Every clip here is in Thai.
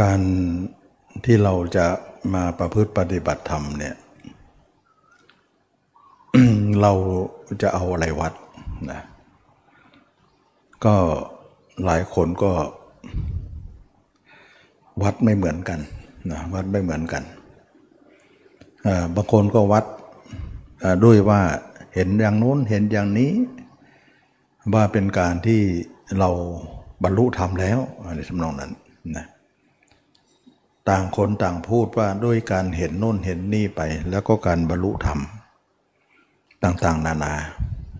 การที่เราจะมาประพฤติปฏิบัติธรรมเนี่ย เราจะเอาอะไรวัดนะก็หลายคนก็วัดไม่เหมือนกันนะวัดไม่เหมือนกันบางคนก็วัดด้วยว่าเห็นอย่างโน้นเห็นอย่างนี้ ว่าเป็นการที่เราบรรลุธรรมแล้วในสำนองนั้นนะ ต่างคนต่างพูดว่าด้วยการเห็นโน่นเห็นนี่ไป แล้วก็การบรรลุธรรม ต่างๆ นานา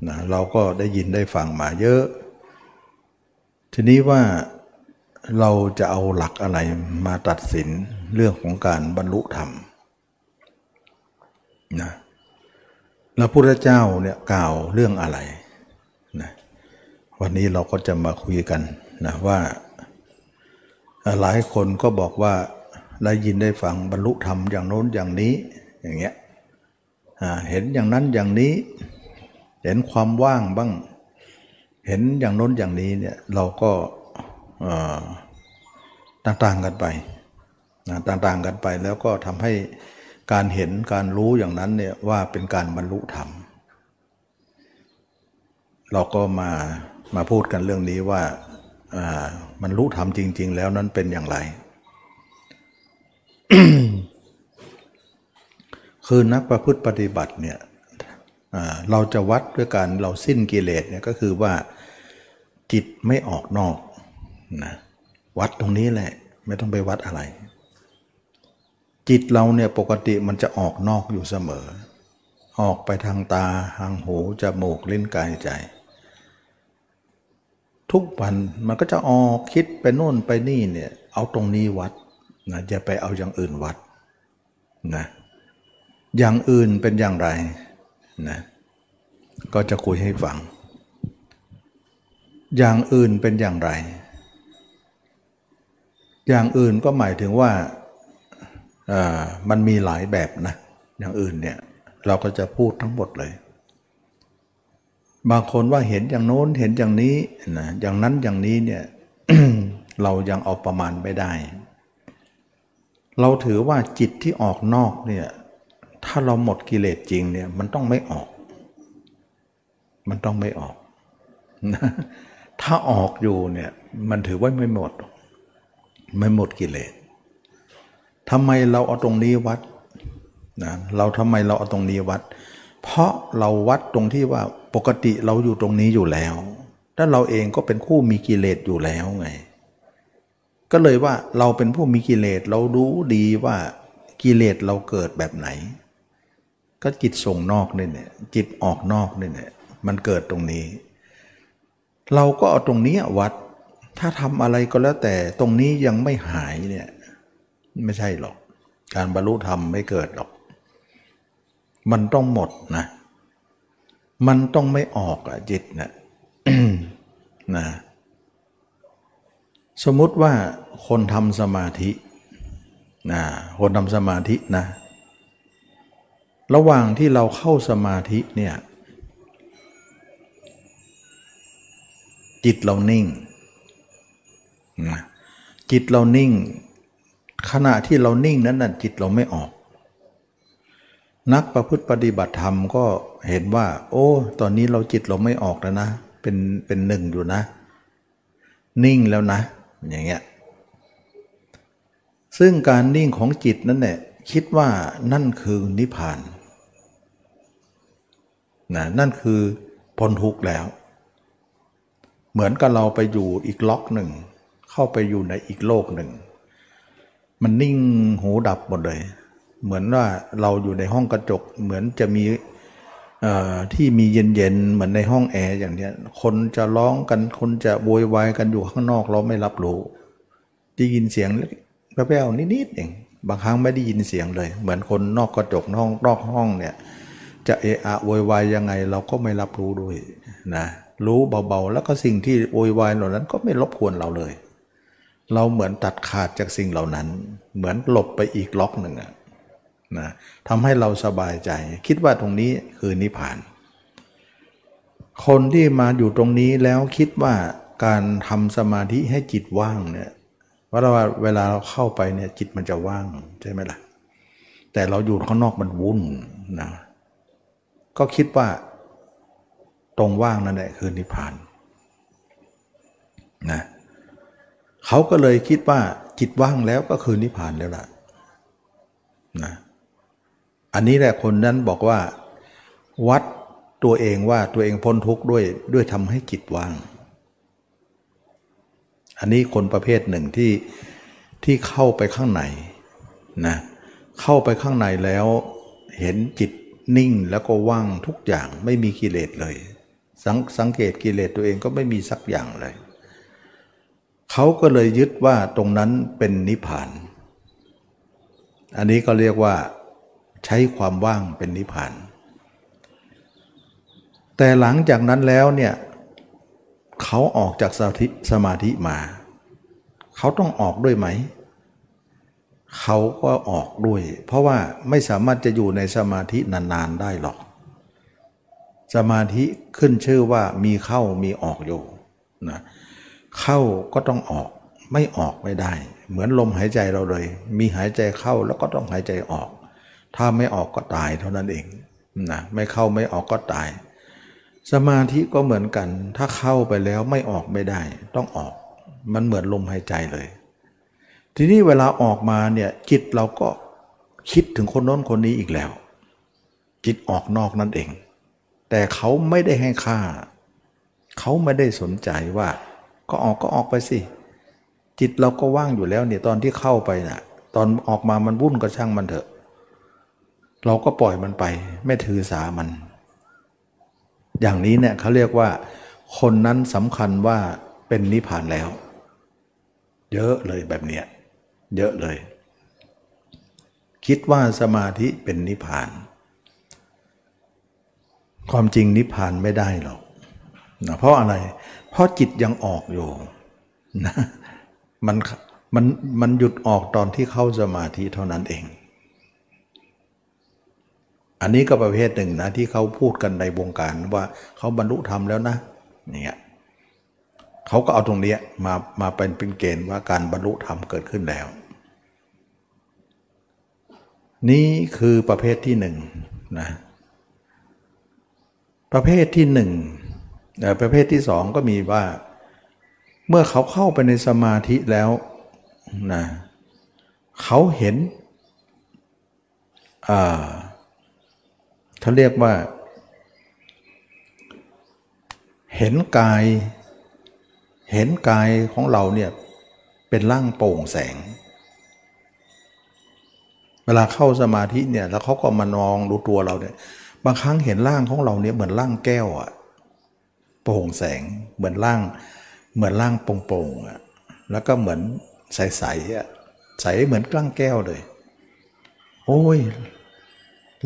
นะเราก็ได้ยินได้ฟังมาเยอะ ทีนี้ว่าเราจะเอาหลักอะไรมาตัดสินเรื่องของการบรรลุธรรมนะแล้วพระเจ้าเนี่ยกล่าวเรื่องอะไรนะวันนี้เราก็จะมาคุยกันนะว่าหลายคนก็บอกว่า ได้ยินได้ฟังบรรลุธรรมอย่างโน้นอย่างนี้อย่างเงี้ยเห็นอย่างนั้นอย่างนี้ เห็นความว่างบ้าง เห็นอย่างโน้นอย่างนี้เนี่ยเราก็ต่างๆกันไปต่างๆกันไปแล้วก็ทำให้การเห็นการรู้อย่างนั้นเนี่ยว่าเป็นการบรรลุธรรม เราก็มามาพูดกันเรื่องนี้ว่ามันรู้ธรรมจริง ๆ แล้วนั้นเป็นอย่างไร คือนักประพฤติปฏิบัติเนี่ยเราจะวัดด้วยการเราสิ้นกิเลสเนี่ยก็คือว่าจิตไม่ออกนอกนะวัดตรงนี้แหละ ไม่ต้องไปวัดอะไร จิตเราเนี่ยปกติมันจะออกนอกอยู่เสมอ ออกไปทางตาทางหูจมูกลิ้นกายใจ ทุกวันมันก็จะออกคิดไปโน่นไปนี่เนี่ย เอาตรงนี้วัด นะจะไปเอาอย่างอื่นวัดนะอย่างอื่นเป็นอย่างไรนะก็จะคุยให้ฟัง อย่างอื่นเป็นอย่างไร อย่างอื่นก็หมายถึงว่ามันมีหลายแบบนะ อย่างอื่นเนี่ยเราก็จะพูดทั้งหมดเลย บางคนว่าเห็นอย่างโน้นเห็นอย่างนี้นะอย่างนั้นอย่างนี้เนี่ยเรายังเอาประมาณไม่ได้ เราถือว่าจิตที่ออกนอกเนี่ยถ้าเราหมดกิเลสจริงเนี่ยมันต้องไม่ออก มันต้องไม่ออกนะถ้าออกอยู่เนี่ยมันถือว่าไม่หมด ไม่หมดกิเลสทำไมเราเอาตรงนี้วัดนะเราทำไมเราเอาตรงนี้วัด เพราะเราวัดตรงที่ว่าปกติเราอยู่ตรงนี้อยู่แล้ว ถ้าเราเองก็เป็นผู้มีกิเลสอยู่แล้วไง ก็เลยว่าเราเป็นผู้มีกิเลสเรารู้ดีว่ากิเลสเราเกิดแบบไหน ก็จิตส่งนอกนี่เนี่ยจิตออกนอกนี่เนี่ยมันเกิดตรงนี้ เราก็เอาตรงนี้วัด ถ้าทำอะไรก็แล้วแต่ตรงนี้ยังไม่หายเนี่ยไม่ใช่หรอก การบรรลุธรรมไม่เกิดหรอก มันต้องหมดนะ มันต้องไม่ออกอะจิตนะนะ สมมุติว่าคนทำสมาธินะคนทำสมาธินะ ระหว่างที่เราเข้าสมาธิเนี่ยจิตเรานิ่งนะจิตเรานิ่ง ขณะที่เรานิ่งนั้นน่ะจิตเราไม่ออก นักประพฤติปฏิบัติธรรมก็เห็นว่า โอ้ ตอนนี้เราจิตเราไม่ออกแล้วนะ เป็นเป็นหนึ่งอยู่นะ นิ่งแล้วนะ อย่างเงี้ยซึ่งการนิ่งของจิตนั่นแหละคิดว่านั่นคือนิพพานนะนั่นคือพ้นทุกข์แล้ว เหมือนกับเราไปอยู่อีกล็อกหนึ่ง เข้าไปอยู่ในอีกโลกหนึ่ง มันนิ่งหูดับหมดเลย เหมือนว่าเราอยู่ในห้องกระจกเหมือนจะมี ที่มีเย็นๆเหมือนในห้องแอร์อย่างเนี้ยคนจะร้องกันคนจะโวยวายกันอยู่ข้างนอกเราไม่รับรู้ได้ยินเสียงแป๊วๆนิดๆเองบางครั้งไม่ได้ยินเสียงเลย เหมือนคนนอกกระจกนอกนอกห้องเนี่ยจะเอะอะโวยวายยังไงเราก็ไม่รับรู้ด้วยนะรู้เบาๆ แล้วก็สิ่งที่โวยวายเหล่านั้นก็ไม่รบกวนเราเลย เราเหมือนตัดขาดจากสิ่งเหล่านั้น เหมือนหลบไปอีกล็อกหนึ่ง นะทำให้เราสบายใจ คิดว่าตรงนี้คือนิพพาน คนที่มาอยู่ตรงนี้แล้วคิดว่าการทำสมาธิให้จิตว่างเนี่ยเพราะว่าเวลาเราเข้าไปเนี่ยจิตมันจะว่างใช่ไหมล่ะ แต่เราอยู่ข้างนอกมันวุ่นนะก็คิดว่าตรงว่างนั่นแหละคือนิพพานนะเขาก็เลยคิดว่าจิตว่างแล้วก็คือนิพพานแล้วล่ะนะ อันนี้แหละคนนั้นบอกว่า วัดตัวเองว่าตัวเองพ้นทุกข์ด้วยด้วยทำให้จิตว่าง อันนี้คนประเภทหนึ่งที่ที่เข้าไปข้างในนะเข้าไปข้างในแล้วเห็นจิตนิ่งแล้วก็ว่างทุกอย่างไม่มีกิเลสเลยสสังเกตกิเลสตัวเองก็ไม่มีสักอย่างเลย เขาก็เลยยึดว่าตรงนั้นเป็นนิพพาน อันนี้ก็เรียกว่า ใช้ความว่างเป็นนิพพาน แต่หลังจากนั้นแล้วเนี่ยเขาออกจากสมาธิสมาธิมา เขาต้องออกด้วยไหม เขาก็ออกด้วย เพราะว่าไม่สามารถจะอยู่ในสมาธินานๆได้หรอก สมาธิขึ้นชื่อว่ามีเข้ามีออกอยู่นะเข้าก็ต้องออกไม่ออกไม่ได้ เหมือนลมหายใจเราเลย มีหายใจเข้าแล้วก็ต้องหายใจออก ถ้าไม่ออกก็ตายเท่านั้นเองนะไม่เข้าไม่ออกก็ตาย สมาธิก็เหมือนกัน ถ้าเข้าไปแล้วไม่ออกไม่ได้ ต้องออก มันเหมือนลมหายใจเลย ทีนี้เวลาออกมาเนี่ยจิตเราก็คิดถึงคนโน้นคนนี้อีกแล้ว จิตออกนอกนั่นเอง แต่เขาไม่ได้ให้ค่า เขาไม่ได้สนใจว่า ก็ออกก็ออกไปสิ จิตเราก็ว่างอยู่แล้วเนี่ยตอนที่เข้าไปนะ่ะ ตอนออกมามันวุ่นก็ช่างมันเถอะ เราก็ปล่อยมันไป ไม่ถือสามัน อย่างนี้เนี่ยเขาเรียกว่า คนนั้นสำคัญว่าเป็นนิพพานแล้ว เยอะเลยแบบเนี้ยเยอะเลย คิดว่าสมาธิเป็นนิพพาน ความจริงนิพพานไม่ได้หรอกนะเพราะอะไร เพราะจิตยังออกอยู่นะมันมันมันหยุดออกตอนที่เข้าสมาธิเท่านั้นเอง อันนี้ก็ประเภทหนึ่งนะที่เขาพูดกันในวงการว่าเขาบรรลุธรรมแล้วนะเนี่ยเขาก็เอาตรงนี้มามาเป็นเป็นเกณฑ์ว่าการบรรลุธรรมเกิดขึ้นแล้ว นี่คือประเภทที่หนึ่งนะประเภทที่หนึ่งประเภทที่สองก็มีว่า เมื่อเขาเข้าไปในสมาธิแล้วนะเขาเห็นอ่า เขาเรียกว่า เห็นกาย เห็นกายของเราเนี่ยเป็นร่างโปร่งแสง เวลาเข้าสมาธิเนี่ยแล้วเขาก็มานองดูตัวเราเนี่ยบางครั้งเห็นร่างของเราเนี่ยเหมือนร่างแก้วอะโปร่งแสงเหมือนร่างเหมือนร่างโปร่งๆอะแล้วก็เหมือนใสๆอะใสเหมือนกล้างแก้วเลย โอ้ย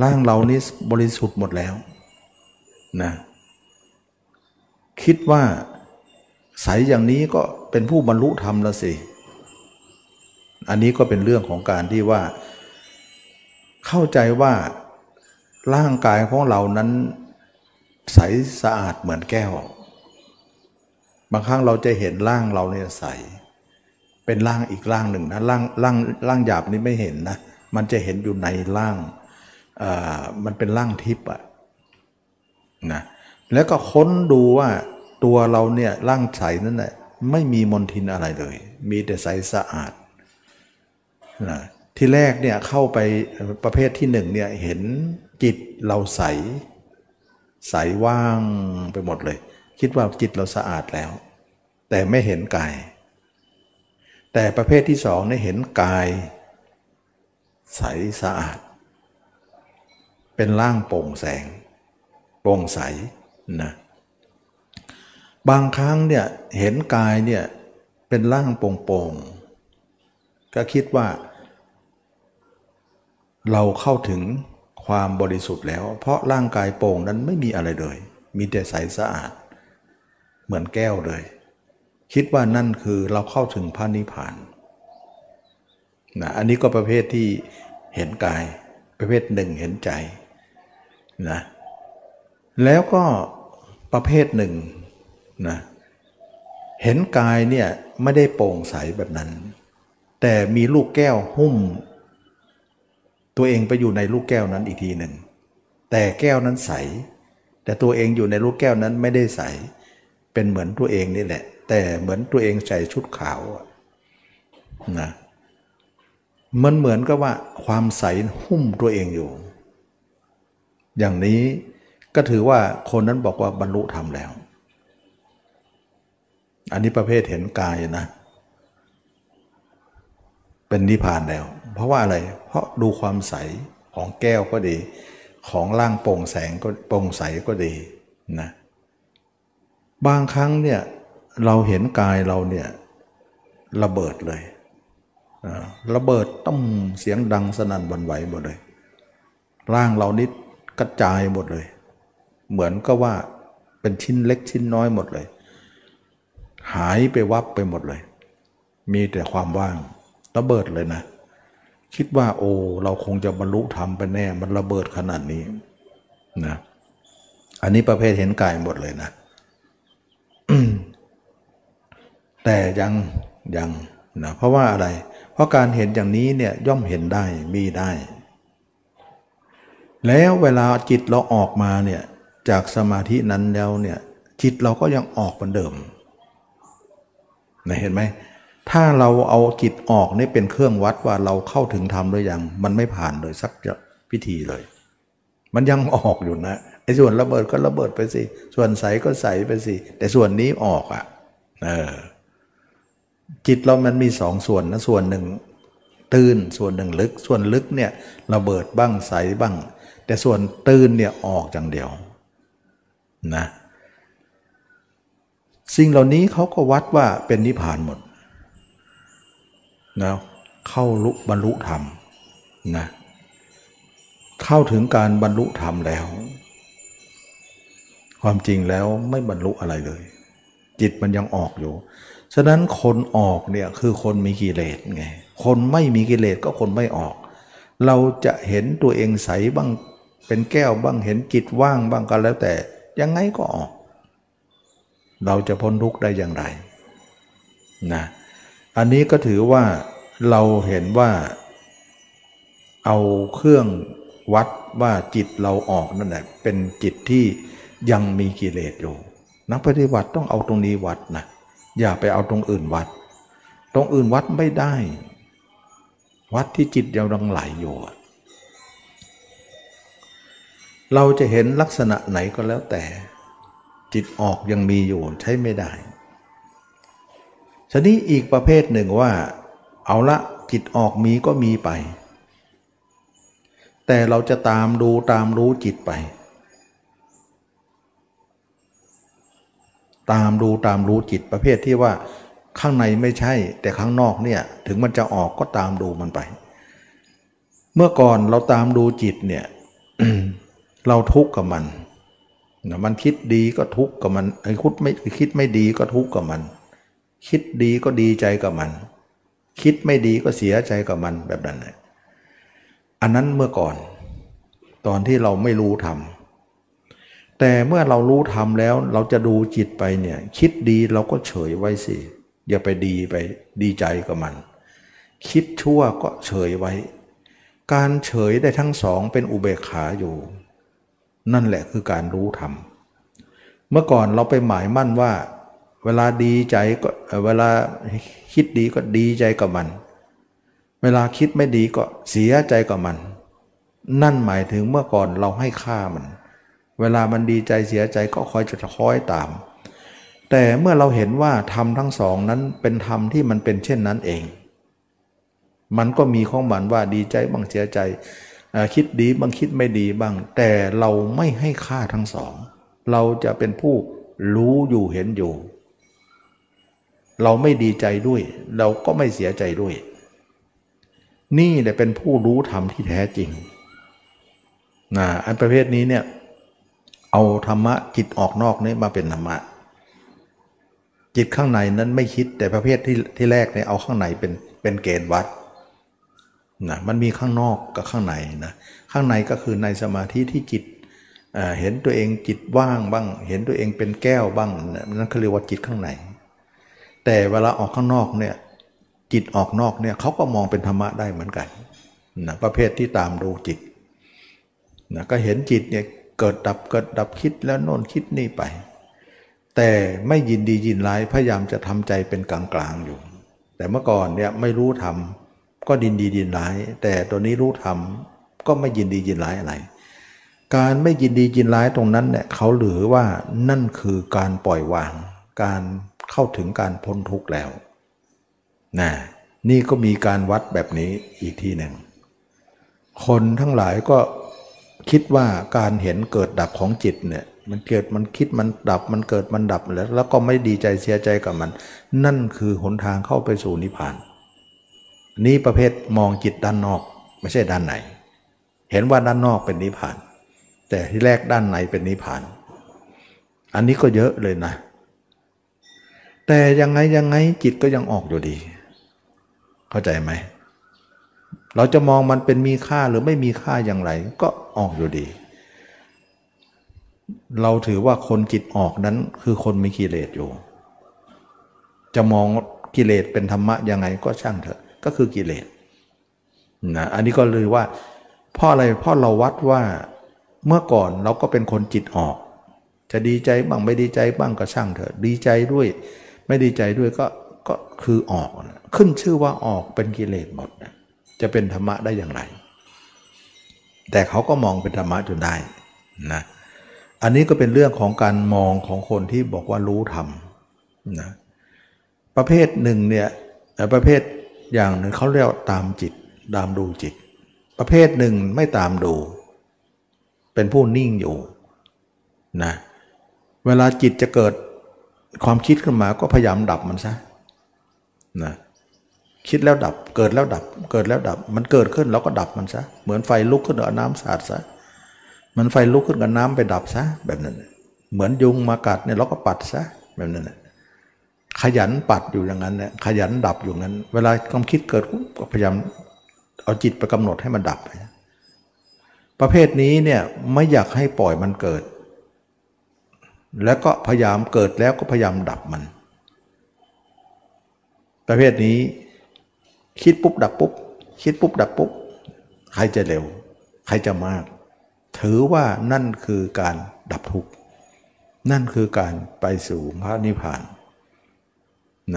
ร่างเรานี้บริสุทธิ์หมดแล้วนะคิดว่าใสอย่างนี้ก็เป็นผู้บรรลุธรรมแล้วสิ อันนี้ก็เป็นเรื่องของการที่ว่า เข้าใจว่าร่างกายของเรานั้น ใสสะอาดเหมือนแก้ว บางครั้งเราจะเห็นร่างเราเนี่ยใส เป็นร่างอีกร่างหนึ่งนะร่างร่างร่างหยาบนี้ไม่เห็นนะ มันจะเห็นอยู่ในร่าง มันเป็นร่างทิพย์อะนะแล้วก็ค้นดูว่าตัวเราเนี่ยร่างใสนั่นแหละไม่มีมลทินอะไรเลย มีแต่ใสสะอาดนะที่แรกเนี่ยเข้าไปประเภทที่หนึ่งเนี่ยเห็นจิตเราใส ใสว่างไปหมดเลย คิดว่าจิตเราสะอาดแล้ว แต่ไม่เห็นกาย แต่ประเภทที่สองเนี่ยเห็นกาย ใสสะอาด เป็นร่างโปร่งแสง โปร่งใสนะบางครั้งเนี่ยเห็นกายเนี่ยเป็นร่างโปร่งๆก็คิดว่า เราเข้าถึงความบริสุทธิ์แล้ว เพราะร่างกายโปร่งนั้นไม่มีอะไรเลย มีแต่ใสสะอาด เหมือนแก้วเลย คิดว่านั่นคือเราเข้าถึงพระนิพพานนะอันนี้ก็ประเภทที่เห็นกายประเภทหนึ่งเห็นใจ นะแล้วก็ประเภทหนึ่งนะเห็นกายเนี่ยไม่ได้โปร่งใสแบบนั้น แต่มีลูกแก้วหุ้ม ตัวเองไปอยู่ในลูกแก้วนั้นอีกทีหนึ่ง แต่แก้วนั้นใส แต่ตัวเองอยู่ในลูกแก้วนั้นไม่ได้ใส เป็นเหมือนตัวเองนี่แหละ แต่เหมือนตัวเองใส่ชุดขาวนะมันเหมือนกับว่าความใสหุ้มตัวเองอยู่ อย่างนี้ก็ถือว่าคนนั้นบอกว่าบรรลุธรรมแล้ว อันนี้ประเภทเห็นกายนะ เป็นนิพพานแล้ว เพราะว่าอะไร เพราะดูความใสของแก้วก็ดี ของร่างโปร่งแสงก็โปร่งใสก็ดีนะ บางครั้งเนี่ยเราเห็นกายเราเนี่ยระเบิดเลย ระเบิดต้มเสียงดังสนั่นวันไหวหมดเลย ร่างเรานิด กระจายหมดเลย เหมือนก็ว่าเป็นชิ้นเล็กชิ้นน้อยหมดเลย หายไปวับไปหมดเลย มีแต่ความว่างระเบิดเลยนะ คิดว่าโอ้เราคงจะบรรลุธรรมไปแน่ มันระเบิดขนาดนี้นะอันนี้ประเภทเห็นกายหมดเลยนะแต่ยังยังนะเพราะว่าอะไร เพราะการเห็นอย่างนี้เนี่ยย่อมเห็นได้มีได้ แล้วเวลาจิตเราออกมาเนี่ยจากสมาธินั้นแล้วเนี่ยจิตเราก็ยังออกเหมือนเดิมนะเห็นไหมถ้าเราเอาจิตออกนี่เป็นเครื่องวัดว่าเราเข้าถึงธรรมหรือยังมันไม่ผ่านเลยสักพิธีเลย มันยังออกอยู่นะไอ้ส่วนระเบิดก็ระเบิดไปสิส่วนใสก็ใสไปสิแต่ส่วนนี้ออกอะ่ะเออจิตเรามันมีสองส่วนนะส่วนหนึ่งตื้นส่วนหนึ่งลึกส่วนลึกเนี่ยระเบิดบ้างใสบ้าง แต่ส่วนตื้นเนี่ยออกอย่างเดียวนะสิ่งเหล่านี้เขาก็วัดว่าเป็นนิพพานหมดนะเข้าลุบรรลุธรรมนะเข้าถึงการบรรลุธรรมแล้ว ความจริงแล้วไม่บรรลุอะไรเลย จิตมันยังออกอยู่ ฉะนั้นคนออกเนี่ยคือคนมีกิเลสไงคนไม่มีกิเลสก็คนไม่ออก เราจะเห็นตัวเองใสบ้าง เป็นแก้วบ้างเห็นจิตว่างบ้างก็แล้วแต่ ยังไงก็ออก เราจะพ้นทุกข์ได้อย่างไรนะอันนี้ก็ถือว่าเราเห็นว่า เอาเครื่องวัดว่าจิตเราออกนั่นแหละเป็นจิตที่ยังมีกิเลสอยู่ นักปฏิบัติต้องเอาตรงนี้วัดนะอย่าไปเอาตรงอื่นวัด ตรงอื่นวัดไม่ได้ วัดที่จิตยังดังไหลอยู่ เราจะเห็นลักษณะไหนก็แล้วแต่ จิตออกยังมีอยู่ใช้ไม่ได้ชนี้อีกประเภทหนึ่งว่า เอาละจิตออกมีก็มีไป แต่เราจะตามดูตามรู้จิตไป ตามดูตามรู้จิตประเภทที่ว่าข้างในไม่ใช่ แต่ข้างนอกเนี่ยถึงมันจะออกก็ตามดูมันไป เมื่อก่อนเราตามดูจิตเนี่ย เราทุกข์กับมันนะมันคิดดีก็ทุกข์กับมันไอ้คุดไม่คิดไม่ดีก็ทุกข์กับมัน คิดดีก็ดีใจกับมัน คิดไม่ดีก็เสียใจกับมันแบบนั้นอันนั้นเมื่อก่อน ตอนที่เราไม่รู้ทำแต่เมื่อเรารู้ทำแล้วเราจะดูจิตไปเนี่ย คิดดีเราก็เฉยไว้สิ อย่าไปดีไปดีใจกับมัน คิดชั่วก็เฉยไว้ การเฉยได้ทั้งสองเป็นอุเบกขาอยู่ นั่นแหละคือการรู้ธรรม เมื่อก่อนเราไปหมายมั่นว่า เวลาดีใจก็เวลาคิดดีก็ดีใจกับมัน เวลาคิดไม่ดีก็เสียใจกับมัน นั่นหมายถึงเมื่อก่อนเราให้ค่ามัน เวลามันดีใจเสียใจก็คอยจะคอยตาม แต่เมื่อเราเห็นว่าธรรมทั้งสองนั้นเป็นธรรมที่มันเป็นเช่นนั้นเอง มันก็มีข้องมันว่าดีใจบ้างเสียใจ คิดดีบางคิดไม่ดีบ้าง แต่เราไม่ให้ค่าทั้งสอง เราจะเป็นผู้รู้อยู่เห็นอยู่ เราไม่ดีใจด้วย เราก็ไม่เสียใจด้วย นี่แหละเป็นผู้รู้ธรรมที่แท้จริงนะอันประเภทนี้เนี่ยเอาธรรมะจิตออกนอกนี่มาเป็นธรรมะ จิตข้างในนั้นไม่คิดแต่ประเภทที่ที่แรกเนี่ยเอาข้างในเป็นเป็นเกณฑ์วัด นะมันมีข้างนอกกับข้างในนะข้างในก็คือในสมาธิที่จิตเห็นตัวเองจิตว่างบ้าง เห็นตัวเองเป็นแก้วบ้างนั่นเขาเรียกว่าจิตข้างใน แต่เวลาออกข้างนอกเนี่ยจิตออกนอกเนี่ยเขาก็มองเป็นธรรมะได้เหมือนกันนะประเภทที่ตามดูจิตนะก็เห็นจิตเนี่ยเกิดดับเกิดดับคิดแล้วโน่นคิดนี่ไป แต่ไม่ยินดียินร้ายพยายามจะทำใจเป็นกลางๆอยู่ แต่เมื่อก่อนเนี่ยไม่รู้ทำ ก็ดินดียินร้าย แต่ตัวนี้รู้ทำก็ไม่ยินดียินร้ายอะไร การไม่ยินดียินร้ายตรงนั้นเนี่ยเขาหรือว่านั่นคือการปล่อยวาง การเข้าถึงการพ้นทุกข์แล้วนะนี่ก็มีการวัดแบบนี้อีกที่หนึ่ง คนทั้งหลายก็คิดว่าการเห็นเกิดดับของจิตเนี่ยมันเกิดมันคิดมันดับมันเกิดมันดับแล้ว แล้วก็ไม่ดีใจเสียใจกับมัน นั่นคือหนทางเข้าไปสู่นิพพาน นี่ประเภทมองจิตด้านนอก ไม่ใช่ด้านในเห็นว่าด้านนอกเป็นนิพพาน แต่ที่แรกด้านในเป็นนิพพาน อันนี้ก็เยอะเลยนะ แต่ยังไงยังไงจิตก็ยังออกอยู่ดี เข้าใจไหมเราจะมองมันเป็นมีค่าหรือไม่มีค่าอย่างไร ก็ออกอยู่ดี เราถือว่าคนจิตออกนั้นคือคนมีกิเลสอยู่ จะมองกิเลสเป็นธรรมะยังไงก็ช่างเถอะ ก็คือกิเลสนะอันนี้ก็เลยว่าเพราะอะไรเพราะเราวัดว่าเมื่อก่อนเราก็เป็นคนจิตออก จะดีใจบ้างไม่ดีใจบ้างก็ช่างเถอะดีใจด้วย ไม่ดีใจด้วยก็ก็คือออกขึ้นชื่อว่าออกเป็นกิเลสหมดนะจะเป็นธรรมะได้อย่างไร แต่เขาก็มองเป็นธรรมะจนได้นะอันนี้ก็เป็นเรื่องของการมองของคนที่บอกว่ารู้ธรรมนะประเภทหนึ่งเนี่ยประเภท อย่างหนึ่งเขาเรียกตามจิต ตามดูจิต ประเภทหนึ่งไม่ตามดู เป็นผู้นิ่งอยู่นะเวลาจิตจะเกิดความคิดขึ้นมาก็พยายามดับมันซะนะคิดแล้วดับเกิดแล้วดับ เกิดแล้วดับ มันเกิดขึ้นเราก็ดับมันซะเหมือนไฟลุกขึ้นเอาน้ำสาดซะมันไฟลุกขึ้นกับน้ำไปดับซะแบบนั้น เหมือนยุงมากัดเนี่ยเราก็ปัดซะแบบนั้น ขยันปัดอยู่อย่างนั้นเนี่ยขยันดับอยู่งั้น เวลาความคิดเกิดก็พยายามเอาจิตไปกำหนดให้มันดับ ประเภทนี้เนี่ยไม่อยากให้ปล่อยมันเกิด แล้วก็พยายามเกิดแล้วก็พยายามดับมัน ประเภทนี้ คิดปุ๊บดับปุ๊บคิดปุ๊บดับปุ๊บใครจะเร็ว ใครจะมาก ถือว่านั่นคือการดับทุกข์นั่นคือการไปสู่พระนิพพาน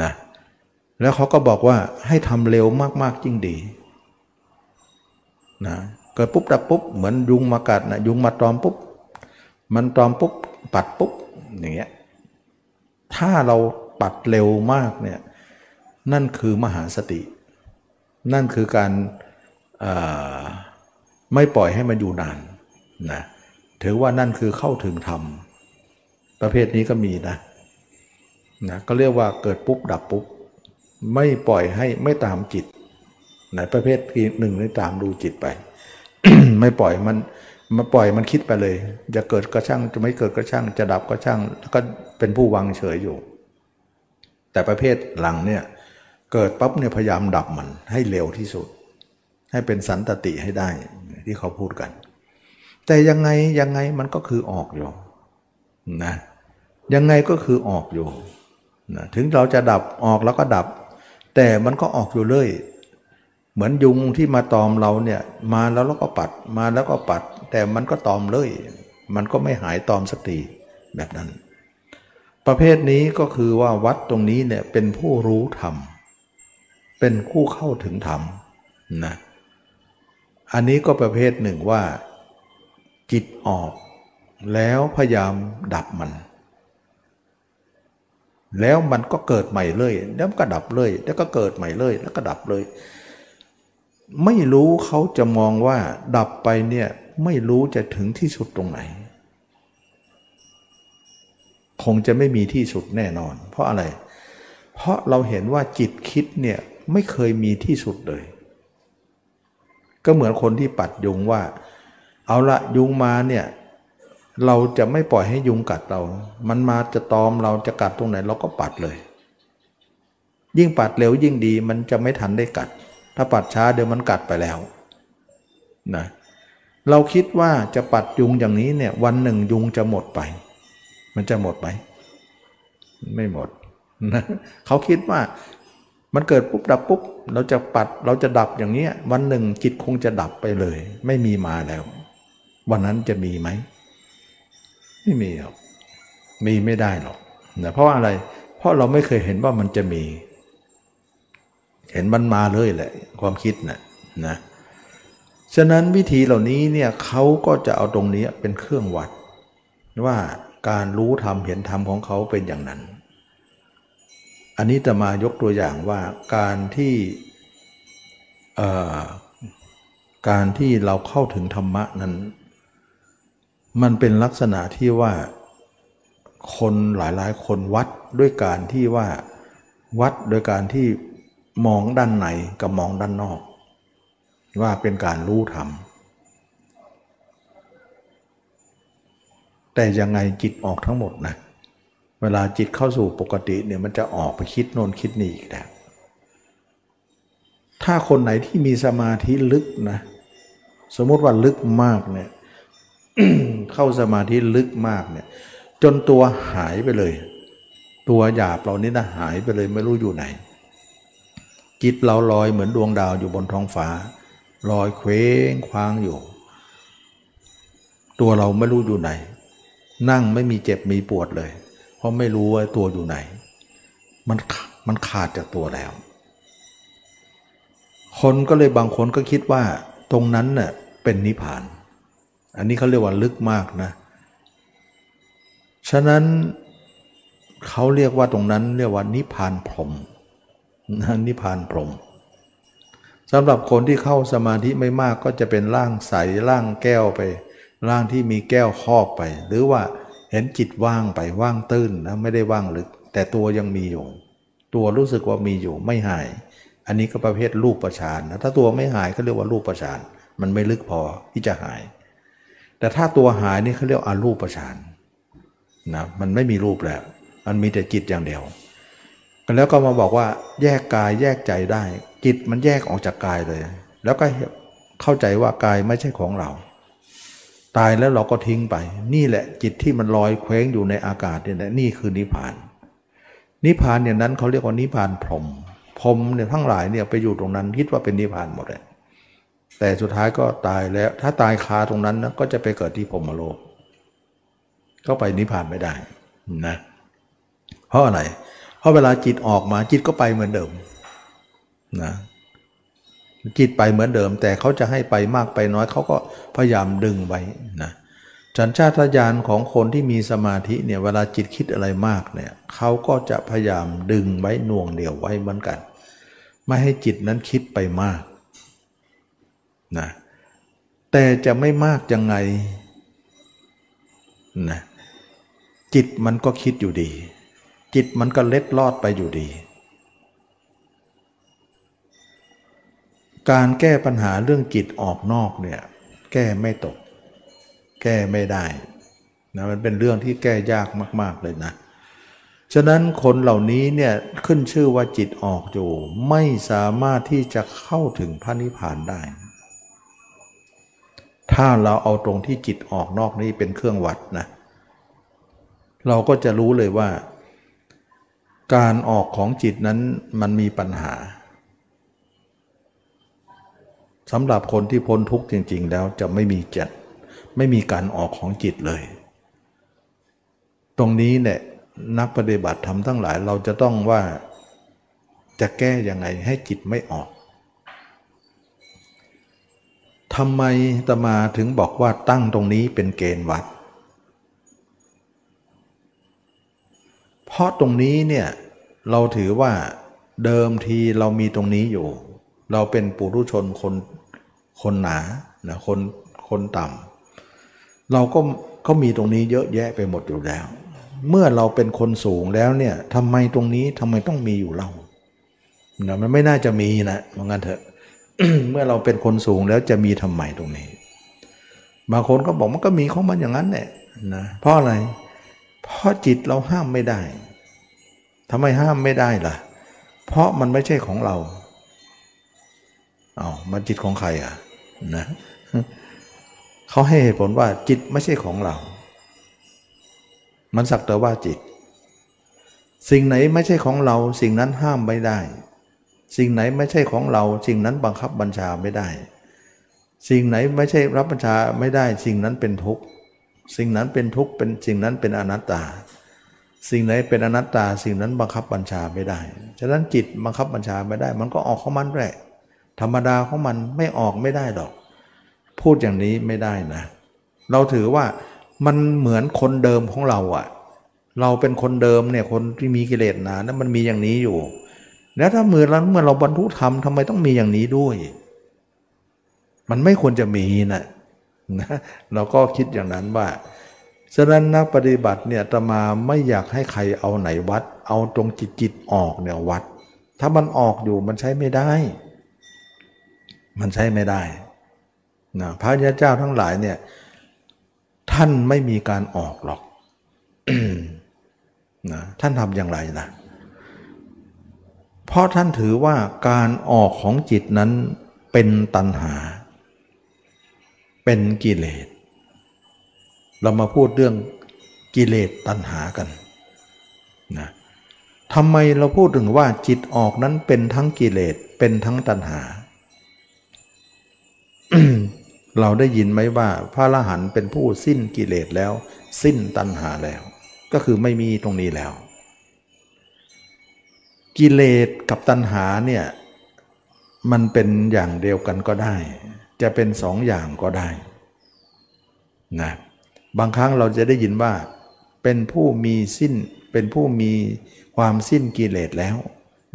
นะแล้วเขาก็บอกว่าให้ทำเร็วมากๆยิ่งดีนะเกิดปุ๊บดับปุ๊บเหมือนยุงมากัดนะยุงมาตอมปุ๊บ มันตอมปุ๊บ ปัดปุ๊บอย่างเงี้ยถ้าเราปัดเร็วมากเนี่ยนั่นคือมหาสติ นั่นคือการไม่ปล่อยให้มันอยู่นานนะถือว่านั่นคือเข้าถึงธรรม ประเภทนี้ก็มีนะ นะก็เรียกว่าเกิดปุ๊บดับปุ๊บ ไม่ปล่อยให้ไม่ตามจิตนะประเภทที่หนึ่งไม่ตามดูจิตไป ไม่ปล่อยมันมาปล่อยมันคิดไปเลย จะเกิดก็ช่างจะไม่เกิดก็ช่าง จะดับก็ช่างแล้วก็เป็นผู้วางเฉยอยู่ แต่ประเภทหลังเนี่ยเกิดปั๊บเนี่ยพยายามดับมันให้เร็วที่สุด ให้เป็นสันตติให้ได้ที่เขาพูดกัน แต่ยังไงยังไงมันก็คือออกอยู่นะยังไงก็คือออกอยู่ นะถึงเราจะดับออกแล้วก็ดับ แต่มันก็ออกอยู่เลยเหมือนยุงที่มาตอมเราเนี่ย มาแล้วเราก็ปัดมาแล้วก็ปัด แต่มันก็ตอมเลยมันก็ไม่หายตอมสักทีแบบนั้น ประเภทนี้ก็คือว่าวัดตรงนี้เนี่ยเป็นผู้รู้ธรรมเป็นคู่เข้าถึงธรรมนะอันนี้ก็ประเภทหนึ่งว่าจิตออกแล้วพยายามดับมัน แล้วมันก็เกิดใหม่เลยแล้วก็ดับเลย แล้วก็เกิดใหม่เลย แล้วก็ดับเลย ไม่รู้เขาจะมองว่า ดับไปเนี่ยไม่รู้จะถึงที่สุดตรงไหน คงจะไม่มีที่สุดแน่นอน เพราะอะไร เพราะเราเห็นว่าจิตคิดเนี่ยไม่เคยมีที่สุดเลย ก็เหมือนคนที่ปัดยุงว่า เอาละยุงมาเนี่ย เราจะไม่ปล่อยให้ยุงกัดเรา มันมาจะตอมเราจะกัดตรงไหนเราก็ปัดเลย ยิ่งปัดเร็วยิ่งดีมันจะไม่ทันได้กัด ถ้าปัดช้าเดี๋ยวมันกัดไปแล้วนะเราคิดว่าจะปัดยุงอย่างนี้เนี่ยวันหนึ่งยุงจะหมดไป มันจะหมดไหมไม่หมดนะเขาคิดว่ามันเกิดปุ๊บดับปุ๊บเราจะปัดเราจะดับอย่างนี้วันหนึ่งจิตคงจะดับไปเลย ไม่มีมาแล้ว วันนั้นจะมีไหม ไม่มีหรอกมีไม่ได้หรอกนะเพราะอะไร เพราะเราไม่เคยเห็นว่ามันจะมี เห็นมันมาเลยแหละ ความคิดนะนะฉะนั้นวิธีเหล่านี้เนี่ยเขาก็จะเอาตรงนี้เป็นเครื่องวัด ว่าการรู้ธรรมเห็นธรรมของเขาเป็นอย่างนั้น อันนี้จะมายกตัวอย่างว่าการที่การที่เราเข้าถึงธรรมะนั้น มันเป็นลักษณะที่ว่าคนหลายๆ คนวัดด้วยการที่ว่าวัดโดยการที่มองด้านในกับมองด้านนอก ว่าเป็นการรู้ธรรมแต่ยังไงจิตออกทั้งหมดนะ เวลาจิตเข้าสู่ปกติเนี่ยมันจะออกไปคิดโน่นคิดนี่อีกแล้วถ้าคนไหนที่มีสมาธิลึกนะ สมมติว่าลึกมากเนี่ย เข้าสมาธิลึกมากเนี่ยจนตัวหายไปเลย ตัวหยาบเรานี่นะหายไปเลยไม่รู้อยู่ไหน จิตเราลอยเหมือนดวงดาวอยู่บนท้องฟ้าลอยเคว้งคว้างอยู่ ตัวเราไม่รู้อยู่ไหน นั่งไม่มีเจ็บมีปวดเลย เพราะไม่รู้ว่าตัวอยู่ไหน มันมันขาดจากตัวแล้ว คนก็เลยบางคนก็คิดว่า ตรงนั้นเน่ะเป็นนิพพาน อันนี้เขาเรียกว่าลึกมากนะ ฉะนั้นเขาเรียกว่าตรงนั้นเรียกว่านิพานพรมนะนิพพานพรมสำหรับคนที่เข้าสมาธิไม่มากก็จะเป็นร่างใสร่างแก้วไป ร่างที่มีแก้วครอบไป หรือว่าเห็นจิตว่างไปว่างตื้นนะไม่ได้ว่างลึก แต่ตัวยังมีอยู่ ตัวรู้สึกว่ามีอยู่ไม่หาย อันนี้ก็ประเภทรูปประชานนะถ้าตัวไม่หายก็เรียกว่ารูปประชาน มันไม่ลึกพอที่จะหาย แต่ถ้าตัวหายนี่เขาเรียกอารูปประชานนะมันไม่มีรูปแล้ว มันมีแต่จิตอย่างเดียวแล้วก็มาบอกว่าแยกกายแยกใจได้ จิตมันแยกออกจากกายเลย แล้วก็เข้าใจว่ากายไม่ใช่ของเรา ตายแล้วเราก็ทิ้งไป นี่แหละจิตที่มันลอยเคว้งอยู่ในอากาศเนี่ยนี่คือนิพพาน นิพพานเนี่ยนั้นเขาเรียกว่านิพพานพรหมพรหมเนี่ยทั้งหลายเนี่ยไปอยู่ตรงนั้นคิดว่าเป็นนิพพานหมดเลย แต่สุดท้ายก็ตายแล้ว ถ้าตายคาตรงนั้นนะก็จะไปเกิดที่พรมโลก ก็ไปนิพพานไม่ได้นะเพราะอะไร เพราะเวลาจิตออกมาจิตก็ไปเหมือนเดิมนะจิตไปเหมือนเดิม แต่เขาจะให้ไปมากไปน้อยเขาก็พยายามดึงไว้นะจันชาตญาณของคนที่มีสมาธิเนี่ยเวลาจิตคิดอะไรมากเนี่ยเขาก็จะพยายามดึงไว้น่วงเดี่ยวไว้เหมือนกัน ไม่ให้จิตนั้นคิดไปมาก นะแต่จะไม่มากยังไงนะจิตมันก็คิดอยู่ดี จิตมันก็เล็ดลอดไปอยู่ดี การแก้ปัญหาเรื่องจิตออกนอกเนี่ยแก้ไม่ตก แก้ไม่ได้นะมันเป็นเรื่องที่แก้ยากมาก ๆเลยนะ ฉะนั้นคนเหล่านี้เนี่ยขึ้นชื่อว่าจิตออกอยู่ ไม่สามารถที่จะเข้าถึงพระนิพพานได้ ถ้าเราเอาตรงที่จิตออกนอกนี้เป็นเครื่องวัดนะเราก็จะรู้เลยว่า การออกของจิตนั้นมันมีปัญหาสำหรับคนที่พ้นทุกข์จริง ๆ แล้วจะไม่มีจิตไม่มีการออกของจิตเลย ตรงนี้เนี่ยนักปฏิบัติธรรมทั้งหลายเราจะต้องว่าจะแก้ยังไงให้จิตไม่ออก ทำไมตมาถึงบอกว่าตั้งตรงนี้เป็นเกณฑ์วัด เพราะตรงนี้เนี่ยเราถือว่าเดิมทีเรามีตรงนี้อยู่ เราเป็นปุถุชนคนคนหนานะคนคนต่ำเราก็ก็มีตรงนี้เยอะแยะไปหมดอยู่แล้ว เมื่อเราเป็นคนสูงแล้วเนี่ยทำไมตรงนี้ทำไมต้องมีอยู่เรานะมันไม่น่าจะมีนะมองกันเถอะ เมื่อเราเป็นคนสูงแล้วจะมีทำไมตรงนี้ บางคนก็บอกมันก็มีของมันอย่างนั้นแหละนะเพราะอะไร เพราะจิตเราห้ามไม่ได้ทำไมห้ามไม่ได้ล่ะ เพราะมันไม่ใช่ของเราเอามันจิตของใครอะนะเขาให้เหตุผลว่าจิตไม่ใช่ของเรา มันสักแต่ว่าจิต สิ่งไหนไม่ใช่ของเรา สิ่งนั้นห้ามไม่ได้ สิ่งไหนไม่ใช่ของเรา สิ่งนั้นบังคับบัญชาไม่ได้ สิ่งไหนไม่ใช่รับบัญชาไม่ได้ สิ่งนั้นเป็นทุกข์สิ่งนั้นเป็นทุกข์เป็นสิ่งนั้นเป็นอนัตตา สิ่งไหนเป็นอนัตตา สิ่งนั้นบังคับบัญชาไม่ได้ ฉะนั้นจิตบังคับบัญชาไม่ได้ มันก็ออกของมันแหละธรรมดาของมันไม่ออกไม่ได้หรอก พูดอย่างนี้ไม่ได้นะ เราถือว่ามันเหมือนคนเดิมของเราอะเราเป็นคนเดิมเนี่ยคนที่มีกิเลสหนานะมันมีอย่างนี้อยู่ แล้วถ้าเมื่อเราเมื่อเราบรรทุธรรมทำไมต้องมีอย่างนี้ด้วย มันไม่ควรจะมีนะนะเราก็คิดอย่างนั้นว่าฉะนั้นนักปฏิบัติเนี่ยตมาไม่อยากให้ใครเอาไหนวัด เอาตรงจิตจิตออกเนี่ยวัด ถ้ามันออกอยู่มันใช้ไม่ได้ มันใช้ไม่ได้นะพระยาเจ้าทั้งหลายเนี่ยท่านไม่มีการออกหรอกนะท่านทำอย่างไรนะ เพราะท่านถือว่าการออกของจิตนั้นเป็นตัณหา เป็นกิเลส เรามาพูดเรื่องกิเลสตัณหากันนะทำไมเราพูดถึงว่าจิตออกนั้นเป็นทั้งกิเลสเป็นทั้งตัณหา เราได้ยินไหมว่าพระอรหันต์เป็นผู้สิ้นกิเลสแล้ว สิ้นตัณหาแล้ว ก็คือไม่มีตรงนี้แล้ว กิเลสกับตัณหาเนี่ยมันเป็นอย่างเดียวกันก็ได้ จะเป็นสองอย่างก็ได้นะบางครั้งเราจะได้ยินว่า เป็นผู้มีสิ้นเป็นผู้มีความสิ้นกิเลสแล้ว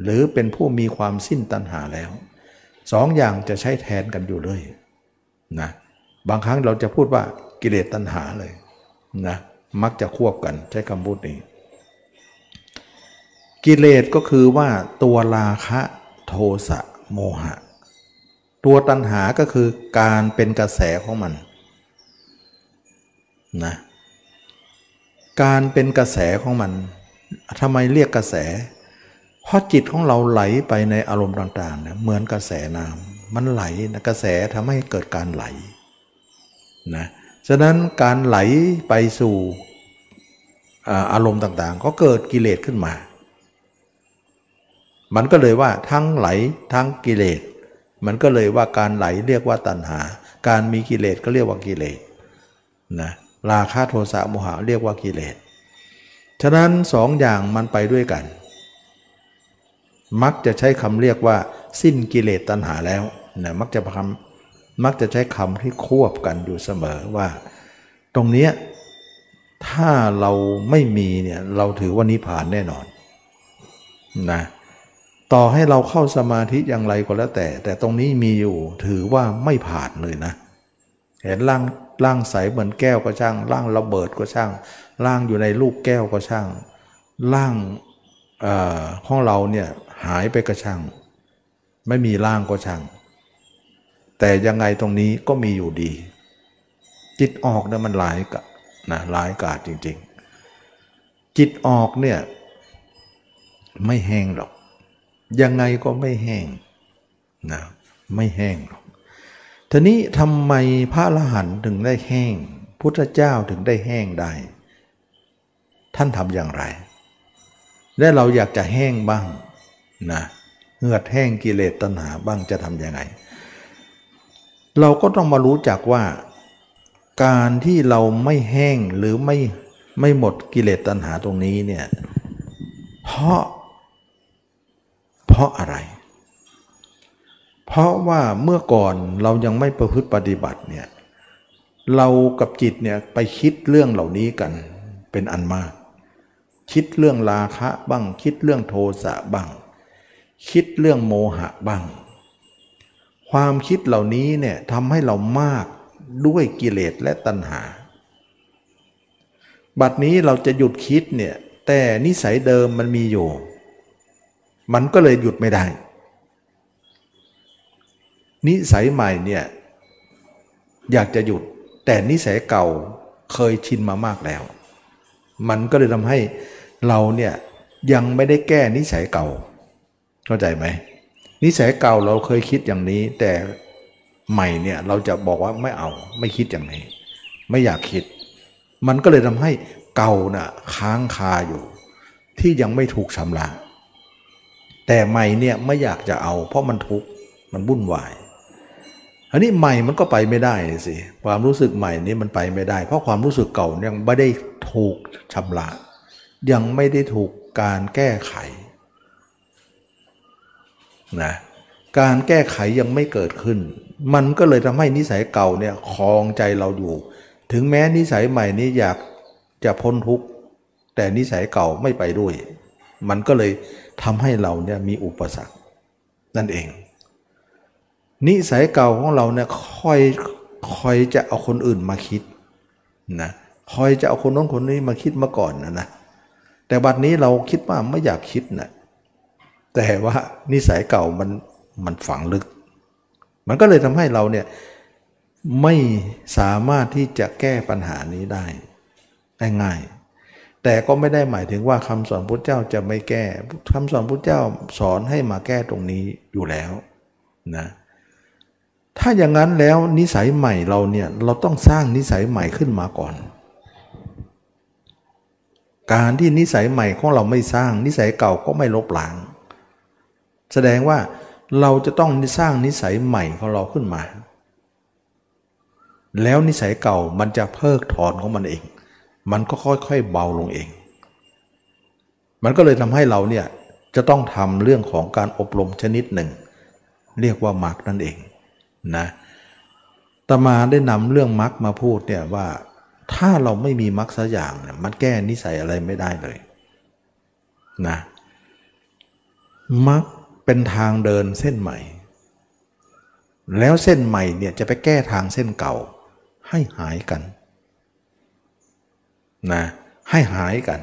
หรือเป็นผู้มีความสิ้นตัณหาแล้วสองอย่างจะใช้แทนกันอยู่เลยนะบางครั้งเราจะพูดว่ากิเลสตัณหาเลยนะมักจะควบกันใช้คำพูดนี้ กิเลสก็คือว่าตัวราคะโทสะโมหะ ตัวตัณหาก็คือการเป็นกระแสของมันนะการเป็นกระแสของมันทำไมเรียกกระแส เพราะจิตของเราไหลไปในอารมณ์ต่างๆเนี่ยเหมือนกระแสน้ำมันไหลนะกระแสทำให้เกิดการไหลนะฉะนั้นการไหลไปสู่อารมณ์ต่างๆ ก็เกิดกิเลสขึ้นมา มันก็เลยว่าทั้งไหลทั้งกิเลส มันก็เลยว่าการไหลเรียกว่าตัณหา การมีกิเลสก็เรียกว่ากิเลสนะราคะโทสะโมหะเรียกว่ากิเลส ฉะนั้นสองอย่างมันไปด้วยกัน มักจะใช้คำเรียกว่า สิ้นกิเลสตัณหาแล้วนะมักจะคำมักจะใช้คำที่ควบกันอยู่เสมอว่า ตรงนี้ถ้าเราไม่มีเนี่ยเราถือว่านิพพานแน่นอนนะ ต่อให้เราเข้าสมาธิอย่างไรก็แล้วแต่ แต่ตรงนี้มีอยู่ถือว่าไม่ผ่านเลยนะ เห็นร่างร่างใสเหมือนแก้วก็ช่างร่างระเบิดก็ช่างร่างอยู่ในลูกแก้วก็ช่างร่างอของเราเนี่ยหายไปก็ช่าง ไม่มีร่างก็ช่าง แต่ยังไงตรงนี้ก็มีอยู่ดี จิตออกเนี่ยมันหลายกับนะร้ายกาจจริง ๆ จิตออกเนี่ยไม่แห้งหรอก ยังไงก็ไม่แห้งนะไม่แห้งหรอกทีนี้ทำไมพระอรหันต์ถึงได้แห้ง พุทธเจ้าถึงได้แห้งได้ ท่านทำอย่างไร และเราอยากจะแห้งบ้างนะเหือดแห้งกิเลสตัณหาบ้างจะทำยังไง เราก็ต้องมารู้จักว่า การที่เราไม่แห้งหรือไม่ไม่หมดกิเลสตัณหาตรงนี้เนี่ยเพราะ เพราะอะไร เพราะว่าเมื่อก่อนเรายังไม่ประพฤติปฏิบัติเนี่ยเรากับจิตเนี่ยไปคิดเรื่องเหล่านี้กันเป็นอันมาก คิดเรื่องราคะบ้าง คิดเรื่องโทสะบ้าง คิดเรื่องโมหะบ้าง ความคิดเหล่านี้เนี่ยทำให้เรามากด้วยกิเลสและตัณหา บัดนี้เราจะหยุดคิดเนี่ยแต่นิสัยเดิมมันมีอยู่ มันก็เลยหยุดไม่ได้ นิสัยใหม่เนี่ยอยากจะหยุด แต่นิสัยเก่าเคยชินมามากแล้ว มันก็เลยทำให้เราเนี่ยยังไม่ได้แก้นิสัยเก่า เข้าใจไหมนิสัยเก่าเราเคยคิดอย่างนี้ แต่ใหม่เนี่ยเราจะบอกว่าไม่เอาไม่คิดอย่างนี้ ไม่อยากคิด มันก็เลยทำให้เก่านะ่ะค้างคาอยู่ ที่ยังไม่ถูกชำระ แต่ใหม่เนี่ยไม่อยากจะเอา เพราะมันทุกข์มันวุ่นวายอันนี้ใหม่มันก็ไปไม่ได้สิความรู้สึกใหม่นี้มันไปไม่ได้ เพราะความรู้สึกเก่ายังไม่ได้ถูกชำระยังไม่ได้ถูกการแก้ไขนะการแก้ไขยังไม่เกิดขึ้น มันก็เลยทำให้นิสัยเก่าเนี่ยคลองใจเราอยู่ ถึงแม้นิสัยใหม่นี้อยากจะพ้นทุกข์แต่นิสัยเก่าไม่ไปด้วย มันก็เลย ทำให้เราเนี่ยมีอุปสรรคนั่นเอง นิสัยเก่าของเราเนี่ยคอยคอยจะเอาคนอื่นมาคิดนะคอยจะเอาคนน้นคนนี้มาคิดมาก่อนนะนะแต่บัดนี้เราคิดว่าไม่อยากคิดนะแต่ว่านิสัยเก่ามันมันฝังลึก มันก็เลยทำให้เราเนี่ยไม่สามารถที่จะแก้ปัญหานี้ได้ได้ง่าย แต่ก็ไม่ได้หมายถึงว่าคำสอนพุทธเจ้าจะไม่แก้คำสอนพุทธเจ้าสอนให้มาแก้ตรงนี้อยู่แล้วนะถ้าอย่างนั้นแล้วนิสัยใหม่เราเนี่ยเราต้องสร้างนิสัยใหม่ขึ้นมาก่อน การที่นิสัยใหม่ของเราไม่สร้างนิสัยเก่าก็ไม่ลบล้าง แสดงว่าเราจะต้องสร้างนิสัยใหม่ของเราขึ้นมา แล้วนิสัยเก่ามันจะเพิกถอนของมันเอง มันก็ค่อยๆเบาลงเอง มันก็เลยทำให้เราเนี่ยจะต้องทำเรื่องของการอบรมชนิดหนึ่ง เรียกว่ามักนั่นเองนะตมาได้นำเรื่องมักมาพูดเนี่ยว่าถ้าเราไม่มีมักสักอย่างเนี่ยมันแก้นิสัยอะไรไม่ได้เลยนะมักเป็นทางเดินเส้นใหม่ แล้วเส้นใหม่เนี่ยจะไปแก้ทางเส้นเก่าให้หายกัน นะให้หายกัน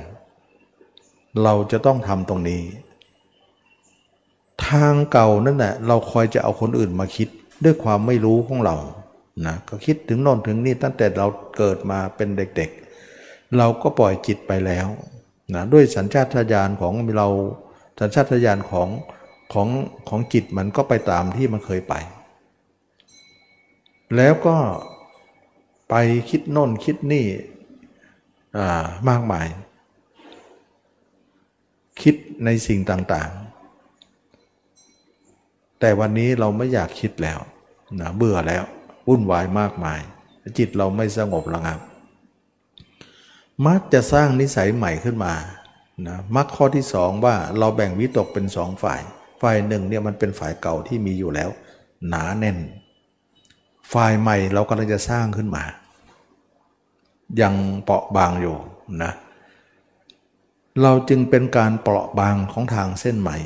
เราจะต้องทำตรงนี้ ทางเก่านั่นแหละเราคอยจะเอาคนอื่นมาคิดด้วยความไม่รู้ของเรานะก็คิดถึงโน่นถึงนี่ตั้งแต่เราเกิดมาเป็นเด็กๆ เราก็ปล่อยจิตไปแล้วนะด้วยสัญชาตญาณของเราสัญชาตญาณของของของจิตมันก็ไปตามที่มันเคยไป แล้วก็ไปคิดโน่นคิดนี่ มากมาย คิดในสิ่งต่างๆ แต่วันนี้เราไม่อยากคิดแล้วนะเบื่อแล้ววุ่นวายมากมาย จิตเราไม่สงบระงับ มักจะสร้างนิสัยใหม่ขึ้นมานะมักข้อที่สองว่าเราแบ่งวิตกเป็นสองฝ่าย ฝ่ายหนึ่งเนี่ยมันเป็นฝ่ายเก่าที่มีอยู่แล้ว หนาแน่น ฝ่ายใหม่เรากำลังจะสร้างขึ้นมา ยังเปราะบางอยู่นะเราจึงเป็นการเปราะบางของทางเส้นใหม่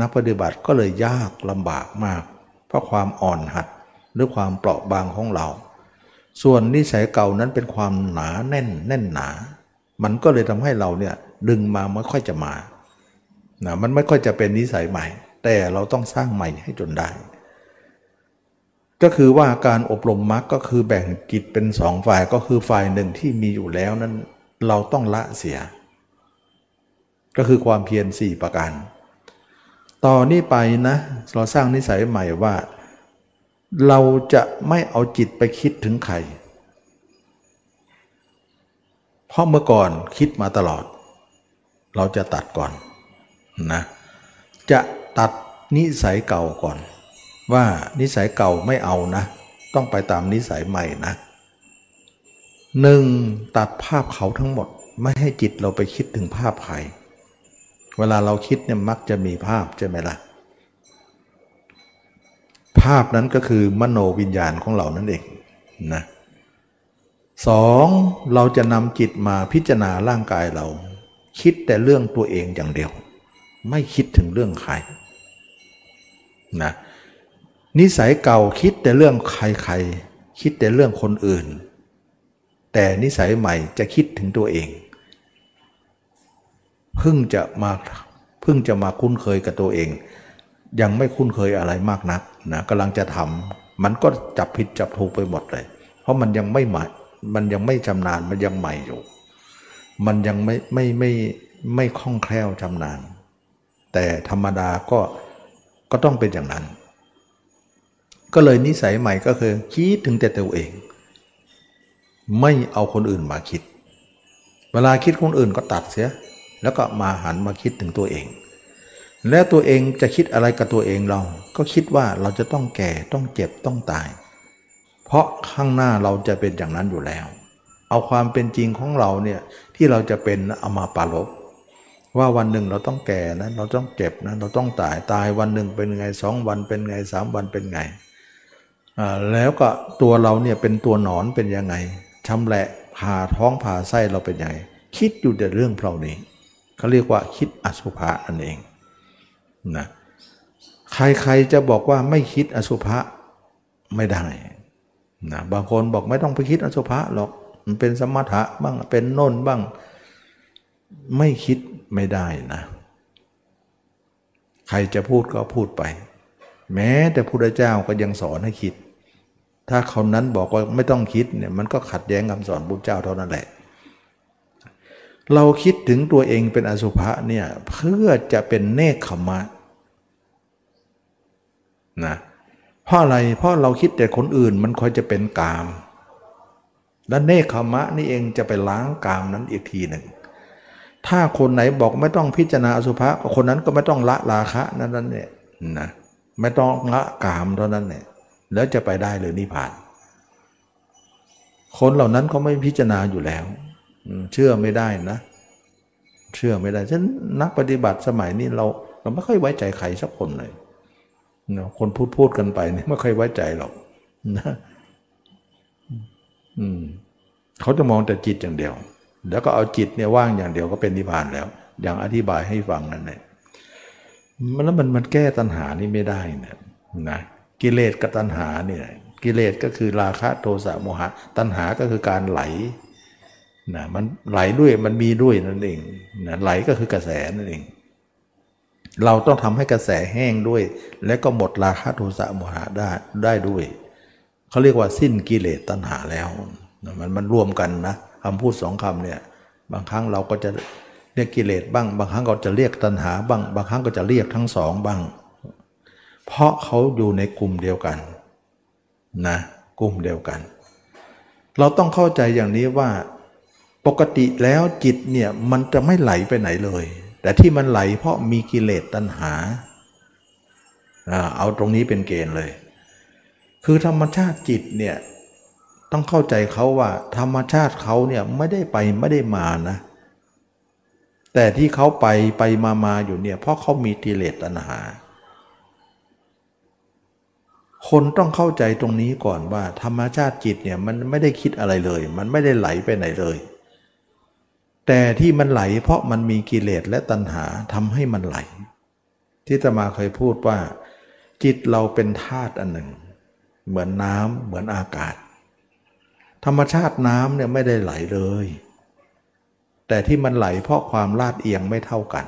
นักปฏิบัติก็เลยยากลำบากมาก เพราะความอ่อนหัดหรือความเปราะบางของเรา ส่วนนิสัยเก่านั้นเป็นความหนาแน่นแน่นหนา มันก็เลยทำให้เราเนี่ยดึงมาไม่ค่อยจะมานะมันไม่ค่อยจะเป็นนิสัยใหม่ แต่เราต้องสร้างใหม่ให้จนได้ ก็คือว่าการอบรมมรรคก็คือแบ่งกิจเป็นสองฝ่ายก็คือฝ่ายหนึ่งที่มีอยู่แล้วนั้นเราต้องละเสีย ก็คือความเพียรสี่ประการ ต่อนนี้ไปนะเราสร้างนิสัยใหม่ว่า เราจะไม่เอาจิตไปคิดถึงใคร เพราะเมื่อก่อนคิดมาตลอด เราจะตัดก่อนนะ จะตัดนิสัยเก่าก่อน ว่านิสัยเก่าไม่เอานะ ต้องไปตามนิสัยใหม่นะหนึ่งตัดภาพเขาทั้งหมด ไม่ให้จิตเราไปคิดถึงภาพใครเวลาเราคิดเนี่ยมักจะมีภาพใช่ไหมละ่ะ ภาพนั้นก็คือมโนวิญญาณของเรานั่นเองนะสองเราจะนำจิตมาพิจารณาร่างกายเรา คิดแต่เรื่องตัวเองอย่างเดียว ไม่คิดถึงเรื่องใครนะ นิสัยเก่าคิดแต่เรื่องใครๆ คิดแต่เรื่องคนอื่น แต่นิสัยใหม่จะคิดถึงตัวเอง เพิ่งจะมาเพิ่งจะมาคุ้นเคยกับตัวเอง ยังไม่คุ้นเคยอะไรมากนักนะกำลังจะทำมันก็จับผิดจับถูกไปหมดเลย เพราะมันยังไม่ใหม่มันยังไม่ชำนาญมันยังใหม่อยู่ มันยังไม่ไม่ไม่ไม่คล่องแคล่วชำนาญแต่ธรรมดาก็ก็ต้องเป็นอย่างนั้น ก็เลยนิสัยใหม่ก็คือ คิดถึงแต่ตัวเอง ไม่เอาคนอื่นมาคิด เวลาคิดคนอื่นก็ตัดเสีย แล้วก็มาหันมาคิดถึงตัวเอง แล้วตัวเองจะคิดอะไรกับตัวเองเรา ก็คิดว่าเราจะต้องแก่ต้องเจ็บต้องตาย เพราะข้างหน้าเราจะเป็นอย่างนั้นอยู่แล้ว เอาความเป็นจริงของเราเนี่ยที่เราจะเป็นเอามาปาลบว่าวันหนึ่งเราต้องแก่นะเราต้องเจ็บนะเราต้องตายตายวันหนึ่งเป็นไงสองวันเป็นไงสามวันเป็นไง แล้วก็ตัวเราเนี่ยเป็นตัวหนอนเป็นยังไงชำแหละผ่าท้องผ่าไส้เราเป็นยังไง คิดอยู่แต่เรื่องเพลานี้เขาเรียกว่าคิดอสุภะนั่นเองนะใครๆจะบอกว่าไม่คิดอสุภะไม่ได้นะบางคนบอกไม่ต้องไปคิดอสุภะหรอกมันเป็นสมถะบ้างเป็นโน่นบ้าง ไม่คิดไม่ได้นะ ใครจะพูดก็พูดไป แม้แต่พุทธเจ้าก็ยังสอนให้คิด ถ้าคนนั้นบอกว่าไม่ต้องคิดเนี่ยมันก็ขัดแย้งคำสอนพุทธเจ้าเท่านั้นแหละ เราคิดถึงตัวเองเป็นอสุภะเนี่ยเพื่อจะเป็นเนคขมะนะเพราะอะไรเพราะเราคิดแต่คนอื่นมันคอยจะเป็นกาม และเนคขมะนี่เองจะไปล้างกามนั้นอีกทีหนึ่งถ้าคนไหนบอกไม่ต้องพิจารณาอสุภะคนนั้นก็ไม่ต้องละราคะนั่นนั่นเนี่ยนะไม่ต้องละกามเท่านั้นเนี่ย แล้วจะไปได้เลยนิพพาน คนเหล่านั้นเขาไม่พิจารณาอยู่แล้ว เชื่อไม่ได้นะ เชื่อไม่ได้ฉะนั้นนักปฏิบัติสมัยนี้เราเราไม่ค่อยไว้ใจใครสักคนเลยเนาะคนพูดพูดกันไปเนี่ยไม่ค่อยไว้ใจหรอกนะอืมเขาจะมองแต่จิตอย่างเดียว แล้วก็เอาจิตเนี่ยว่างอย่างเดียวก็เป็นนิพพานแล้ว อย่างอธิบายให้ฟังนั่นแหละมันแล้วมันมันแก้ตัณหานี่ไม่ได้นะนะ กิเลสกับตัณหาเนี่ยกิเลสก็คือราคะโทสะโมหะ ตัณหาก็คือการไหลนะมันไหลด้วยมันมีด้วยนั่นเองนะไหลก็คือกระแสนั่นเอง เราต้องทำให้กระแสแห้งด้วย และก็หมดราคะโทสะโมหะได้ได้ด้วยเขาเรียกว่าสิ้นกิเลสตัณหาแล้วมันมันรวมกันนะคำพูดสองคำเนี่ยบางครั้งเราก็จะเรียกกิเลสบ้าง บางครั้งก็จะเรียกตัณหาบ้าง บางครั้งก็จะเรียกทั้งสองบ้าง เพราะเขาอยู่ในกลุ่มเดียวกันนะกลุ่มเดียวกัน เราต้องเข้าใจอย่างนี้ว่าปกติแล้วจิตเนี่ยมันจะไม่ไหลไปไหนเลย แต่ที่มันไหลเพราะมีกิเลสตัณหา เอาตรงนี้เป็นเกณฑ์เลย คือธรรมชาติจิตเนี่ยต้องเข้าใจเขาว่า ธรรมชาติเขาเนี่ยไม่ได้ไปไม่ได้มานะ แต่ที่เขาไปไปมามาอยู่เนี่ยเพราะเขามีกิเลสตัณหา คนต้องเข้าใจตรงนี้ก่อนว่า ธรรมชาติจิตเนี่ยมันไม่ได้คิดอะไรเลย มันไม่ได้ไหลไปไหนเลย แต่ที่มันไหลเพราะมันมีกิเลสและตัณหาทำให้มันไหล ที่ตมาเคยพูดว่า จิตเราเป็นธาตุอันหนึ่ง เหมือนน้ำเหมือนอากาศ ธรรมชาติน้ำเนี่ยไม่ได้ไหลเลย แต่ที่มันไหลเพราะความลาดเอียงไม่เท่ากัน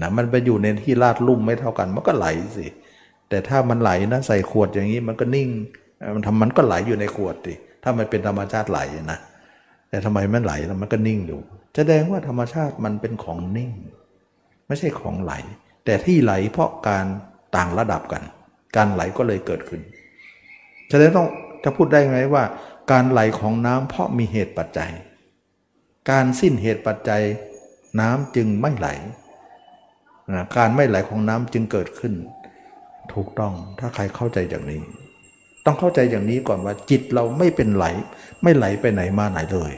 นะมันไปอยู่ในที่ลาดลุ่มไม่เท่ากัน มันก็ไหลสิ แต่ถ้ามันไหลนะใส่ขวดอย่างนี้มันก็นิ่ง มันทำมันก็ไหลอยู่ในขวดดิถ้ามันเป็นธรรมชาติไหลนะแต่ทำไมมันไหลแล้วมันก็นิ่งอยู่แสดงว่าธรรมชาติมันเป็นของนิ่ง ไม่ใช่ของไหล แต่ที่ไหลเพราะการต่างระดับกัน การไหลก็เลยเกิดขึ้นฉะนั้นต้องจะพูดได้ไหมว่า การไหลของน้ำเพราะมีเหตุปัจจัย การสิ้นเหตุปัจจัยน้ำจึงไม่ไหล การไม่ไหลของน้ำจึงเกิดขึ้น ถูกต้องถ้าใครเข้าใจอย่างนี้ ต้องเข้าใจอย่างนี้ก่อนว่าจิตเราไม่เป็นไหล ไม่ไหลไปไหนมาไหนเลย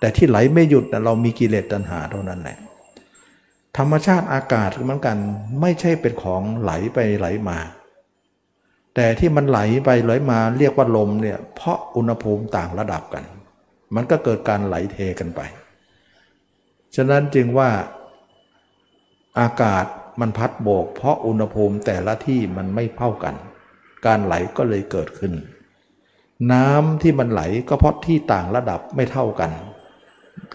แต่ที่ไหลไม่หยุดเรามีกิเลสตัณหาเท่านั้นแหละ ธรรมชาติอากาศเหมือนกันไม่ใช่เป็นของไหลไปไหลมา แต่ที่มันไหลไปไหลมาเรียกว่าลมเนี่ยเพราะอุณหภูมิต่างระดับกัน มันก็เกิดการไหลเทกันไป ฉะนั้นจึงว่าอากาศ มันพัดโบก เพราะอุณหภูมิแต่ละที่มันไม่เท่ากัน การไหลก็เลยเกิดขึ้น น้ำที่มันไหลก็เพราะที่ต่างระดับไม่เท่ากัน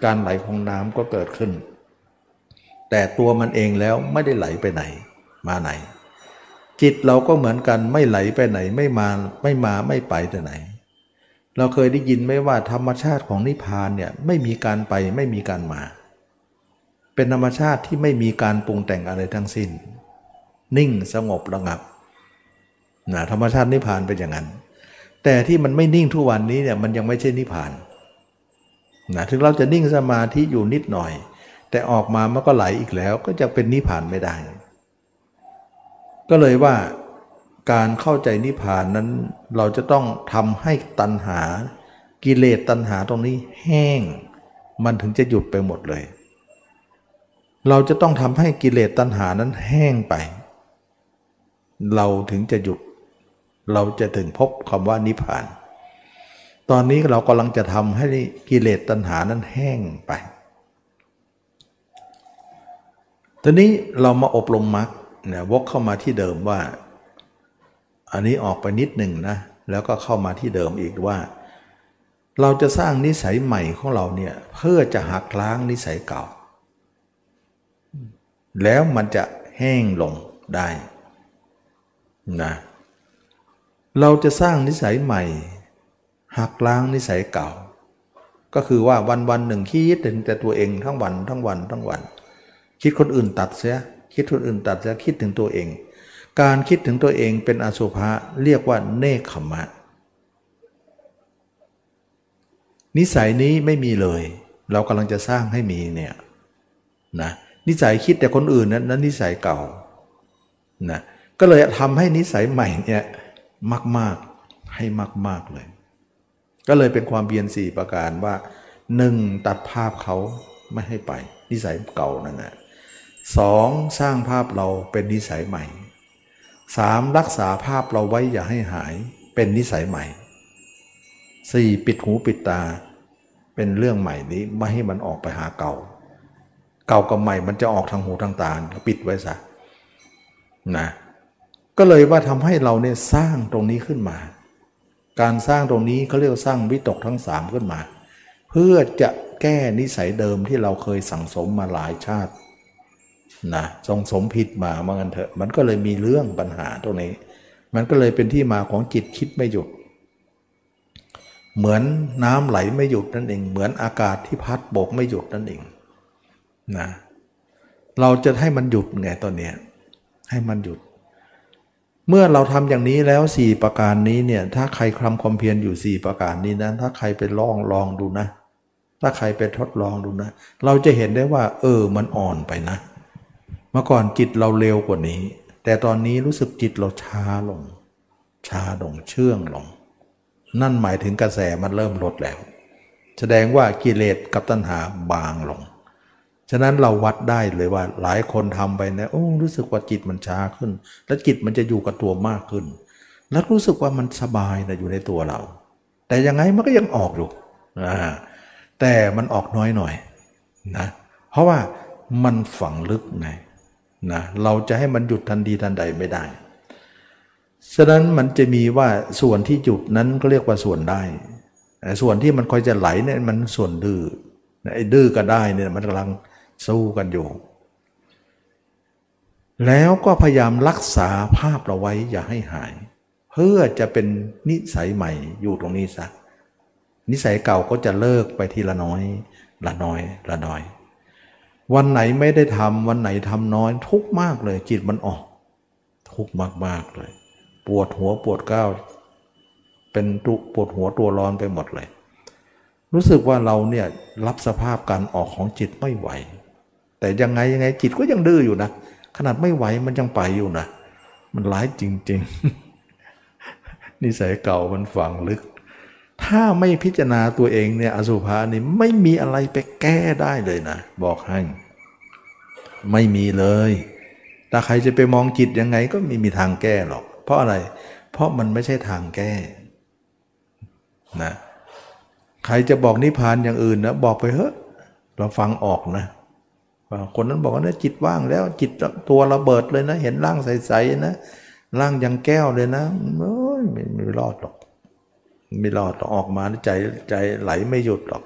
การไหลของน้ำก็เกิดขึ้น แต่ตัวมันเองแล้วไม่ได้ไหลไปไหน มาไหน จิตเราก็เหมือนกันไม่ไหลไปไหนไม่มาไม่มาไม่ไปแต่ไหน เราเคยได้ยินไหมว่าธรรมชาติของนิพพานเนี่ยไม่มีการไปไม่มีการมา เป็นธรรมชาติที่ไม่มีการปรุงแต่งอะไรทั้งสิ้น นิ่งสงบระงับนะธรรมชาตินิพพานเป็นอย่างนั้น แต่ที่มันไม่นิ่งทุกวันนี้เนี่ยมันยังไม่ใช่นิพพานนะถึงเราจะนิ่งสมาธิอยู่นิดหน่อย แต่ออกมามันก็ไหลอีกแล้ว ก็จะเป็นนิพพานไม่ได้ ก็เลยว่าการเข้าใจนิพพานนั้นเราจะต้องทำให้ตัณหา กิเลสตัณหาตรงนี้แห้ง มันถึงจะหยุดไปหมดเลย เราจะต้องทำให้กิเลสตัณหานั้นแห้งไป เราถึงจะหยุด เราจะถึงพบคำว่านิพพาน ตอนนี้เรากำลังจะทำให้กิเลสตัณหานั้นแห้งไปตอนนี้เรามาอบรมมรรคเนี่ยวกเข้ามาที่เดิมว่า อันนี้ออกไปนิดหนึ่งนะ แล้วก็เข้ามาที่เดิมอีกว่า เราจะสร้างนิสัยใหม่ของเราเนี่ยเพื่อจะหักล้างนิสัยเก่า แล้วมันจะแห้งลงได้นะเราจะสร้างนิสัยใหม่หักล้างนิสัยเก่า ก็คือว่าวันวันหนึ่งคิดถึงแต่ตัวเองทั้งวันทั้งวันทั้งวัน คิดคนอื่นตัดเสียคิดคนอื่นตัดเสียคิดถึงตัวเอง การคิดถึงตัวเองเป็นอสุภะเรียกว่าเนคขมะ นิสัยนี้ไม่มีเลย เรากำลังจะสร้างให้มีเนี่ยนะ นิสัยคิดแต่คนอื่นนั้นนั้นนิสัยเก่านะก็เลยทำให้นิสัยใหม่เนี่ยมากๆให้มาก ๆเลย ก็เลยเป็นความเบียนสี่ประการว่าหนึ่งตัดภาพเขาไม่ให้ไป นิสัยเก่านั่นแหละสองสร้างภาพเราเป็นนิสัยใหม่สามรักษาภาพเราไว้อย่าให้หายเป็นนิสัยใหม่สี่ปิดหูปิดตา เป็นเรื่องใหม่นี้ไม่ให้มันออกไปหาเก่า เก่ากับใหม่มันจะออกทางหูทางตาปิดไว้ซะนะก็เลยว่าทำให้เราเนี่ยสร้างตรงนี้ขึ้นมา การสร้างตรงนี้เขาเรียกสร้างวิตกทั้งสามขึ้นมา เพื่อจะแก้นิสัยเดิมที่เราเคยสั่งสมมาหลายชาตินะทรงสมผิดมาเมื่อกันเถอะ มันก็เลยมีเรื่องปัญหาตรงนี้ มันก็เลยเป็นที่มาของจิตคิดไม่หยุด เหมือนน้ำไหลไม่หยุดนั่นเอง เหมือนอากาศที่พัดโบกไม่หยุดนั่นเอง นะเราจะให้มันหยุดไงตอนเนี้ยให้มันหยุด เมื่อเราทำอย่างนี้แล้วสี่ประการนี้เนี่ยถ้าใครคลำความเพียรอยู่สี่ประการนี้นะถ้าใครไปลองลองดูนะ ถ้าใครไปทดลองดูนะ เราจะเห็นได้ว่า เออมันอ่อนไปนะ เมื่อก่อนจิตเราเร็วกว่านี้ แต่ตอนนี้รู้สึกจิตเราช้าลง ช้าลงเชื่องลง นั่นหมายถึงกระแสมันเริ่มลดแล้ว แสดงว่ากิเลสกับตัณหาบางลง ฉะนั้นเราวัดได้เลยว่าหลายคนทำไปนะโอ้รู้สึกว่าจิตมันช้าขึ้น แล้วจิตมันจะอยู่กับตัวมากขึ้น แล้วรู้สึกว่ามันสบายนะอยู่ในตัวเรา แต่ยังไงมันก็ยังออกอยู่แต่มันออกน้อยหน่อยนะเพราะว่ามันฝังลึกไงนะเราจะให้มันหยุดทันทีทันใดไม่ได้ ฉะนั้นมันจะมีว่าส่วนที่หยุดนั้นก็เรียกว่าส่วนได้ ส่วนที่มันคอยจะไหลเนี่ยมันส่วนดื้อไอ้ดื้อก็ได้เนี่ยมันกำลัง สู้กันอยู่ แล้วก็พยายามรักษาภาพเราไว้อย่าให้หาย เพื่อจะเป็นนิสัยใหม่อยู่ตรงนี้ซะนิสัยเก่าก็จะเลิกไปทีละน้อย ละน้อย ละน้อย วันไหนไม่ได้ทำวันไหนทำน้อย ทุกมากเลย จิตมันออก ทุกมากมากเลย ปวดหัวปวดก้าวเป็นตุปวดหัวตัวร้อนไปหมดเลย รู้สึกว่าเราเนี่ยรับสภาพการออกของจิตไม่ไหว แต่ยังไงยังไงจิตก็ยังดื้ออยู่นะ ขนาดไม่ไหวมันยังไปอยู่นะ มันร้ายจริง ๆ นิสัยเก่ามันฝังลึก ถ้าไม่พิจารณาตัวเองเนี่ยอสุภะนี่ไม่มีอะไรไปแก้ได้เลยนะ บอกให้ ไม่มีเลยถ้าใครจะไปมองจิตยังไงก็ไม่มีทางแก้หรอก เพราะอะไร เพราะมันไม่ใช่ทางแก้นะใครจะบอกนิพพานอย่างอื่นนะบอกไปเถอะเราฟังออกนะ คนนั้นบอกว่าเนี่ยจิตว่างแล้ว จิตตัวระเบิดเลยนะ เห็นร่างใสๆนะร่างยังแก้วเลยนะโอ้ยไม่ไม่รอดหรอกไม่รอดออกมาใจใจไหลไม่หยุดหรอก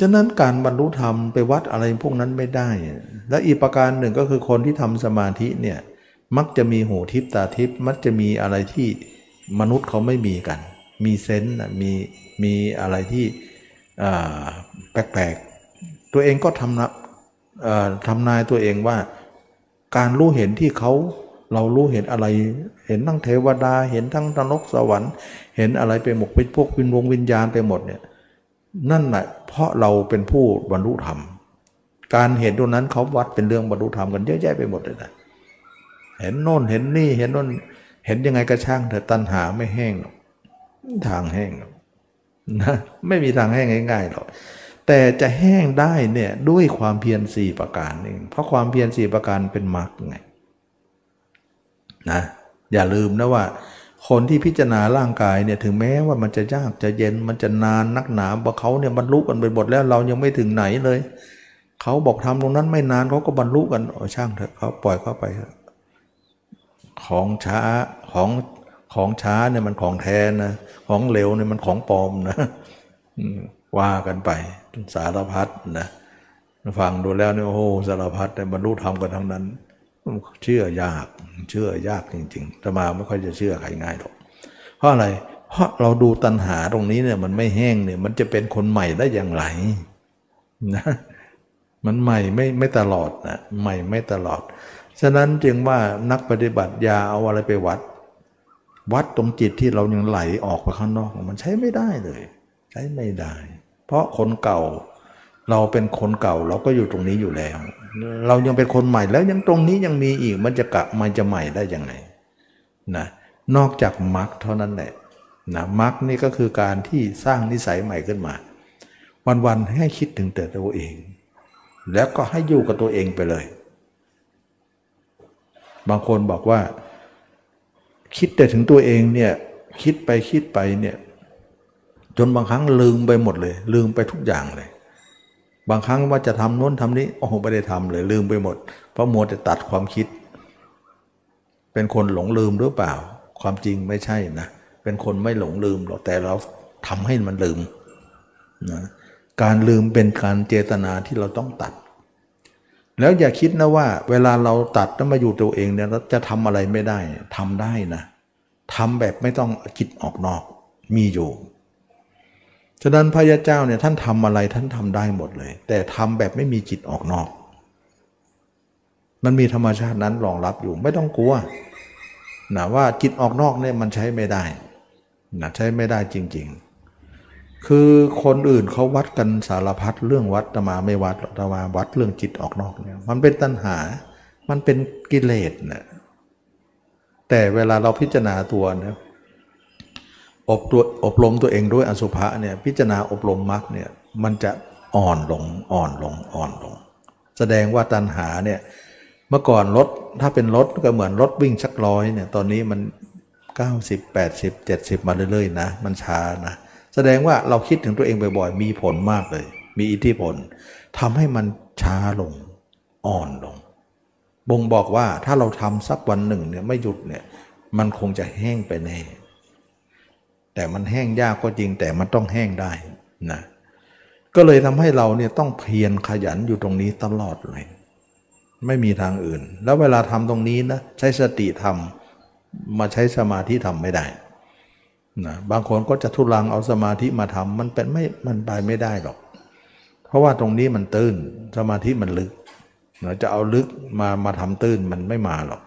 ฉะนั้นการบรรลุธรรมไปวัดอะไรพวกนั้นไม่ได้ และอีกประการหนึ่งก็คือคนที่ทำสมาธิเนี่ยมักจะมีหูทิพตาทิพมักจะมีอะไรที่มนุษย์เขาไม่มีกัน มีเซนต์มีมีอะไรที่แปลกๆตัวเองก็ทำนะ ทำนายตัวเองว่า การรู้เห็นที่เขาเรารู้เห็นอะไร เห็นทั้งเทวดา เห็นทั้งนรกสวรรค์ เห็นอะไรไปหมดเป็นพวกวินวงวิญญาณไปหมดเนี่ยนั่นแหละเพราะเราเป็นผู้บรรลุธรรม การเห็นตรงนั้นเขาวัดเป็นเรื่องบรรลุธรรมกันเยอะแยะไปหมดเลยนะเห็นโน่นเห็นนี่เห็นโน่นเห็นยังไงก็ช่างแต่ตัณหาไม่แห้งหรอกทางแห้งนะไม่มีทางแห้งง่ายๆหรอก แต่จะแห้งได้เนี่ยด้วยความเพียรสี่ประการเองเพราะความเพียรสี่ประการเป็นมรรคไงนะอย่าลืมนะว่า คนที่พิจารณาร่างกายเนี่ยถึงแม้ว่ามันจะยากจะเย็นมันจะนานนักหนาเพราะเขาเนี่ยบรรลุกันไปหมดแล้วเรายังไม่ถึงไหนเลย เขาบอกทำตรงนั้นไม่นานเขาก็บรรลุกันโอ้ช่างเถอะเขาปล่อยเข้าไปของช้าของของช้าเนี่ยมันของแท้นะ ของเร็วเนี่ยมันของปลอมนะว่ากันไป สารพัดนะฟังดูแล้วเนี่ยโอ้สารพัดแต่บรรลุธรรมกันทั้งนั้น เชื่อยากเชื่อยากจริงๆธรรมาไม่ค่อยจะเชื่อใครง่ายหรอกเพราะอะไร เพราะเราดูตัณหาตรงนี้เนี่ยมันไม่แห้งเนี่ยมันจะเป็นคนใหม่ได้อย่างไรนะมันใหม่ไม่ไม่ตลอดนะใหม่ไม่ตลอด ฉะนั้นจึงว่านักปฏิบัติยาเอาอะไรไปวัด วัดตรงจิตที่เรายังไหลออกไปข้างนอก มันใช้ไม่ได้เลย ใช้ไม่ได้ เพราะคนเก่า เราเป็นคนเก่าเราก็อยู่ตรงนี้อยู่แล้ว เรายังเป็นคนใหม่แล้วยังตรงนี้ยังมีอีกมันจะกะมันจะใหม่ได้ยังไงนะนอกจากมรรคเท่านั้นแหละนะมรรคนี่ก็คือการที่สร้างนิสัยใหม่ขึ้นมา วันๆให้คิดถึงแต่ตัวเอง แล้วก็ให้อยู่กับตัวเองไปเลย บางคนบอกว่า คิดแต่ถึงตัวเองเนี่ยคิดไปคิดไปเนี่ย จนบางครั้งลืมไปหมดเลย ลืมไปทุกอย่างเลย บางครั้งว่าจะทำโน้นทำนี้โอ้โหไม่ได้ทำเลย ลืมไปหมด เพราะมัวแต่ตัดความคิด เป็นคนหลงลืมหรือเปล่า ความจริงไม่ใช่นะ เป็นคนไม่หลงลืมหรอกแต่เราทำให้มันลืมนะการลืมเป็นการเจตนาที่เราต้องตัด แล้วอย่าคิดนะว่า เวลาเราตัดแล้วมาอยู่ตัวเองเนี่ยเราจะทำอะไรไม่ได้ทำได้นะทำแบบไม่ต้องคิดออกนอกมีอยู่ ฉะนั้นพระยาเจ้าเนี่ยท่านทำอะไรท่านทำได้หมดเลย แต่ทำแบบไม่มีจิตออกนอก มันมีธรรมชาตินั้นรองรับอยู่ไม่ต้องกลัวนะว่าจิตออกนอกเนี่ยมันใช้ไม่ได้นะใช้ไม่ได้จริง ๆ คือคนอื่นเขาวัดกันสารพัดเรื่องวัดตมาไม่วัดตมาวัดเรื่องจิตออกนอกเนี่ยมันเป็นตัณหา มันเป็นกิเลสนะแต่เวลาเราพิจารณาตัวเนะ อบตัวอบรมตัวเองด้วยอสุภะเนี่ยพิจารณาอบรมมรรคเนี่ยมันจะอ่อนลงอ่อนลงอ่อนลง แสดงว่าตัณหาเนี่ยเมื่อก่อนรถถ้าเป็นรถก็เหมือนรถวิ่งชักร้อยเนี่ยตอนนี้มัน 90 80 70 มาเรื่อยๆนะมันช้านะแสดงว่าเราคิดถึงตัวเองบ่อยๆ มีผลมากเลย มีอิทธิพลทำให้มันช้าลงอ่อนลงบ่งบอกว่าถ้าเราทำสักวันหนึ่งเนี่ยไม่หยุดเนี่ยมันคงจะแห้งไปแน่ แต่มันแห้งยากก็จริงแต่มันต้องแห้งได้นะก็เลยทำให้เราเนี่ยต้องเพียรขยันอยู่ตรงนี้ตลอดเลย ไม่มีทางอื่น แล้วเวลาทำตรงนี้นะใช้สติทำมาใช้สมาธิทำไม่ได้นะบางคนก็จะทุลังเอาสมาธิมาทำมันเป็นไม่มันไปไม่ได้หรอก เพราะว่าตรงนี้มันตื้นสมาธิมันลึกนะจะเอาลึกมามาทำตื้นมันไม่มาหรอก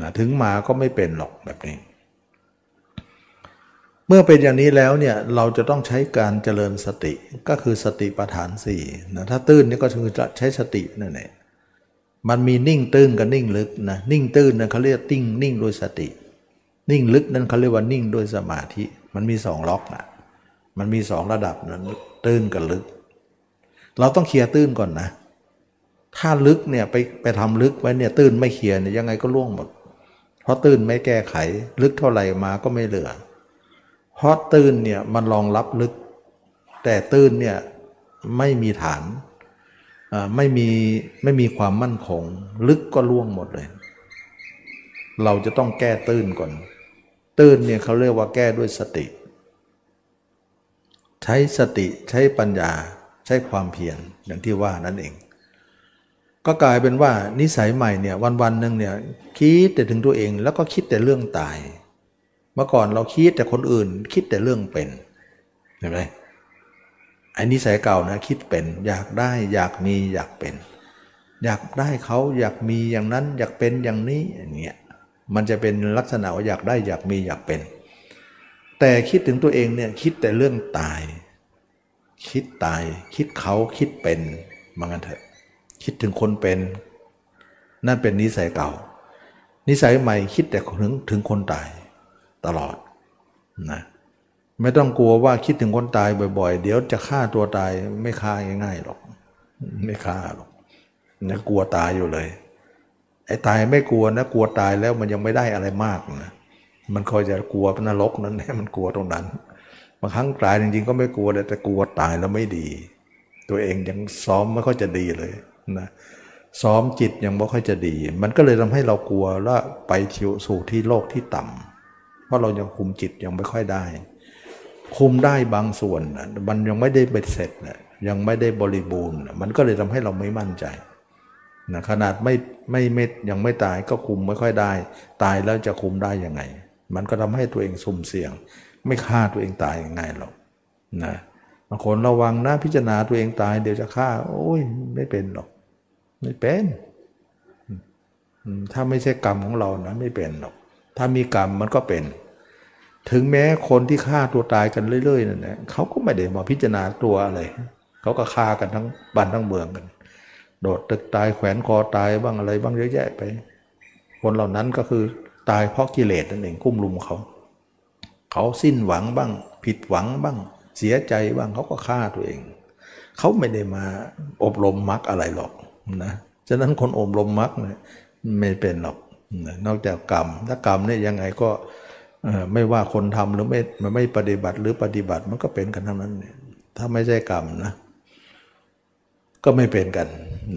นะถึงมาก็ไม่เป็นหรอกแบบนี้ เมื่อเป็นอย่างนี้แล้วเนี่ยเราจะต้องใช้การเจริญสติก็คือสติปัฏฐานสี่นะถ้าตื้นนี่ก็คือจะใช้สตินั่นแหละมันมีนิ่งตื้นกับนิ่งลึกนะนิ่งตื้นนะเขาเรียกติ้งนิ่งโดยสติ นิ่งลึกนั่นเขาเรียกว่านิ่งด้วยสมาธิ มันมีสองล็อกนะมันมีสองระดับนั้นตื้นกับลึก เราต้องเคลียร์ตื้นก่อนนะ ถ้าลึกเนี่ยไปไปทำลึกไว้เนี่ยตื้นไม่เคลียร์เนี่ยยังไงก็ล่วงหมด เพราะตื้นไม่แก้ไข ลึกเท่าไหร่มาก็ไม่เหลือ เพราะตื้นเนี่ยมันรองรับลึก แต่ตื้นเนี่ยไม่มีฐานไม่มีไม่มีความมั่นคง ลึกก็ล่วงหมดเลย เราจะต้องแก้ตื้นก่อน ตื้นเนี่ยเขาเรียกว่าแก้ด้วยสติ ใช้สติใช้ปัญญาใช้ความเพียรอย่างที่ว่านั่นเอง ก็กลายเป็นว่านิสัยใหม่เนี่ยวันวันหนึ่งเนี่ยคิดแต่ถึงตัวเองแล้วก็คิดแต่เรื่องตาย เมื่อก่อนเราคิดแต่คนอื่น คิดแต่เรื่องเป็นเห็นไหมไอ้นิสัยเก่านะคิดเป็น อยากได้อยากมีอยากเป็น อยากได้เขาอยากมีอย่างนั้น อยากเป็นอย่างนี้อย่างเงี้ยมันจะเป็นลักษณะว่าอยากได้อยากมีอยากเป็น แต่คิดถึงตัวเองเนี่ยคิดแต่เรื่องตาย คิดตาย คิดเขาคิดเป็นมังันเถอะ คิดถึงคนเป็น นั่นเป็นนิสัยเก่า นิสัยใหม่คิดแต่ถึงถึงคนตาย ตลอดนะไม่ต้องกลัวว่าคิดถึงคนตายบ่อย ๆ เดี๋ยวจะฆ่าตัวตายไม่ฆ่าง่ายๆหรอก ไม่ฆ่าหรอกนะกลัวตายอยู่เลย ไอ้ตายไม่กลัวนะกลัวตายแล้วมันยังไม่ได้อะไรมากนะมันคอยจะกลัวนรกนั่นแหละมันกลัวตรงนั้นบางครั้งตายจริงๆก็ไม่กลัวแต่กลัวตายแล้วไม่ดี ตัวเองยังซ้อมไม่ค่อยจะดีเลยนะซ้อมจิตยังไม่ค่อยจะดี มันก็เลยทำให้เรากลัวว่าไปทิวสู่ที่โลกที่ต่ำเพ ราะเรายังคุมจิตยังไม่ค่อยได้ คุมได้บางส่วนมันยังไม่ได้เบ็ดเสร็จนะยังไม่ได้บริบูรณ์ มันก็เลยทำให้เราไม่มั่นใจนะขนาดไม่ไม่เม็ดยังไม่ตายก็คุมไม่ค่อยได้ ตายแล้วจะคุมได้ยังไง มันก็ทำให้ตัวเองสุ่มเสี่ยง ไม่ฆ่าตัวเองตายยังไงหรอกนะบางคนระวังนะพิจารณาตัวเองตายเดี๋ยวจะฆ่า โอ้ยไม่เป็นหรอก ไม่เป็น ถ้าไม่ใช่กรรมของเรานะไม่เป็นหรอก ถ้ามีกรรมมันก็เป็น ถึงแม้คนที่ฆ่าตัวตายกันเรื่อยๆนั่นแหละเขาก็ไม่ได้มาพิจารณาตัวอะไรเขาก็ฆ่ากันทั้งบ้านทั้งเมืองกัน โดดตึกตายแขวนคอตายบ้างอะไรบ้างเยอะแยะไป คนเหล่านั้นก็คือตายเพราะกิเลสนั่นเองคุ้มลุมเขา เขาสิ้นหวังบ้าง ผิดหวังบ้าง เสียใจบ้างเขาก็ฆ่าตัวเอง เขาไม่ได้มาอบรมมรรคอะไรหรอกนะฉะนั้นคนอบรมมรรคเนี่ยไม่เป็นหรอกนอกจากกรรมถ้ากรรมเนี่ยยังไงก็ ไม่ว่าคนทำหรือไม่ไม่ปฏิบัติหรือปฏิบัติมันก็เป็นกันทั้งนั้นเนี่ยถ้าไม่ใช่กรรมนะ ก็ไม่เป็นกัน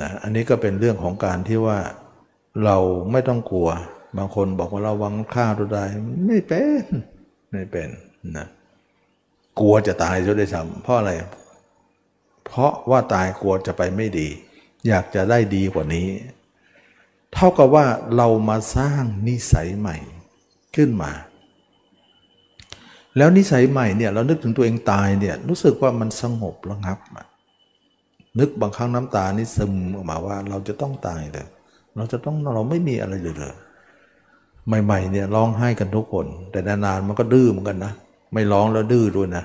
นะอันนี้ก็เป็นเรื่องของการที่ว่าเราไม่ต้องกลัว บางคนบอกว่าเราวังฆ่าตัวตายไม่เป็นไม่เป็นนะกลัวจะตายจะได้ทำเพราะอะไร เพราะว่าตายกลัวจะไปไม่ดี อยากจะได้ดีกว่านี้ เท่ากับว่าเรามาสร้างนิสัยใหม่ขึ้นมา แล้วนิสัยใหม่เนี่ยเรานึกถึงตัวเองตายเนี่ยรู้สึกว่ามันสงบระงับนึกบางครั้งน้ำตานี่ซึมออกมาว่าเราจะต้องตายเลยเราจะต้องเราไม่มีอะไรเลยเลยใหม่ๆเนี่ยร้องไห้กันทุกคน แต่นานๆมันก็ดื้อเหมือนกันนะไม่ร้องแล้วดื้อด้วยนะ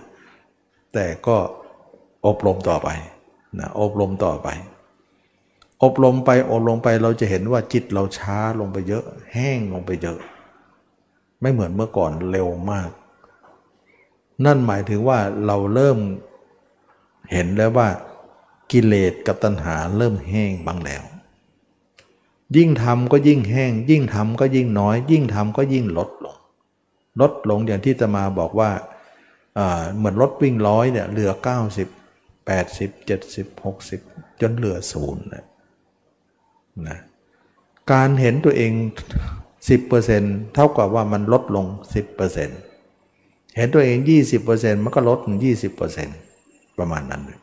แต่ก็อบรมต่อไปนะอบรมต่อไป อบรมไปอบรมไปเราจะเห็นว่าจิตเราช้าลงไปเยอะ แห้งลงไปเยอะ ไม่เหมือนเมื่อก่อนเร็วมาก นั่นหมายถึงว่าเราเริ่มเห็นแล้วว่ากิเลสกับตัณหาเริ่มแห้งบางแล้ว ยิ่งทำก็ยิ่งแห้ง ยิ่งทำก็ยิ่งน้อย ยิ่งทำก็ยิ่งลดลง ลดลงอย่างที่จะมาบอกว่าเหมือนรถวิ่งร้อยเนี่ยเหลือ 90 80 70 60 จนเหลือศูนย์นะการเห็นตัวเอง 10%เท่ากับว่ามันลดลง 10% เห็นตัวเอง 20%มันก็ลดถึง20%ประมาณนั้นเลย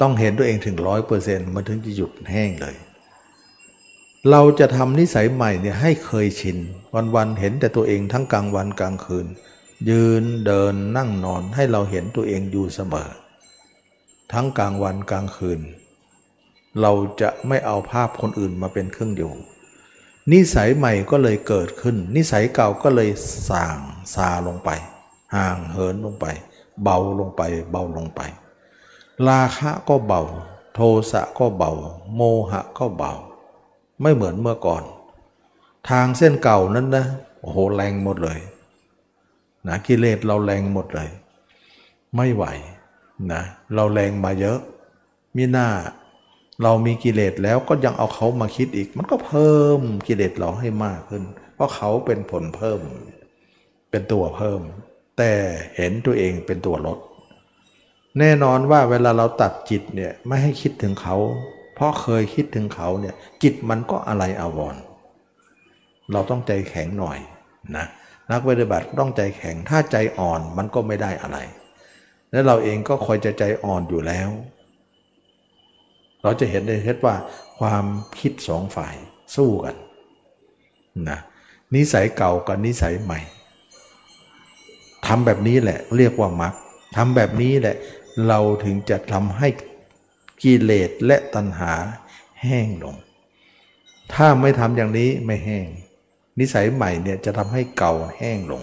ต้องเห็นตัวเองถึง 100%มันถึงจะหยุดแห้งเลย เราจะทำนิสัยใหม่เนี่ยให้เคยชิน วันๆเห็นแต่ตัวเองทั้งกลางวันกลางคืน ยืนเดินนั่งนอนให้เราเห็นตัวเองอยู่เสมอ ทั้งกลางวันกลางคืน เราจะไม่เอาภาพคนอื่นมาเป็นเครื่องอยู่ นิสัยใหม่ก็เลยเกิดขึ้น นิสัยเก่าก็เลยสางซาลงไป ห่างเหินลงไป เบาลงไป เบาลงไป ราคะก็เบา โทสะก็เบา โมหะก็เบา ไม่เหมือนเมื่อก่อน ทางเส้นเก่านั้นนะโอ้โหแรงหมดเลยนะกิเลสเราแรงหมดเลย ไม่ไหวนะเราแรงมาเยอะมีหน้า เรามีกิเลสแล้วก็ยังเอาเขามาคิดอีก มันก็เพิ่มกิเลสเราให้มากขึ้น เพราะเขาเป็นผลเพิ่ม เป็นตัวเพิ่ม แต่เห็นตัวเองเป็นตัวลด แน่นอนว่าเวลาเราตัดจิตเนี่ยไม่ให้คิดถึงเขา เพราะเคยคิดถึงเขาเนี่ยจิตมันก็อะไรอาวร เราต้องใจแข็งหน่อยนะนักปฏิบัติต้องใจแข็งถ้าใจอ่อนมันก็ไม่ได้อะไร และเราเองก็คอยจะใจอ่อนอยู่แล้ว เราจะเห็นได้เห็นว่าความคิดสองฝ่ายสู้กันนะนิสัยเก่ากับนิสัยใหม่ทำแบบนี้แหละ เรียกว่ามักทำแบบนี้แหละ เราถึงจะทำให้กิเลสและตัณหาแห้งลง ถ้าไม่ทำอย่างนี้ไม่แห้ง นิสัยใหม่เนี่ยจะทำให้เก่าแห้งลง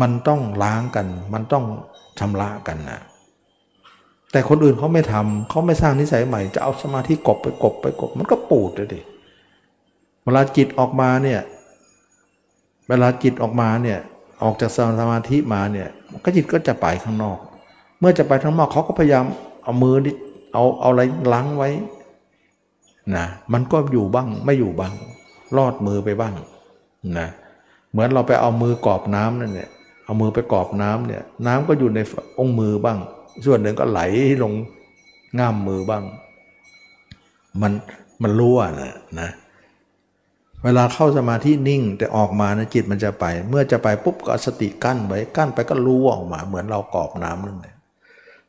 มันต้องล้างกัน มันต้องชำระกันนะ แต่คนอื่นเขาไม่ทำเขาไม่สร้างนิสัยใหม่ จะเอาสมาธิกบไปกบไปกบ มันก็ปูดเลยดิเวลาจิตออกมาเนี่ยเวลาจิตออกมาเนี่ยออกจากสมาธิมาเนี่ยก็จิตก็จะไปข้างนอก เมื่อจะไปข้างนอกเขาก็พยายามเอามือเอาเอาอะไรล้างไว้นะมันก็อยู่บ้างไม่อยู่บ้าง รอดมือไปบ้างนะเหมือนเราไปเอามือกอบน้ำนั่นเนี่ยเอามือไปกอบน้ำเนี่ยน้ำก็อยู่ในองค์มือบ้าง ส่วนหนึ่งก็ไหลลงง่ามมือบ้าง มันมันรั่วนะนะเวลาเข้าสมาธินิ่งแต่ออกมานะจิตมันจะไป เมื่อจะไปปุ๊บก็สติกั้นไว้กั้นไปก็รั่วออกมา เหมือนเรากอบน้ำนั่นแหละ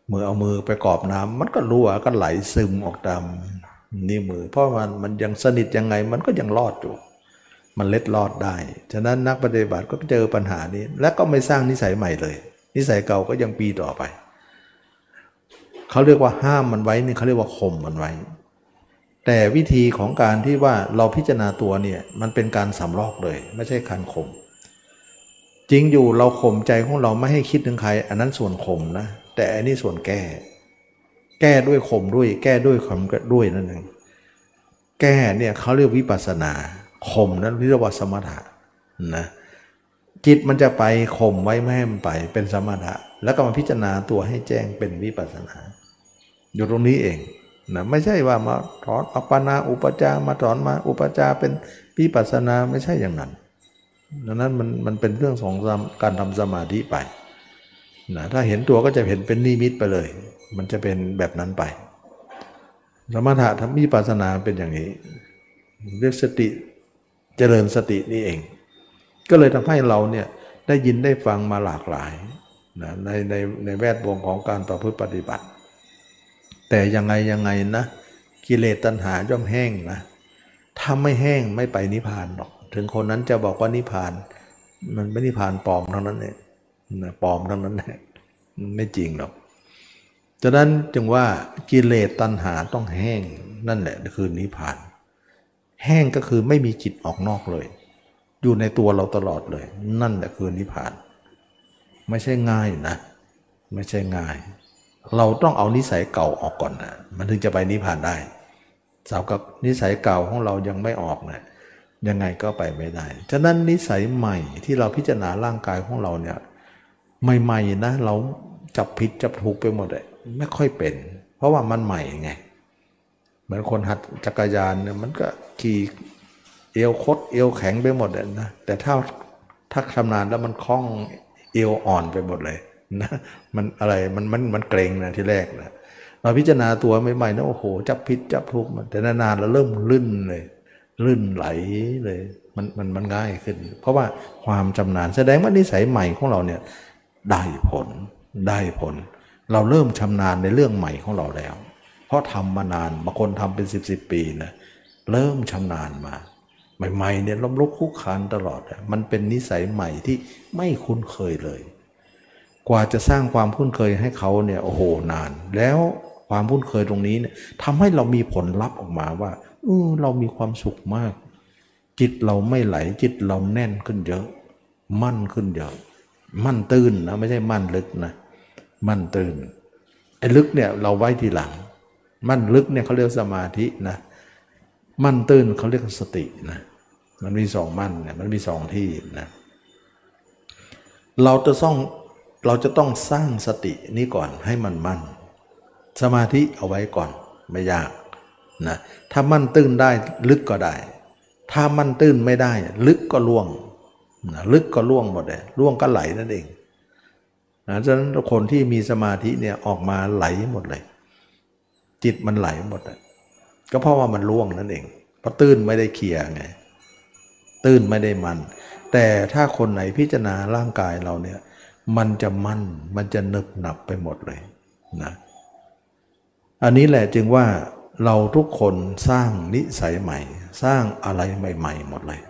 เมื่อเอามือไปกอบน้ำมันก็รั่วก็ไหลซึมออกตามนิ้วมือ เพราะมันมันยังสนิทยังไงมันก็ยังรอดอยู่ มันเล็ดลอดได้ ฉะนั้นนักปฏิบัติก็เจอปัญหานี้ และก็ไม่สร้างนิสัยใหม่เลย นิสัยเก่าก็ยังปีต่อไป เขาเรียกว่าห้ามมันไว้นี่เขาเรียกว่าข่มมันไว้ แต่วิธีของการที่ว่าเราพิจารณาตัวเนี่ยมันเป็นการสำลอกเลย ไม่ใช่การข่มจริงอยู่เราข่มใจของเราไม่ให้คิดถึงใคร อันนั้นส่วนข่มนะ แต่อันนี้ส่วนแก้ แก้ด้วยข่มด้วย แก้ด้วยข่มด้วยนั่นเองแก้เนี่ยเขาเรียกวิปัสสนาข่มนั้นเรียกว่าสมถะนะจิตมันจะไปข่มไว้ไม่ให้มันไปเป็นสมถะแล้วก็มาพิจารณาตัวให้แจ้งเป็นวิปัสสนา อยู่ตรงนี้เองนะไม่ใช่ว่ามาถอนอัปปนาอุปจามาถอนมาอุปจาเป็นวิปัสนาไม่ใช่อย่างนั้นดังนั้นมันมันเป็นเรื่องของการทำสมาธิไปนะถ้าเห็นตัวก็จะเห็นเป็นนิมิตไปเลย มันจะเป็นแบบนั้นไป สมถะทำวิปัสนาเป็นอย่างนี้ เรียกสติเจริญสตินี่เอง ก็เลยทำให้เราเนี่ยได้ยินได้ฟังมาหลากหลายนะในในในแวดวงของการประพฤติปฏิบัติ แต่ยังไงยังไงนะ กิเลสตัณหาย่อมแห้งนะถ้าไม่แห้งไม่ไปนิพพานหรอก ถึงคนนั้นจะบอกว่านิพพาน มันไม่นิพพานปลอมทั้งนั้นเนี่ยปลอมทั้งนั้นแหละไม่จริงหรอกฉะนั้นจึงว่ากิเลสตัณหาต้องแห้งนั่นแหละคือนิพพาน แห้งก็คือไม่มีจิตออกนอกเลย อยู่ในตัวเราตลอดเลย นั่นแหละคือนิพพาน ไม่ใช่ง่ายนะ ไม่ใช่ง่าย เราต้องเอานิสัยเก่าออกก่อนนะมันถึงจะไปนิพพานได้สาวกับนิสัยเก่าของเรายังไม่ออกนะยังไงก็ไปไม่ได้ ฉะนั้นนิสัยใหม่ที่เราพิจารณาร่างกายของเราเนี่ยใหม่ๆนะเราจับผิดจับถูกไปหมดเลยไม่ค่อยเป็น เพราะว่ามันใหม่ไงเหมือนคนหัดจักรยานเนี่ยมันก็ขี่เอวคดเอวแข็งไปหมดเลยนะแต่ถ้าถ้าชำนาญแล้วมันคล่องเอวอ่อนไปหมดเลย นะมันอะไรมันมันมันเกรงนะที่แรกนะเราพิจารณาตัวใหม่ๆนะโอ้โห จับพิษจับทุกมันแต่นานๆเราเริ่มลื่นเลย ลื่นไหลเลย มันมันมันง่ายขึ้น เพราะว่าความชำนาญแสดงว่านิสัยใหม่ของเราเนี่ยได้ผลได้ผล เราเริ่มชำนาญในเรื่องใหม่ของเราแล้ว เพราะทำมานานบางคนทำเป็นสิบสิบปีนะเริ่มชำนาญมา ใหม่ๆเนี่ยล้มลุกคุกคานตลอด มันเป็นนิสัยใหม่ที่ไม่คุ้นเคยเลย กว่าจะสร้างความคุ้นเคยให้เขาเนี่ยโอ้โหนาน แล้วความคุ้นเคยตรงนี้เนี่ยทำให้เรามีผลลัพธ์ออกมาว่าเออเรามีความสุขมาก จิตเราไม่ไหลจิตเราแน่นขึ้นเยอะ มั่นขึ้นเยอะ มั่นตื้นนะไม่ใช่มั่นลึกนะ มั่นตื้นไอ้ลึกเนี่ยเราไว้ทีหลัง มั่นลึกเนี่ยเขาเรียกสมาธินะ มั่นตื้นเขาเรียกสตินะมันมีสองมั่นเนี่ยมันมีสองที่นะเราจะต้อง เราจะต้องสร้างสตินี้ก่อนให้มันมั่น สมาธิเอาไว้ก่อนไม่ยากนะถ้ามั่นตื้นได้ลึกก็ได้ ถ้ามั่นตื้นไม่ได้ ลึกก็ล่วงนะลึกก็ล่วงหมดเลยล่วงก็ไหลนั่นเองนะฉะนั้นคนที่มีสมาธิเนี่ยออกมาไหลหมดเลย จิตมันไหลหมดอะก็เพราะว่ามันล่วงนั่นเอง เพราะตื้นไม่ได้เคลียร์ไงตื้นไม่ได้มัน แต่ถ้าคนไหนพิจารณาร่างกายเราเนี่ย มันจะมั่น มันจะนึบหนับไปหมดเลยนะอันนี้แหละจึงว่าเราทุกคนสร้างนิสัยใหม่ สร้างอะไรใหม่ ๆ หมดเลย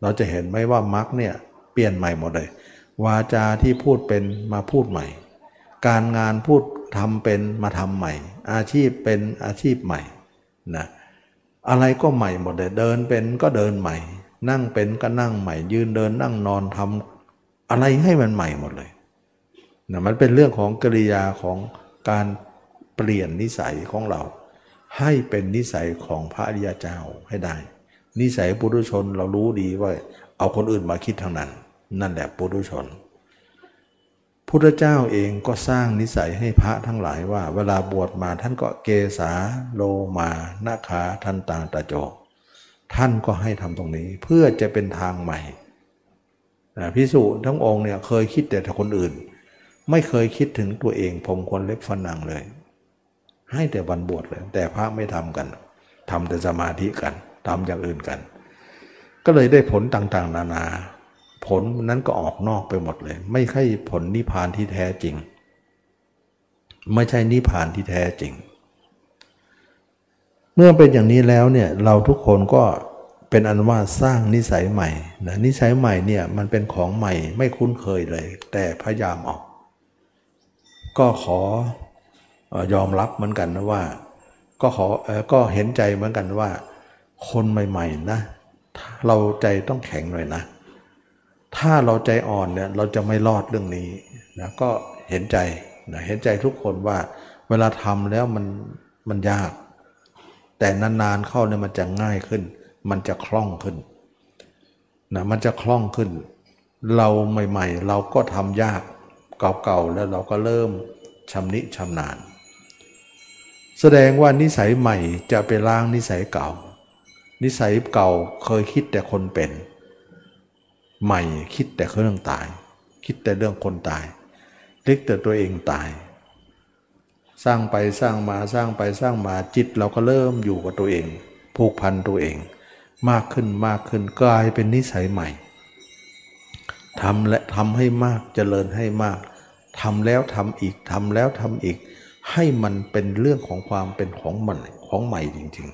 เราจะเห็นไหมว่ามรรคเนี่ยเปลี่ยนใหม่หมดเลย วาจาที่พูดเป็นมาพูดใหม่ การงานพูดทำเป็นมาทำใหม่ อาชีพเป็นอาชีพใหม่นะอะไรก็ใหม่หมดเลยเดินเป็นก็เดินใหม่ นั่งเป็นก็นั่งใหม่ ยืนเดินนั่งนอนทำ อะไรให้มันใหม่หมดเลยนะมันเป็นเรื่องของกิริยาของการเปลี่ยนนิสัยของเรา ให้เป็นนิสัยของพระอริยเจ้าให้ได้ นิสัยปุถุชนเรารู้ดีว่า เอาคนอื่นมาคิดทางนั้น นั่นแหละปุถุชนพุทธเจ้าเองก็สร้างนิสัยให้พระทั้งหลายว่า เวลาบวชมาท่านก็เกษาโลมานาคาทันตาตาโจท่านก็ให้ทำตรงนี้เพื่อจะเป็นทางใหม่ พิสุทั้งองค์เนี่ยเคยคิดแต่คนอื่น ไม่เคยคิดถึงตัวเองผมคนเล็บฟันนังเลย ให้แต่วันบวชเลย แต่พระไม่ทำกันทำแต่สมาธิกันทำอย่างอื่นกัน ก็เลยได้ผลต่างๆ นานา ผลนั้นก็ออกนอกไปหมดเลย ไม่ใช่ผลนิพพานที่แท้จริง ไม่ใช่นิพพานที่แท้จริง เมื่อเป็นอย่างนี้แล้วเนี่ยเราทุกคนก็ เป็นอันว่าสร้างนิสัยใหม่นะนิสัยใหม่เนี่ยมันเป็นของใหม่ไม่คุ้นเคยเลย แต่พยายามออก ก็ขอยอมรับเหมือนกันนะว่า ก็ขอก็เห็นใจเหมือนกันว่า คนใหม่ๆนะเราใจต้องแข็งหน่อยนะ ถ้าเราใจอ่อนเนี่ยเราจะไม่รอดเรื่องนี้นะก็เห็นใจนะเห็นใจทุกคนว่า เวลาทำแล้วมันมันยาก แต่นานๆเข้าเนี่ยมันจะง่ายขึ้น มันจะคล่องขึ้นนะมันจะคล่องขึ้น เราใหม่ ๆ เราก็ทำยากเก่าๆแล้วเราก็เริ่มชำนิชำนาญ แสดงว่านิสัยใหม่จะไปล้างนิสัยเก่า นิสัยเก่าเคยคิดแต่คนเป็น ใหม่คิดแต่เรื่องตาย คิดแต่เรื่องคนตายลิกแต่ตัวเองตาย สร้างไปสร้างมาสร้างไปสร้างมาจิตเราก็เริ่มอยู่กับตัวเอง ผูกพันตัวเอง มากขึ้นมากขึ้นกลายเป็นนิสัยใหม่ทำและทำให้มากเจริญให้มากทำแล้วทำอีกทำแล้วทำอีก ให้มันเป็นเรื่องของความเป็นของมันของใหม่จริง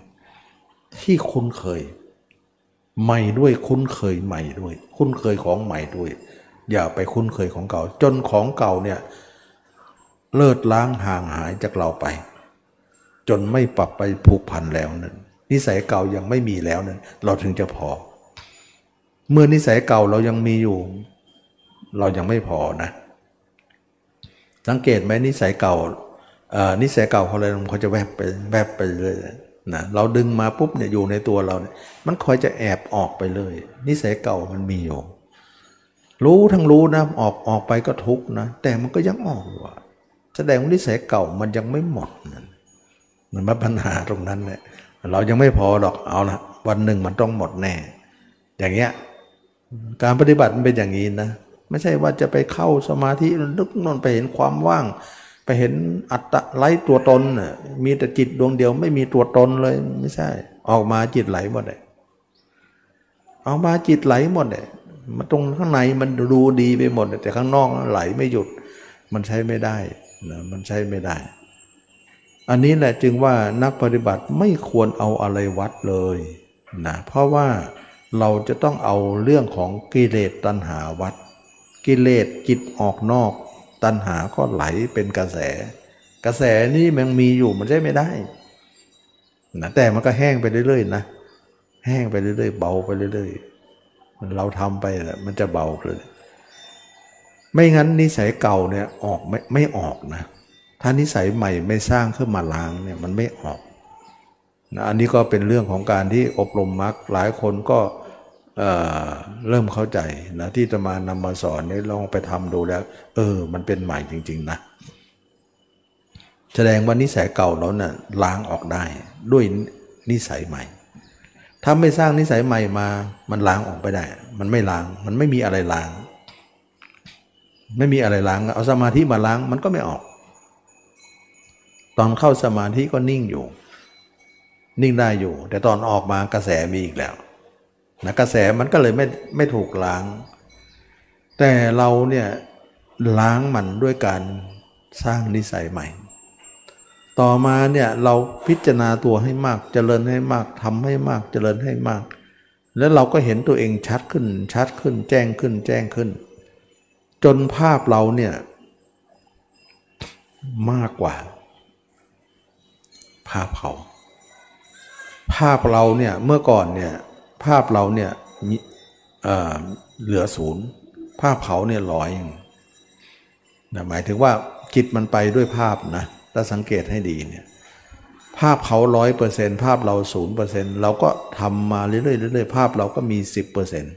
ๆ ที่คุ้นเคย ใหม่ด้วยคุ้นเคยใหม่ด้วย คุ้นเคยของใหม่ด้วย อย่าไปคุ้นเคยของเก่า จนของเก่าเนี่ยเลิศล้างห่างหายจากเราไป จนไม่ปรับไปผูกพันแล้วนั่น นิสัยเก่ายังไม่มีแล้วนั้นเราถึงจะพอ เมื่อนิสัยเก่าเรายังมีอยู่ เรายังไม่พอนะ สังเกตไหมนิสัยเก่านิสัยเก่าเขาเลยเขาจะแวบไปแวบไปเลยนะเราดึงมาปุ๊บเนี่ยอยู่ในตัวเราเนี่ยมันคอยจะแอบออกไปเลย นิสัยเก่ามันมีอยู่ รู้ทั้งรู้นะออกออกไปก็ทุกนะ แต่มันก็ยังออกอยู่แสดงว่านิสัยเก่ามันยังไม่หมดนั่นมันมาปัญหาตรงนั้นแหละ เรายังไม่พอหรอกเอาละวันหนึ่งมันต้องหมดแน่ อย่างเงี้ยการปฏิบัติมันเป็นอย่างนี้นะไม่ใช่ว่าจะไปเข้าสมาธินึกนอนไปเห็นความว่าง ไปเห็นอัตตะไร้ตัวตนมีแต่จิตดวงเดียวไม่มีตัวตนเลยไม่ใช่ ออกมาจิตไหลหมดเลยออกมาจิตไหลหมดเลยมาตรงข้างในมันดูดีไปหมด แต่ข้างนอกไหลไม่หยุด มันใช้ไม่ได้นะมันใช้ไม่ได้ อันนี้แหละจึงว่านักปฏิบัติไม่ควรเอาอะไรวัดเลยนะเพราะว่าเราจะต้องเอาเรื่องของกิเลสตัณหาวัด กิเลสจิตออกนอก ตัณหาก็ไหลเป็นกระแส กระแสนี้มันมีอยู่มันใช่ไม่ได้นะแต่มันก็แห้งไปเรื่อยๆนะแห้งไปเรื่อยๆเบาไปเรื่อยๆเราทำไปมันจะเบาเลย ไม่งั้นนิสัยเก่าเนี่ยออกไม่ไม่ออกนะ ถ้านิสัยใหม่ไม่สร้างขึ้นมาล้างเนี่ยมันไม่ออกนะอันนี้ก็เป็นเรื่องของการที่อบรมมรรคหลายคนก็เเริ่มเข้าใจนะที่จะมานำมาสอนนี่ลองไปทำดูแล้ว เออ มันเป็นใหม่จริง ๆ นะ แสดงว่านิสัยเก่าเราเนะ่ยล้างออกได้ด้วยนิสัยใหม่ ถ้าไม่สร้างนิสัยใหม่มา มันล้างออกไปได้ มันไม่ล้าง มันไม่มีอะไรล้าง ไม่มีอะไรล้าง เอาสมาธิมาล้างมันก็ไม่ออก ตอนเข้าสมาธิก็นิ่งอยู่ นิ่งได้อยู่ แต่ตอนออกมากระแสมีอีกแล้วนะกระแสมันก็เลยไม่ไม่ถูกล้าง แต่เราเนี่ยล้างมันด้วยการสร้างนิสัยใหม่ ต่อมาเนี่ยเราพิจารณาตัวให้มากเจริญให้มากทำให้มากเจริญให้มาก แล้วเราก็เห็นตัวเองชัดขึ้นชัดขึ้น แจ้งขึ้น แจ้งขึ้น จนภาพเราเนี่ยมากกว่า ภาพเขา ภาพเราเนี่ยเมื่อก่อนเนี่ยภาพเราเนี่ยมีเหลือศูนย์ภาพเขาเนี่ยร้อยนะหมายถึงว่าจิตมันไปด้วยภาพนะถ้าสังเกตให้ดีเนี่ยภาพเขาร้อยเปอร์เซ็นภาพเราศูนย์เปอร์เซ็นเราก็ทำมาเรื่อยๆเรื่อยๆภาพเราก็มีสิบเปอร์เซ็นต์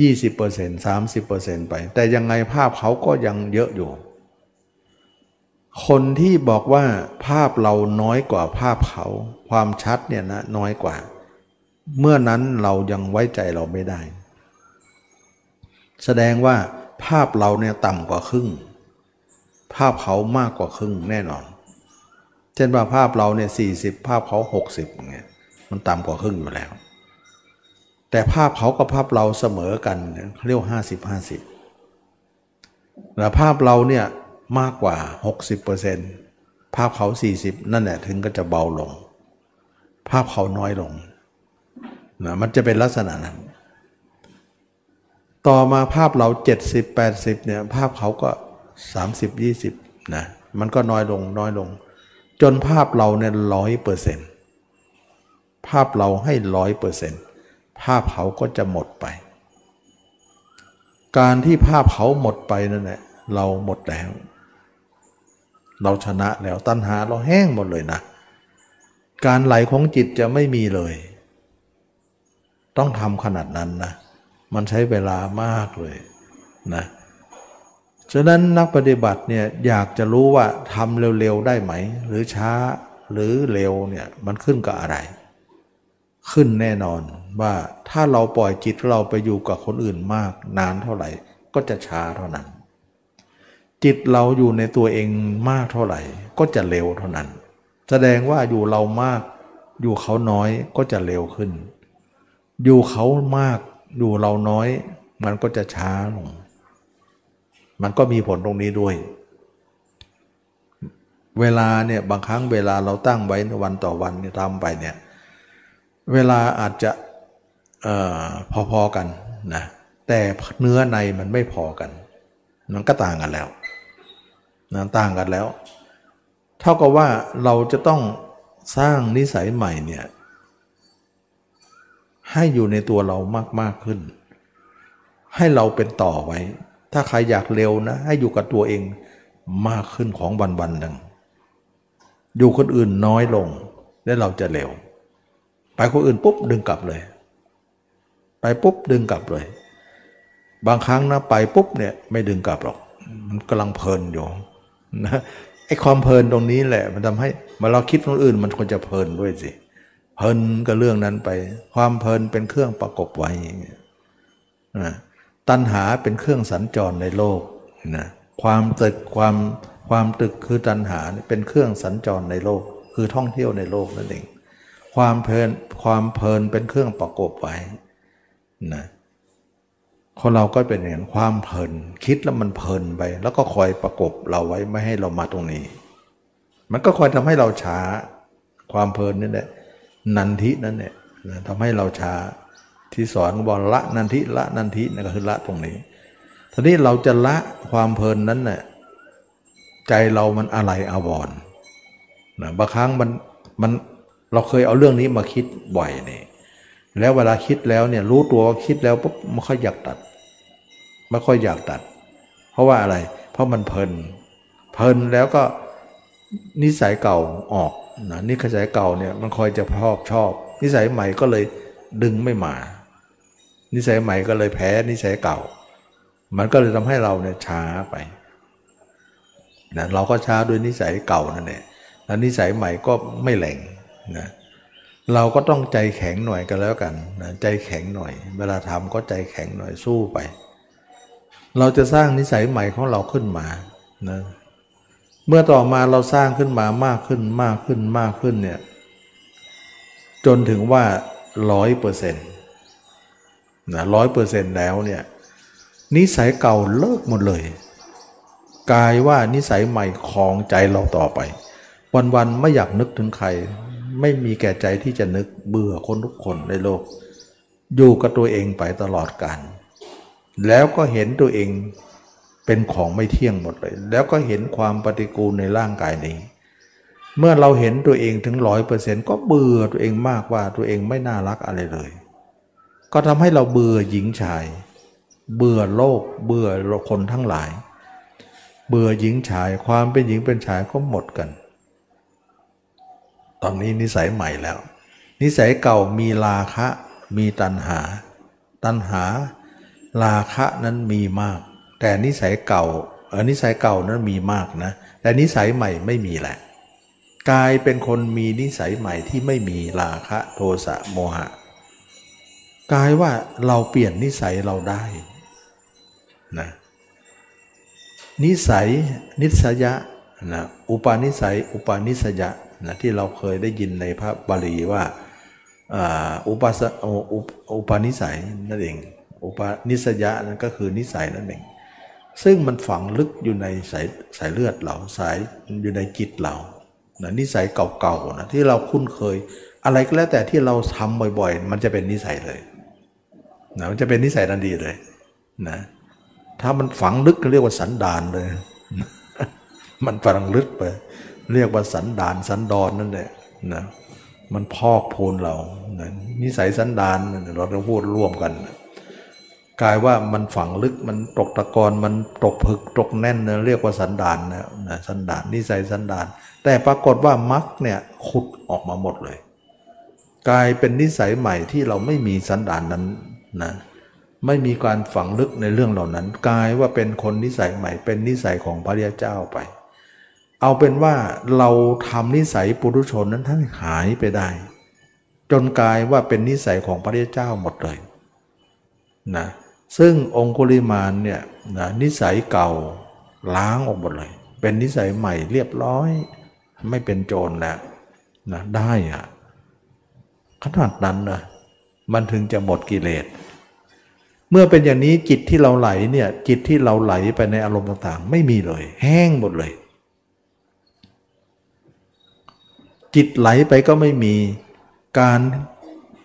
ยี่สิบเปอร์เซ็นต์สามสิบเปอร์เซ็นต์ไป แต่ยังไงภาพเขาก็ยังเยอะอยู่ คนที่บอกว่าภาพเราน้อยกว่าภาพเขา ความชัดเนี่ยนะน้อยกว่า เมื่อนั้นเรายังไว้ใจเราไม่ได้ แสดงว่าภาพเราเนี่ยต่ำกว่าครึ่ง ภาพเขามากกว่าครึ่งแน่นอน เช่นว่าภาพเราเนี่ยสี่สิบภาพเขาหกสิบเงี้ยมันต่ำกว่าครึ่งอยู่แล้ว แต่ภาพเขากับภาพเราเสมอกันเขาเรียกห้าสิบห้าสิบแต่ภาพเราเนี่ย มากกว่าหกสิบเปอร์เซ็นต์ภาพเขาสี่สิบนั่นแหละถึงก็จะเบาลง ภาพเขาน้อยลงนะมันจะเป็นลักษณะนั้น ต่อมาภาพเรา 70 80 เนี่ย ภาพเขาก็ 30 20 นะ มันก็น้อยลงน้อยลง จนภาพเราเนี่ยร้อยเปอร์เซ็นต์ภาพเราให้ร้อยเปอร์เซ็นต์ภาพเขาก็จะหมดไป การที่ภาพเขาหมดไปนั่นแหละเราหมดแล้ว เราชนะแล้วตัณหาเราแห้งหมดเลยนะ การไหลของจิตจะไม่มีเลย ต้องทำขนาดนั้นนะ มันใช้เวลามากเลยนะฉะนั้นนักปฏิบัติเนี่ยอยากจะรู้ว่าทำเร็วๆได้ไหม หรือช้าหรือเร็วเนี่ยมันขึ้นกับอะไร ขึ้นแน่นอนว่าถ้าเราปล่อยจิตเราไปอยู่กับคนอื่นมากนานเท่าไหร่ก็จะช้าเท่านั้น จิตเราอยู่ในตัวเองมากเท่าไหร่ ก็จะเร็วเท่านั้น แสดงว่าอยู่เรามาก อยู่เขาน้อยก็จะเร็วขึ้น อยู่เขามากดูเราน้อย มันก็จะช้าลง มันก็มีผลตรงนี้ด้วย เวลาเนี่ยบางครั้งเวลาเราตั้งไว้วันต่อวันเนี่ยทำไปเนี่ย เวลาอาจจะออพอๆกันนะแต่เนื้อในมันไม่พอกัน มันก็ต่างกันแล้ว นะต่างกันแล้ว เท่ากับว่าเราจะต้องสร้างนิสัยใหม่เนี่ยให้อยู่ในตัวเรามากมากขึ้น ให้เราเป็นต่อไว้ ถ้าใครอยากเร็วนะ ให้อยู่กับตัวเองมากขึ้นของวันวันหนึ่งอยู่คนอื่นน้อยลง แล้วเราจะเร็ว ไปคนอื่นปุ๊บดึงกลับเลย ไปปุ๊บดึงกลับเลย บางครั้งนะไปปุ๊บเนี่ยไม่ดึงกลับหรอก มันกำลังเพลินอยู่ นะไอ้ความเพลินตรงนี้แหละ มันทำให้เมื่อเราคิดคนอื่น มันควรจะเพลินด้วยสิเพลินกับเรื่องนั้นไป ความเพลินเป็นเครื่องประกบไว้นะตัณหาเป็นเครื่องสัญจรในโลกนะความตึกความความตึกคือตัณหาเป็นเครื่องสัญจรในโลก คือท่องเที่ยวในโลกนั่นเองความเพลินความเพลินเป็นเครื่องประกบไว้นะ คนเราก็เป็นอย่างนั้นความเพลิน คิดแล้วมันเพลินไป แล้วก็คอยประกบเราไว้ไม่ให้เรามาตรงนี้ มันก็คอยทำให้เราช้า ความเพลินนี่แหละนันทินั่นเนี่ยทำให้เราช้าที่สอนบอกละนันทิละนันทินั่นก็คือละตรงนี้ทีนี้เราจะละความเพลินนั้นเนี่ยใจเรามันอะไรอาวรนะบางครั้งมันมันเราเคยเอาเรื่องนี้มาคิดบ่อยนี่ แล้วเวลาคิดแล้วเนี่ยรู้ตัวคิดแล้วปุ๊บไม่ค่อยอยากตัดไม่ค่อยอยากตัด เพราะว่าอะไร เพราะมันเพลิน เพลินแล้วก็นิสัยเก่าออกนะนิสัยเก่าเนี่ยมันคอยจะชอบชอบ นิสัยใหม่ก็เลยดึงไม่มา นิสัยใหม่ก็เลยแพ้นิสัยเก่า มันก็เลยทำให้เราเนี่ยช้าไปนะเราก็ช้าด้วยนิสัยเก่านั่นแหละแล้วนิสัยใหม่ก็ไม่แหลงนะเเราก็ต้องใจแข็งหน่อยกันแล้วกันนะใจแข็งหน่อย เวลาทำก็ใจแข็งหน่อยสู้ไป เราจะสร้างนิสัยใหม่ของเราขึ้นมานะเมื่อต่อมาเราสร้างขึ้นมามากขึ้นมากขึ้นมากขึ้นเนี่ยจนถึงว่าร้อยเปอร์เซ็นต์นะร้อยเปอร์เซ็นต์แล้วเนี่ยนิสัยเก่าเลิกหมดเลยกลายว่านิสัยใหม่คลองใจเราต่อไป วันๆไม่อยากนึกถึงใคร ไม่มีแก่ใจที่จะนึกเบื่อคนทุกคนในโลก อยู่กับตัวเองไปตลอดกาลแล้วก็เห็นตัวเองเป็นของไม่เที่ยงหมดเลย แล้วก็เห็นความปฏิกูลในร่างกายนี้ เมื่อเราเห็นตัวเองถึงร้อยเปอร์เซ็นต์ก็เบื่อตัวเองมากว่าตัวเองไม่น่ารักอะไรเลย ก็ทำให้เราเบื่อหญิงชาย เบื่อโลก เบื่อคนทั้งหลาย เบื่อหญิงชายความเป็นหญิงเป็นชายก็หมดกัน ตอนนี้นิสัยใหม่แล้ว นิสัยเก่ามีราคะ มีตัณหา ตัณหา ราคะนั้นมีมาก แต่นิสัยเก่าเออนิสัยเก่านั้นมีมากนะ แต่นิสัยใหม่ไม่มีแหละกลายเป็นคนมีนิสัยใหม่ที่ไม่มีราคะโทสะโมหะกลายว่าเราเปลี่ยนนิสัยเราได้นะนิสัยนิสยะนะอุปาณิสัย อุปาณิสยะ นะที่เราเคยได้ยินในพระบาลีว่าอุปาสอุปาณิสัยนั่นเอง อุปาณิสยะนั่นก็คือนิสัยนั่นเอง ซึ่งมันฝังลึกอยู่ในสายสายเลือดเราสายอยู่ในจิตเรานะนิสัยเก่าๆนะที่เราคุ้นเคย อะไรก็แล้วแต่ที่เราทำบ่อยๆ มันจะเป็นนิสัยเลยนะมันจะเป็นนิสัยทันทีเลยนะถ้ามันฝังลึกก็เรียกว่าสันดานเลย มันฝังลึกไป เรียกว่าสันดานสันดอนนั่นแหละนะมันพอกพูนเรานะนิสัยสันดานเราต้องพูดร่วมกันกลายว่ามันฝังลึกมันตกตะกอนมันตกผึกตกแน่นนะเรียกว่าสันดานนะนะสันดานนิสัยสันดาน แต่ปรากฏว่ามักเนี่ยขุดออกมาหมดเลย กลายเป็นนิสัยใหม่ที่เราไม่มีสันดานนั้นนะไม่มีการฝังลึกในเรื่องเหล่านั้น กลายว่าเป็นคนนิสัยใหม่ เป็นนิสัยของพระริยเจ้าไป เอาเป็นว่าเราทำนิสัยปุถุชนนั้นทั้งหายไปได้ จนกลายว่าเป็นนิสัยของพระเจ้าหมดเลยนะซึ่งองคุลิมานเนี่ยนะนิสัยเก่าล้างออกหมดเลย เป็นนิสัยใหม่เรียบร้อย ไม่เป็นโจรแล้วนะได้อะขนาดนั้นนะมันถึงจะหมดกิเลส เมื่อเป็นอย่างนี้จิตที่เราไหลเนี่ยจิตที่เราไหลไปในอารมณ์ต่างๆ ไม่มีเลย แห้งหมดเลย จิตไหลไปก็ไม่มี การ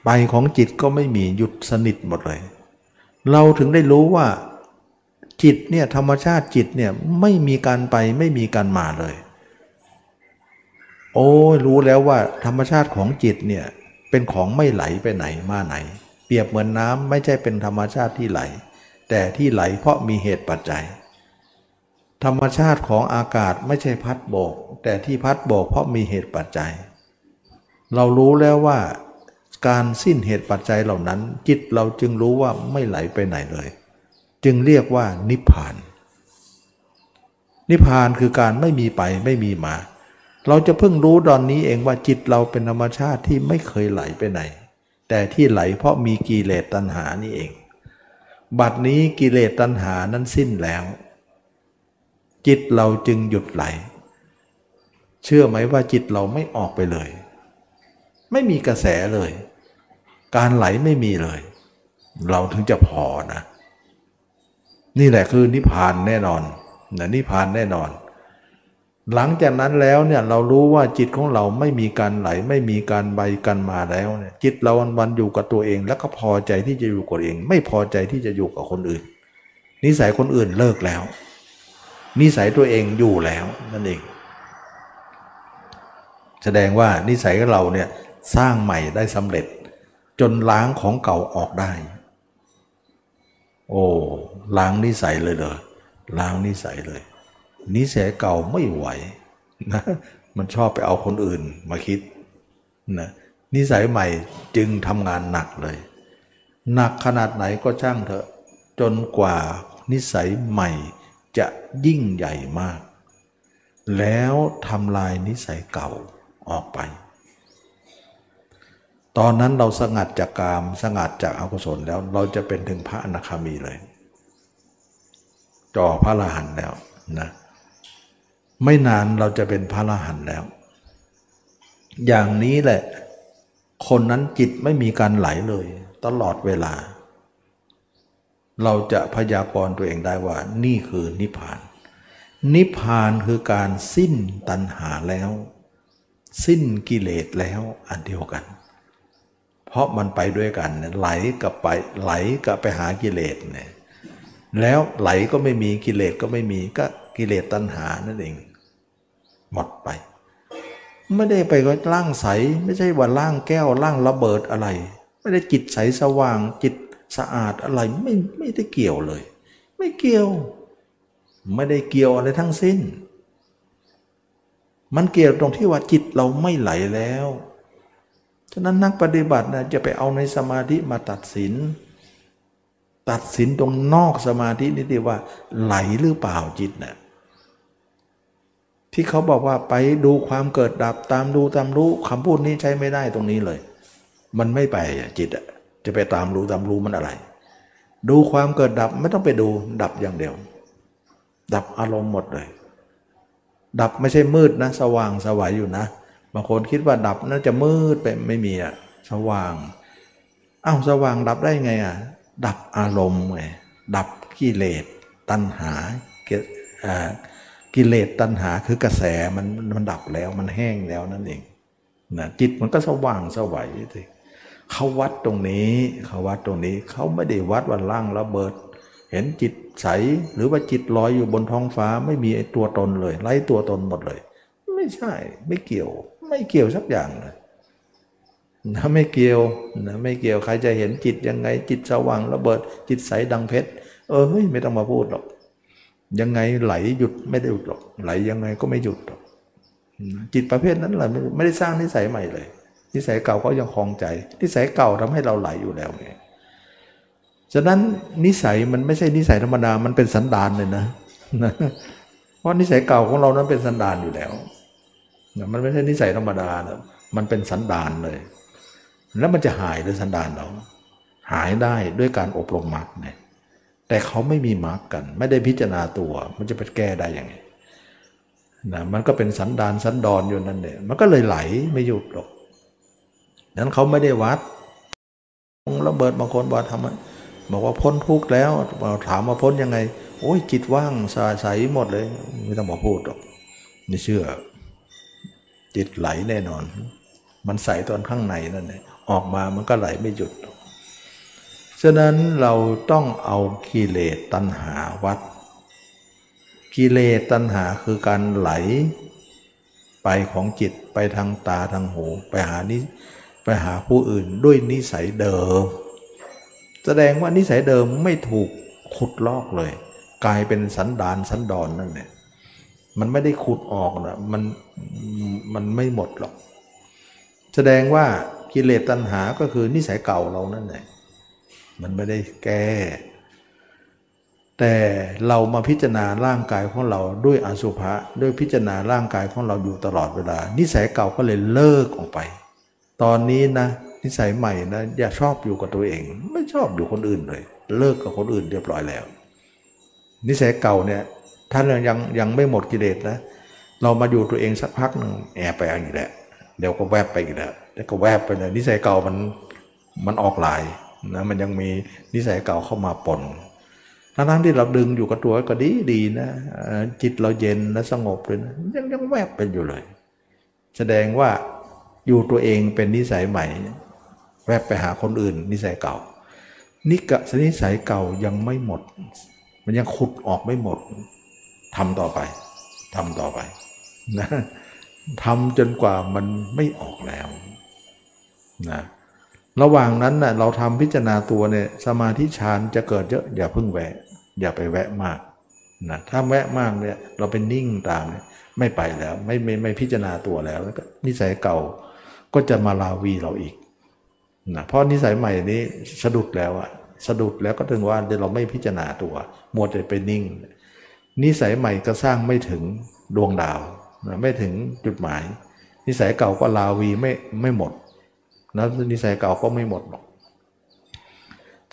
ไปของจิตก็ไม่มีหยุดสนิทหมดเลย เราถึงได้รู้ว่าจิตเนี่ยธรรมชาติจิตเนี่ยไม่มีการไปไม่มีการมาเลย โอ้รู้แล้วว่าธรรมชาติของจิตเนี่ยเป็นของไม่ไหลไปไหนมาไหน เปรียบเหมือนน้ำไม่ใช่เป็นธรรมชาติที่ไหล แต่ที่ไหลเพราะมีเหตุปัจจัย ธรรมชาติของอากาศไม่ใช่พัดโบกแต่ที่พัดโบกเพราะมีเหตุปัจจัย เรารู้แล้วว่าการสิ้นเหตุปัจจัยเหล่านั้น จิตเราจึงรู้ว่าไม่ไหลไปไหนเลย จึงเรียกว่านิพพาน นิพพานคือการไม่มีไปไม่มีมา เราจะเพิ่งรู้ตอนนี้เองว่าจิตเราเป็นธรรมชาติที่ไม่เคยไหลไปไหน แต่ที่ไหลเพราะมีกิเลสตัณหานี่เอง บัดนี้กิเลสตัณหานั้นสิ้นแล้ว จิตเราจึงหยุดไหล เชื่อไหมว่าจิตเราไม่ออกไปเลย ไม่มีกระแสเลย การไหลไม่มีเลย เราถึงจะพอนะ นี่แหละคือนิพพานแน่นอนนะนิพพานแน่นอน หลังจากนั้นแล้วเนี่ยเรารู้ว่าจิตของเราไม่มีการไหล ไม่มีการใบกันมาแล้วเนี่ยจิตเราวันวันอยู่กับตัวเอง แล้วก็พอใจที่จะอยู่กับเอง ไม่พอใจที่จะอยู่กับคนอื่น นิสัยคนอื่นเลิกแล้ว นิสัยตัวเองอยู่แล้วนั่นเอง แสดงว่านิสัยของเราเนี่ยสร้างใหม่ได้สำเร็จ จนล้างของเก่าออกได้ โอ้ล้างนิสัยเลยเลยล้างนิสัยเลย นิสัยเก่าไม่ไหวนะมันชอบไปเอาคนอื่นมาคิดนะนิสัยใหม่จึงทำงานหนักเลย หนักขนาดไหนก็ช่างเถอะ จนกว่านิสัยใหม่ จะยิ่งใหญ่มาก แล้วทำลายนิสัยเก่าออกไป ตอนนั้นเราสงัดจากกามสงัดจากอากุศลแล้วเราจะเป็นถึงพระอนาคามีเลยจ่อพระอรหันแล้วนะไม่นานเราจะเป็นพระอรหันแล้ว อย่างนี้แหละ คนนั้นจิตไม่มีการไหลเลย ตลอดเวลา เราจะพยากรณ์ตัวเองได้ว่า นี่คือนิพพาน นิพพานคือการสิ้นตัณหาแล้ว สิ้นกิเลสแล้วอันเดียวกัน เพราะมันไปด้วยกันไหลกับไปไหลกับไปหากิเลสเนี่ยแล้วไหลก็ไม่มีกิเลสก็ไม่มีก็กิเลสตัณหานั่นเองหมดไป ไม่ได้ไปก็ร่างใส ไม่ใช่ว่าร่างแก้วร่างระเบิดอะไร ไม่ได้จิตใสสว่างจิต สะอาดอะไรไม่ไม่ได้เกี่ยวเลย ไม่เกี่ยว ไม่ได้เกี่ยวอะไรทั้งสิ้น มันเกี่ยวตรงที่ว่าจิตเราไม่ไหลแล้วฉะนั้นนักปฏิบัตินะจะไปเอาในสมาธิมาตัดสิน ตัดสินตรงนอกสมาธินี่ดีว่า ไหลหรือเปล่าจิตนะ่ะที่เขาบอกว่าไปดูความเกิดดับตามดูตามรู้คำพูดนี้ใช้ไม่ได้ตรงนี้เลย มันไม่ไปจิตอะ จะไปตามรู้ตามรู้มันอะไร ดูความเกิดดับไม่ต้องไปดูดับอย่างเดียว ดับอารมณ์หมดเลย ดับไม่ใช่มืดนะ สว่างสวัยอยู่นะบางคนคิดว่าดับน่าจะมืดไปไม่มีอะสว่างอ้าวสว่างดับได้ไงอะดับอารมณ์ไงดับกิเลสตัณหาเกิดกิเลสตัณหาคือกระแสมันมันดับแล้วมันแห้งแล้วนั่นเองนะจิตมันก็สว่างสวัยสิ เขาวัดตรงนี้เขาวัดตรงนี้เขาไม่ได้วัดวันล่างระเบิด เห็นจิตใสหรือว่าจิตลอยอยู่บนท้องฟ้าไม่มีไอตัวตนเลยไร้ตัวตนหมดเลย ไม่ใช่ไม่เกี่ยว ไม่เกี่ยวสักอย่างเลยนะไม่เกี่ยวนะไม่เกี่ยวใครจะเห็นจิตยังไงจิตสว่างระเบิด จิตใสดังเพชรเออเฮ้ยไม่ต้องมาพูดหรอก ยังไงไหลหยุดไม่ได้หยุดหรอกไหลยังไงก็ไม่หยุดหรอกจิตประเภทนั้นแหละไม่ได้สร้างนิสัยใหม่เลย นิสัยเก่าก็ยังคลองใจ นิสัยเก่าทำให้เราไหลอยู่แล้วไงฉะนั้นนิสัยมันไม่ใช่นิสัยธรรมดา มันเป็นสันดานเลยนะ เพราะนิสัยเก่าของเรานั้นเป็นสันดานอยู่แล้ว มันไม่ใช่นิสัยธรรมดานะมันเป็นสันดานเลย แล้วมันจะหายหรือสันดานเรา หายได้ด้วยการอบรมมรรคเนี่ยแต่เขาไม่มีมรรคกัน ไม่ได้พิจารณาตัว มันจะไปแก้ได้ยังไงนะมันก็เป็นสันดานสันดอนอยู่นั่นเนี่ยมันก็เลยไหลไม่หยุดหรอก นั้นเขาไม่ได้วัดระเบิดบางคนบอกทำบอกว่าพ้นทุกข์แล้วถามว่าพ้นยังไง โอ้ยจิตว่างใสหมดเลย ไม่ต้องบอกพูดหรอกนี่เชื่อ จิตไหลแน่นอน มันใสตอนข้างในนั่นเองออกมามันก็ไหลไม่หยุดฉะนั้นเราต้องเอากิเลสตัณหาวัด กิเลสตัณหาคือการไหลไปของจิตไปทางตาทางหู ไปหานิ ไปหาผู้อื่นด้วยนิสัยเดิม แสดงว่านิสัยเดิมไม่ถูกขุดลอกเลย กลายเป็นสันดานสันดอนนั่นเนี่ยมันไม่ได้ขุดออกนะมันมันไม่หมดหรอก แสดงว่ากิเลสตัณหาก็คือนิสัยเก่าเรานั่นแหละมันไม่ได้แก้ แต่เรามาพิจารณาร่างกายของเราด้วยอสุภะด้วยพิจารณาร่างกายของเราอยู่ตลอดเวลา นิสัยเก่าก็เลยเลิกออกไป ตอนนี้นะนิสัยใหม่นะอย่าชอบอยู่กับตัวเอง ไม่ชอบอยู่คนอื่นเลย เลิกกับคนอื่นเรียบร้อยแล้ว นิสัยเก่าเนี่ยท่านยังยังไม่หมดกิเลสนะเรามาอยู่ตัวเองสักพักหนึ่งแอบไปอีกแล้วเดี๋ยวก็แวบไปอีกแล้วแล้วก็แวบไปเลยนิสัยเก่ามันมันออกลายนะมันยังมีนิสัยเก่าเข้ามาปนทั้งที่เราดึงอยู่กับตัวก็ดีดีนะจิตเราเย็นและสงบเลยนะยังยังแวบเป็นอยู่เลย แสดงว่า อยู่ตัวเองเป็นนิสัยใหม่ แวบไปหาคนอื่น นิสัยเก่า นิกะนิสัยเก่ายังไม่หมด มันยังขุดออกไม่หมดทำต่อไปทำต่อไปนะทำจนกว่ามันไม่ออกแล้วนะระหว่างนั้นนะ่ะเราทำพิจารณาตัวเนี่ยสมาธิฌานจะเกิดเยอะอย่าเพิ่งแวะ อย่าไปแวะมากนะถ้าแวะมากเนี่ยเราเป็นนิ่งตามเนี่ยไม่ไปแล้ว ไม่ไม่ไม่พิจารณาตัวแล้วแล้วก็นิสัยเก่า ก็จะมาลาวีเราอีกนะเพราะนิสัยใหม่นี้สะดุดแล้วอะสะดุดแล้วก็ถึงว่าเราไม่พิจารณาตัวมัวแต่ไปนิ่ง นิสัยใหม่ก็สร้างไม่ถึงดวงดาวนะไม่ถึงจุดหมาย นิสัยเก่าก็ลาวีไม่ไม่หมดแล้วนิสัยเก่าก็ไม่หมดหรอก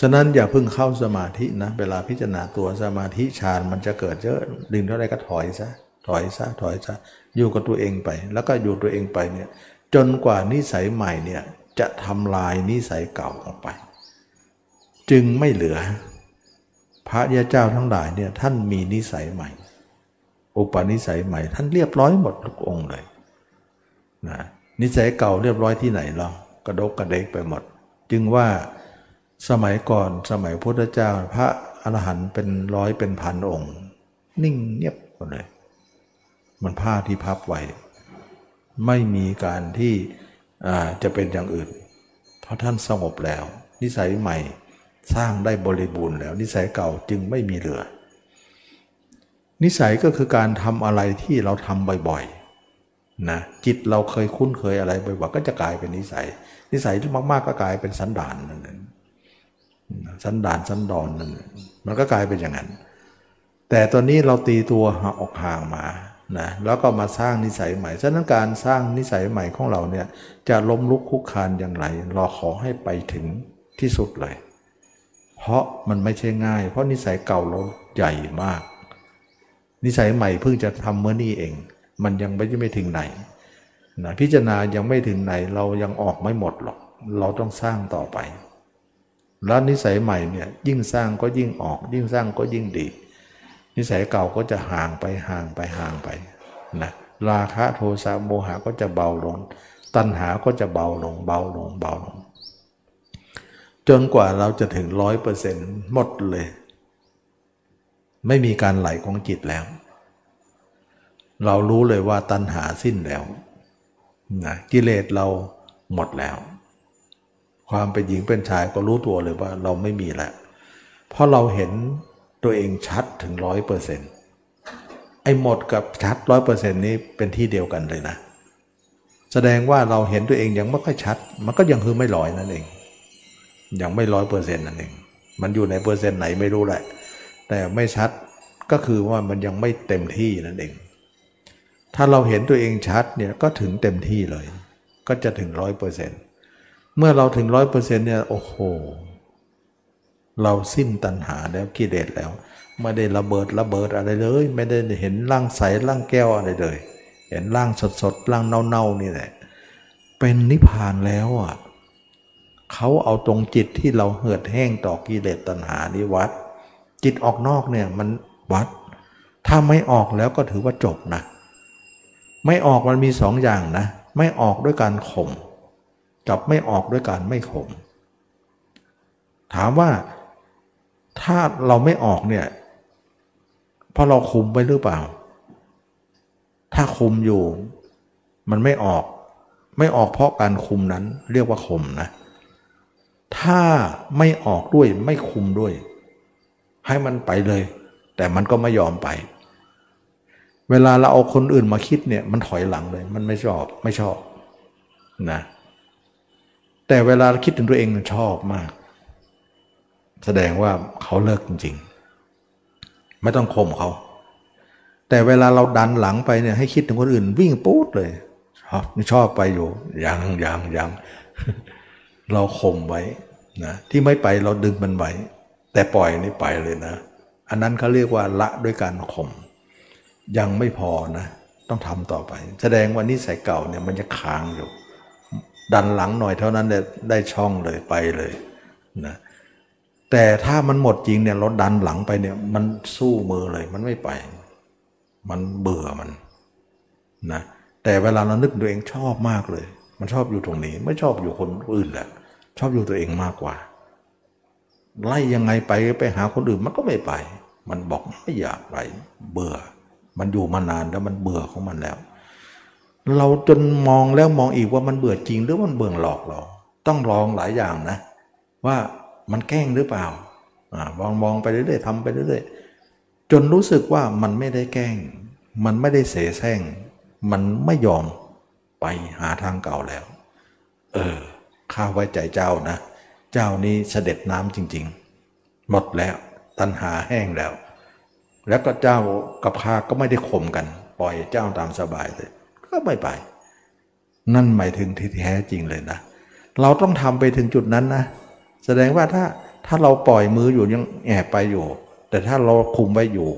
ฉะนั้นอย่าเพิ่งเข้าสมาธินะ เวลาพิจารณาตัวสมาธิฌานมันจะเกิดเยอะดึงเท่าไรก็ถอยซะถอยซะถอยซะอยู่กับตัวเองไป แล้วก็อยู่ตัวเองไปเนี่ย จนกว่านิสัยใหม่เนี่ยจะทำลายนิสัยเก่าออกไป จึงไม่เหลือ พระยาเจ้าทั้งหลายเนี่ยท่านมีนิสัยใหม่ อุปนิสัยใหม่ ท่านเรียบร้อยหมดทุกองค์เลยนะนิสัยเก่าเรียบร้อยที่ไหนเรากระดกกระเดกไปหมด จึงว่าสมัยก่อนสมัยพุทธเจ้า พระอรหันต์เป็นร้อยเป็นพันองค์ นิ่งเงียบหมดเลย มันผ้าที่พับไว้ ไม่มีการที่จะเป็นอย่างอื่น เพราะท่านสงบแล้ว นิสัยใหม่สร้างได้บริบูรณ์แล้ว นิสัยเก่าจึงไม่มีเหลือ นิสัยก็คือการทำอะไรที่เราทำบ่อยๆนะจิตเราเคยคุ้นเคยอะไรบ่อยๆก็จะกลายเป็นนิสัย นิสัยที่มากๆก็กลายเป็นสันดานนั่นเองสันดานสันดอนนั่นมันก็กลายเป็นอย่างนั้น แต่ตอนนี้เราตีตัวออกห่างมา นะแล้วก็มาสร้างนิสัยใหม่ ฉะนั้นการสร้างนิสัยใหม่ของเราเนี่ยจะล้มลุกคุกคานอย่างไรเราขอให้ไปถึงที่สุดเลย เพราะมันไม่ใช่ง่าย เพราะนิสัยเก่าเราใหญ่มาก นิสัยใหม่เพิ่งจะทำเมื่อนี้เอง มันยังไม่ไม่ถึงไหนนะพิจารณายังไม่ถึงไหนเรายังออกไม่หมดหรอก เราต้องสร้างต่อไป แล้วนิสัยใหม่เนี่ยยิ่งสร้างก็ยิ่งออก ยิ่งสร้างก็ยิ่งดี นิสัยเก่าก็จะห่างไปห่างไปห่างไปนะราคะโทสะโมหะก็จะเบาลง ตัณหาก็จะเบาลงเบาลงเบาลง จนกว่าเราจะถึงร้อยเปอร์เซ็นต์หมดเลย ไม่มีการไหลของจิตแล้ว เรารู้เลยว่าตัณหาสิ้นแล้วนะกิเลสเราหมดแล้ว ความเป็นหญิงเป็นชายก็รู้ตัวเลยว่าเราไม่มีแล้วเพราะเราเห็น ตัวเองชัดถึงร้อยเปอร์เซ็นต์ไอ้หมดกับชัดร้อยเปอร์เซ็นต์นี้เป็นที่เดียวกันเลยนะ แสดงว่าเราเห็นตัวเองยังไม่ค่อยชัด มันก็ยังคือไม่ร้อยนั่นเอง ยังไม่ร้อยเปอร์เซ็นต์นั่นเอง มันอยู่ในเปอร์เซ็นต์ไหนไม่รู้แหละ แต่ไม่ชัดก็คือว่ามันยังไม่เต็มที่นั่นเอง ถ้าเราเห็นตัวเองชัดเนี่ยก็ถึงเต็มที่เลย ก็จะถึงร้อยเปอร์เซ็นต์เมื่อเราถึงร้อยเปอร์เซ็นต์เนี่ยโอ้โห เราสิ้นตัณหาแล้วกิเลสแล้ว ไม่ได้ระเบิดระเบิดอะไรเลย ไม่ได้เห็นร่างใสร่างแก้วอะไรเลย เห็นร่างสดสดร่างเน่าๆนี่แหละเป็นนิพพานแล้วอะเขาเอาตรงจิตที่เราเหือดแห้งต่อกิเลสตัณหานี้วัด จิตออกนอกเนี่ยมันวัด ถ้าไม่ออกแล้วก็ถือว่าจบนะ ไม่ออกมันมีสองอย่างนะ ไม่ออกด้วยการข่มกับไม่ออกด้วยการไม่ข่มถามว่า ถ้าเราไม่ออกเนี่ย เพราะเราคุมไว้หรือเปล่า ถ้าคุมอยู่ มันไม่ออก ไม่ออกเพราะการคุมนั้น เรียกว่าข่มนะ ถ้าไม่ออกด้วยไม่คุมด้วย ให้มันไปเลย แต่มันก็ไม่ยอมไป เวลาเราเอาคนอื่นมาคิดเนี่ย มันถอยหลังเลย มันไม่ชอบไม่ชอบนะ แต่เวลาคิดถึงตัวเองมันชอบมาก แสดงว่าเขาเลิกจริง ๆ ไม่ต้องข่มเขา แต่เวลาเราดันหลังไปเนี่ยให้คิดถึงคนอื่น วิ่งปุ๊ดเลยชอบไม่ชอบไปอยู่ยังยังยังเราข่มไว้นะที่ไม่ไปเราดึงมันไว้แต่ปล่อยนี่ไปเลยนะ อันนั้นเขาเรียกว่าละด้วยการข่มยังไม่พอนะ ต้องทำต่อไป แสดงว่านิสัยเก่าเนี่ยมันจะค้างอยู่ ดันหลังหน่อยเท่านั้นได้ช่องเลยไปเลยนะ แต่ถ้ามันหมดจริงเนี่ยเราดันหลังไปเนี่ยมันสู้มือเลยมันไม่ไป มันเบื่อมันนะแต่เวลาเรานึกตัวเองชอบมากเลย มันชอบอยู่ตรงนี้ ไม่ชอบอยู่คนอื่นแหละ ชอบอยู่ตัวเองมากกว่า ไล่ยังไงไปไปหาคนอื่นมันก็ไม่ไป มันบอกไม่อยากไปเบื่อ มันอยู่มานานแล้วมันเบื่อของมันแล้ว เราจนมองแล้วมองอีกว่ามันเบื่อจริงหรือมันเบื่อหลอกเรา ต้องลองหลายอย่างนะ ว่า มันแกล้งหรือเปล่ามองมองไปเรื่อยๆทำไปเรื่อยๆ จนรู้สึกว่ามันไม่ได้แกล้ง มันไม่ได้เสแสร้ง มันไม่ยอมไปหาทางเก่าแล้ว เออข้าไว้ใจเจ้านะ เจ้านี้เสด็จน้ำจริง ๆ หมดแล้วตันหาแห้งแล้ว แล้วก็เจ้ากับข้าก็ไม่ได้ข่มกัน ปล่อยเจ้าตามสบายเลยก็ไม่ไป นั่นหมายถึงที่แท้จริงเลยนะ เราต้องทำไปถึงจุดนั้นนะ แสดงว่าถ้าถ้าเราปล่อยมืออยู่ยังแอบไปอยู่ แต่ถ้าเราคุมไว้อยู่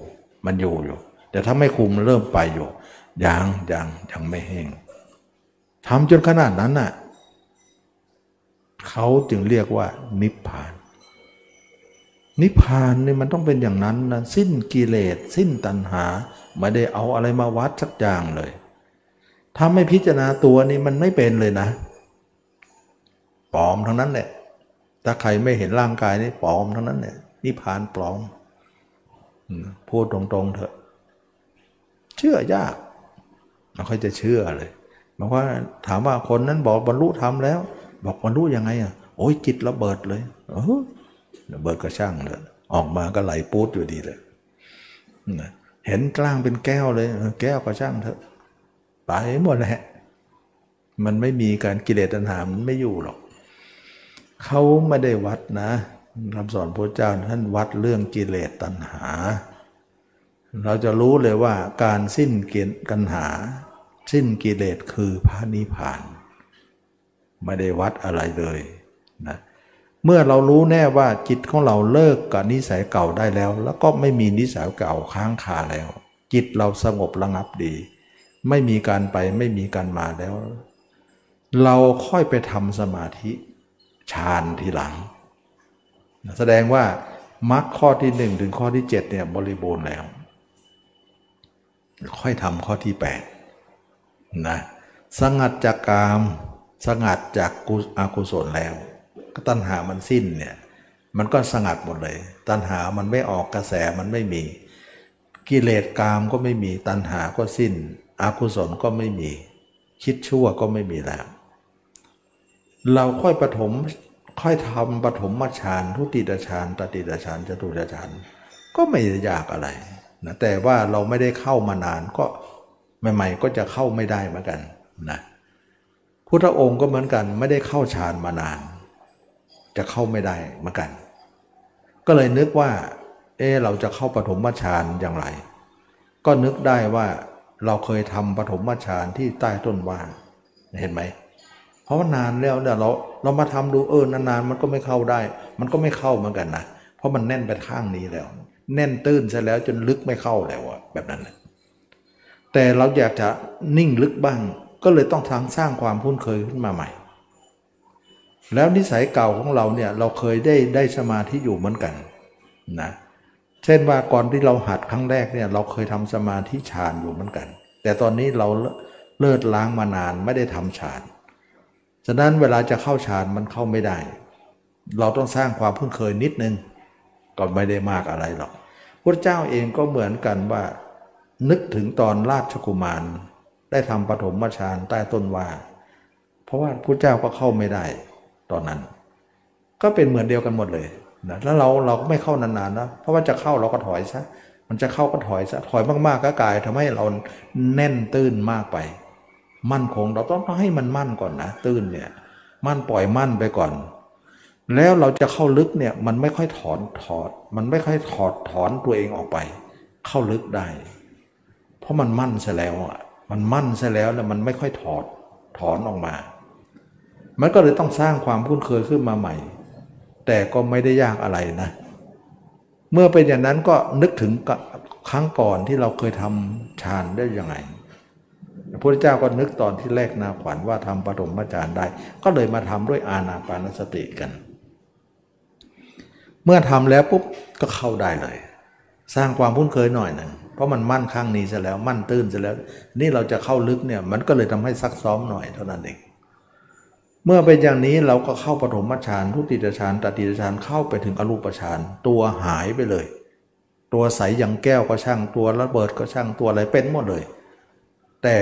มันอยู่อยู่ แต่ถ้าไม่คุมเริ่มไปอยู่ยังยังยังไม่แห้งทำจนขนาดนั้นน่ะเขาจึงเรียกว่านิพพาน นิพพานนี่มันต้องเป็นอย่างนั้นนะสิ้นกิเลส สิ้นตัณหา ไม่ได้เอาอะไรมาวัดสักอย่างเลย ถ้าไม่พิจารณาตัวนี่มันไม่เป็นเลยนะปลอมทั้งนั้นแหละ ถ้าใครไม่เห็นร่างกายนี่ปลอมทั้งนั้นเนี่ยนิพานปลอมพูดตรงๆเถอะ เชื่อยากเราค่อยจะเชื่อเลยบอกว่าถามว่าคนนั้นบอกบรรลุธรรมแล้ว บอกบรรลุยังไงอะโอ้ยจิตระเบิดเลยเออระเบิดก็ช่างเลยออกมาก็ไหลปูดอยู่ดีเลยเห็นกล้างเป็นแก้วเลยแก้วก็ช่างเถอะไปหมดแหละมันไม่มีการกิเลสตัณหามันไม่อยู่หรอก เขาไม่ได้วัดนะคำสอนพระเจ้าท่านวัดเรื่องกิเลสตัณหา เราจะรู้เลยว่าการสิ้นกิเกียกันหา สิ้นกิเลสคือพระนิพพาน ไม่ได้วัดอะไรเลยนะเมื่อเรารู้แน่ว่าจิตของเราเลิกกับนิสัยเก่าได้แล้ว แล้วก็ไม่มีนิสัยเก่าค้างคาแล้ว จิตเราสงบระงับดี ไม่มีการไปไม่มีการมาแล้ว เราค่อยไปทำสมาธิ ฌานทีหลัง แสดงว่ามรรคข้อที่หนึ่งถึงข้อที่เจ็ดเนี่ยบริบูรณ์แล้ว ค่อยทำข้อที่แปดนะสงัดจากกาม สงัดจากกุอกุศลแล้ว ก็ตัณหามันสิ้นเนี่ย มันก็สงัดหมดเลย ตัณหามันไม่ออกกระแสมันไม่มี กิเลสกามก็ไม่มี ตัณหาก็สิ้น อกุศลก็ไม่มี คิดชั่วก็ไม่มีแล้ว เราค่อยปฐมค่อยทำปฐมฌานทุติยฌานตติยฌานจตุตฌานก็ไม่ยากอะไรนะแต่ว่าเราไม่ได้เข้ามานานก็ใหม่ๆก็จะเข้าไม่ได้เหมือนกันนะพุทธองค์ก็เหมือนกันไม่ได้เข้าฌานมานาน จะเข้าไม่ได้เหมือนกัน ก็เลยนึกว่า เออเราจะเข้าปฐมฌานอย่างไร ก็นึกได้ว่าเราเคยทำปฐมฌานที่ใต้ต้นว่าเห็นไหม เพราะว่านานแล้วเนี่ยเราเรามาทำดูเออนานๆมันก็ไม่เข้าได้ มันก็ไม่เข้าเหมือนกันนะเพราะมันแน่นไปข้างนี้แล้ว แน่นตื้นซะแล้วจนลึกไม่เข้าแล้วอะแบบนั้นแต่เราอยากจะนิ่งลึกบ้าง ก็เลยต้องทางสร้างความคุ้นเคยขึ้นมาใหม่ แล้วนิสัยเก่าของเราเนี่ยเราเคยได้ได้สมาธิอยู่เหมือนกันนะเช่นว่าก่อนที่เราหัดครั้งแรกเนี่ยเราเคยทำสมาธิฌานอยู่เหมือนกัน แต่ตอนนี้เราเลิศล้างมานานไม่ได้ทำฌาน ฉะนั้นเวลาจะเข้าฌานมันเข้าไม่ได้ เราต้องสร้างความพุ่นเคยนิดนึงก็ไม่ได้มากอะไรหรอกพระเจ้าเองก็เหมือนกันว่า นึกถึงตอนราชกุมาร ได้ทำปฐมฌานใต้ต้นว่า เพราะว่าพระเจ้าก็เข้าไม่ได้ตอนนั้น ก็เป็นเหมือนเดียวกันหมดเลยนะแล้วเราเราก็ไม่เข้านานๆนะเพราะว่าจะเข้าเราก็ถอยซะมันจะเข้าก็ถอยซะถอยมากๆก็กลายทำให้เราแน่นตื้นมากไป มั่นคง เราต้องให้มันมั่นก่อนนะตื้นเนี่ยมั่นปล่อยมั่นไปก่อน แล้วเราจะเข้าลึกเนี่ยมันไม่ค่อยถอนถอด มันไม่ค่อยถอดถอนตัวเองออกไป เข้าลึกได้ เพราะมันมั่นซะแล้วอะมันมั่นซะแล้วแล้วมันไม่ค่อยถอดถอนออกมา มันก็เลยต้องสร้างความคุ้นเคยขึ้นมาใหม่ แต่ก็ไม่ได้ยากอะไรนะ เมื่อเป็นอย่างนั้นก็นึกถึงครั้งก่อนที่เราเคยทำฌานได้ยังไง พระพุทธเจ้าก็นึกตอนที่แรกนาขวัญว่าทำปฐมฌานได้ ก็เลยมาทำด้วยอาณาปานสติกัน เมื่อทำแล้วปุ๊บก็เข้าได้เลย สร้างความคุ้นเคยหน่อยหนึ่งเพราะมันมั่นข้างนี้ซะแล้วมั่นตื้นซะแล้ว นี่เราจะเข้าลึกเนี่ยมันก็เลยทำให้ซักซ้อมหน่อยเท่านั้นเองเมื่อเป็นอย่างนี้เราก็เข้าปฐมฌานทุติยฌานตติยฌานเข้าไปถึงอรูปฌานตัวหายไปเลย ตัวใสอย่างแก้วก็ช่างตัวระเบิดก็ช่างตัวอะไรเป็นหมดเลย แต่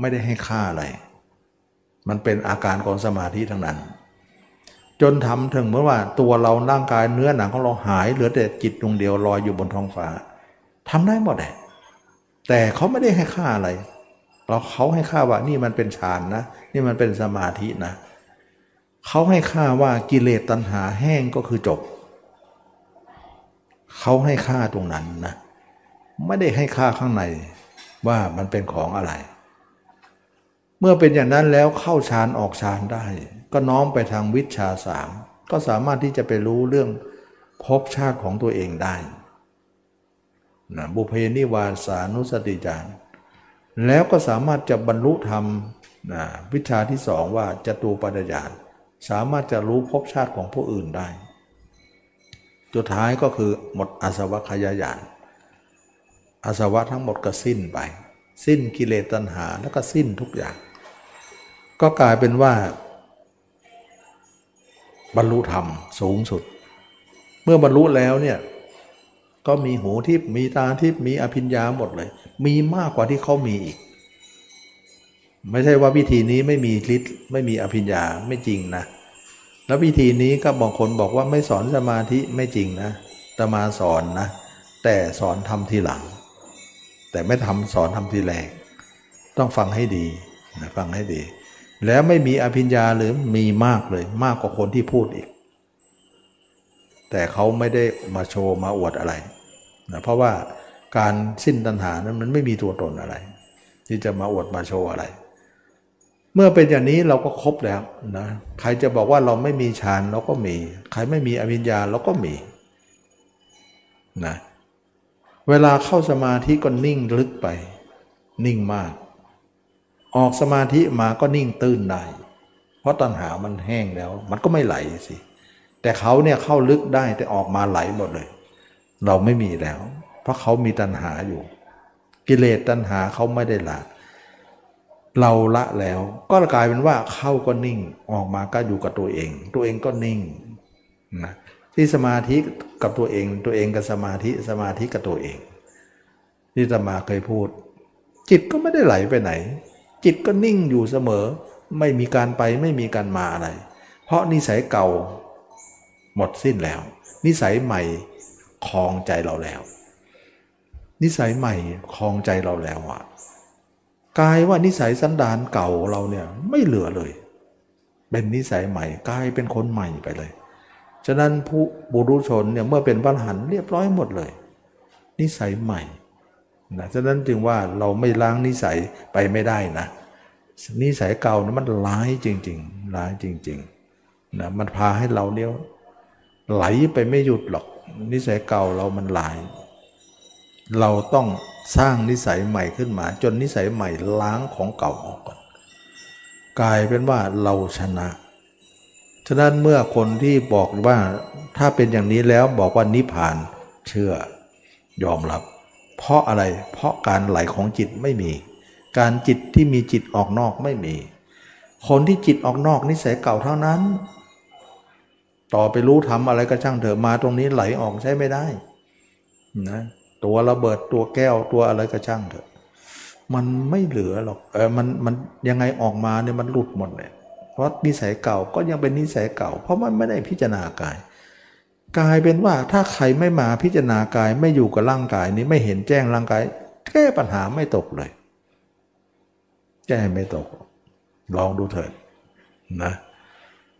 ไม่ได้ให้ค่าอะไร มันเป็นอาการของสมาธิทั้งนั้น จนทำถึงเมื่อว่าตัวเราร่างกายเนื้อหนังของเราหายเหลือแต่จิตดวงเดียวลอยอยู่บนท้องฟ้าทำได้หมดเลยแต่เขาไม่ได้ให้ค่าอะไร เราเขาให้ค่าว่านี่มันเป็นฌานนะ นี่มันเป็นสมาธินะ เขาให้ค่าว่ากิเลสตัณหาแห้งก็คือจบ เขาให้ค่าตรงนั้นนะ ไม่ได้ให้ค่าข้างใน ว่ามันเป็นของอะไร เมื่อเป็นอย่างนั้นแล้วเข้าฌานออกฌานได้ ก็น้อมไปทางวิชาสามก็สามารถที่จะไปรู้เรื่องภพชาติของตัวเองได้นะบุเพนิวาสานุสติจารแล้วก็สามารถจะบรรลุธรรมนะวิชาที่สองว่าจตูปัญญาสามารถจะรู้ภพชาติของผู้อื่นได้ สุดท้ายก็คือหมดอาสวะขยายาน อาสวะทั้งหมดก็สิ้นไป สิ้นกิเลสตัณหาแล้วก็สิ้นทุกอย่าง ก็กลายเป็นว่า บรรลุธรรมสูงสุด เมื่อบรรลุแล้วเนี่ยก็มีหูทิพมีตาทิพมีอภิญญาหมดเลย มีมากกว่าที่เขามีอีก ไม่ใช่ว่าวิธีนี้ไม่มีฤทธิ์ไม่มีอภิญญาไม่จริงนะ แล้ววิธีนี้ก็บางคนบอกว่าไม่สอนสมาธิไม่จริงนะตมาสอนนะ แต่สอนทำทีหลัง แต่ไม่ทำสอนทำทีแรก ต้องฟังให้ดีนะฟังให้ดี แล้วไม่มีอภิญญาหรือมีมากเลย มากกว่าคนที่พูดอีก แต่เขาไม่ได้มาโชว์มาอวดอะไรนะเพราะว่าการสิ้นตัณหานั้นมันไม่มีตัวตนอะไร ที่จะมาอวดมาโชว์อะไร เมื่อเป็นอย่างนี้เราก็ครบแล้วนะใครจะบอกว่าเราไม่มีฌานเราก็มี ใครไม่มีอภิญญาเราก็มีนะ เวลาเข้าสมาธิก็นิ่งลึกไป นิ่งมาก ออกสมาธิมาก็นิ่งตื้นได้ เพราะตัณหามันแห้งแล้ว มันก็ไม่ไหลสิ แต่เขาเนี่ยเข้าลึกได้แต่ออกมาไหลหมดเลย เราไม่มีแล้ว เพราะเขามีตัณหาอยู่ กิเลสตัณหาเขาไม่ได้ละเราละแล้วก็กลายเป็นว่าเข้าก็นิ่งออกมาก็อยู่กับตัวเอง ตัวเองก็นิ่งนะ ที่สมาธิกับตัวเอง ตัวเองกับสมาธิสมาธิกับตัวเอง ที่ตมาเคยพูด จิตก็ไม่ได้ไหลไปไหน จิตก็นิ่งอยู่เสมอ ไม่มีการไปไม่มีการมาอะไร เพราะนิสัยเก่าหมดสิ้นแล้ว นิสัยใหม่คลองใจเราแล้ว นิสัยใหม่คลองใจเราแล้วอะกลายว่านิสัยสันดานเก่าเราเนี่ยไม่เหลือเลย เป็นนิสัยใหม่กลายเป็นคนใหม่ไปเลย ฉะนั้นผู้บุรุชนเนี่ยเมื่อเป็นพระหันเรียบร้อยหมดเลย นิสัยใหม่นะฉะนั้นจึงว่าเราไม่ล้างนิสัยไปไม่ได้นะนิสัยเก่านะมันร้ายจริงๆร้ายจริงๆนะมันพาให้เราเนี่ยไหลไปไม่หยุดหรอก นิสัยเก่าเรามันลาย เราต้องสร้างนิสัยใหม่ขึ้นมา จนนิสัยใหม่ล้างของเก่าออกก่อน กลายเป็นว่าเราชนะ ฉะนั้นเมื่อคนที่บอกว่าถ้าเป็นอย่างนี้แล้วบอกว่านิพพานเชื่อยอมรับ เพราะอะไรเพราะการไหลของจิตไม่มี การจิตที่มีจิตออกนอกไม่มี คนที่จิตออกนอกนิสัยเก่าเท่านั้น ต่อไปรู้ทำอะไรก็ช่างเถอะมาตรงนี้ไหลออกใช้ไม่ได้นะตัวระเบิดตัวแก้วตัวอะไรก็ช่างเถอะ มันไม่เหลือหรอกเออมันมันยังไงออกมาเนี่ยมันหลุดหมดเลย เพราะนิสัยเก่าก็ยังเป็นนิสัยเก่า เพราะมันไม่ได้พิจารณากายกลายเป็นว่าถ้าใครไม่มาพิจารณากายไม่อยู่กับร่างกายนี้ไม่เห็นแจ้งร่างกายแก้ปัญหาไม่ตกเลย แก้ไม่ตก ลองดูเถิดนะ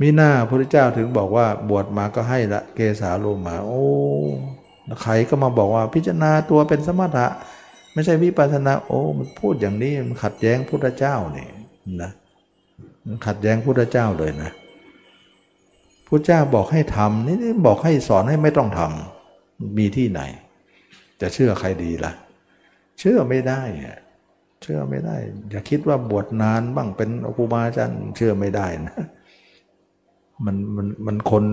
มีหน้าพระเจ้าถึงบอกว่าบวชมาก็ให้ละเกสาโลมา โอ้ใครก็มาบอกว่าพิจารณาตัวเป็นสมถะ ไม่ใช่วิปัสสนาโอ้มันพูดอย่างนี้มันขัดแย้งพุทธเจ้านี่นะ ขัดแย้งพุทธเจ้าเลยนะพุทธเจ้าบอกให้ทำนี่บอกให้สอนให้ไม่ต้องทำมีที่ไหน จะเชื่อใครดีละ่ะ เชื่อไม่ได้เชื่อไม่ได้ อย่าคิดว่าบวชนานบ้างเป็นครูบาจารย์เชื่อไม่ได้นะมันมันมันคน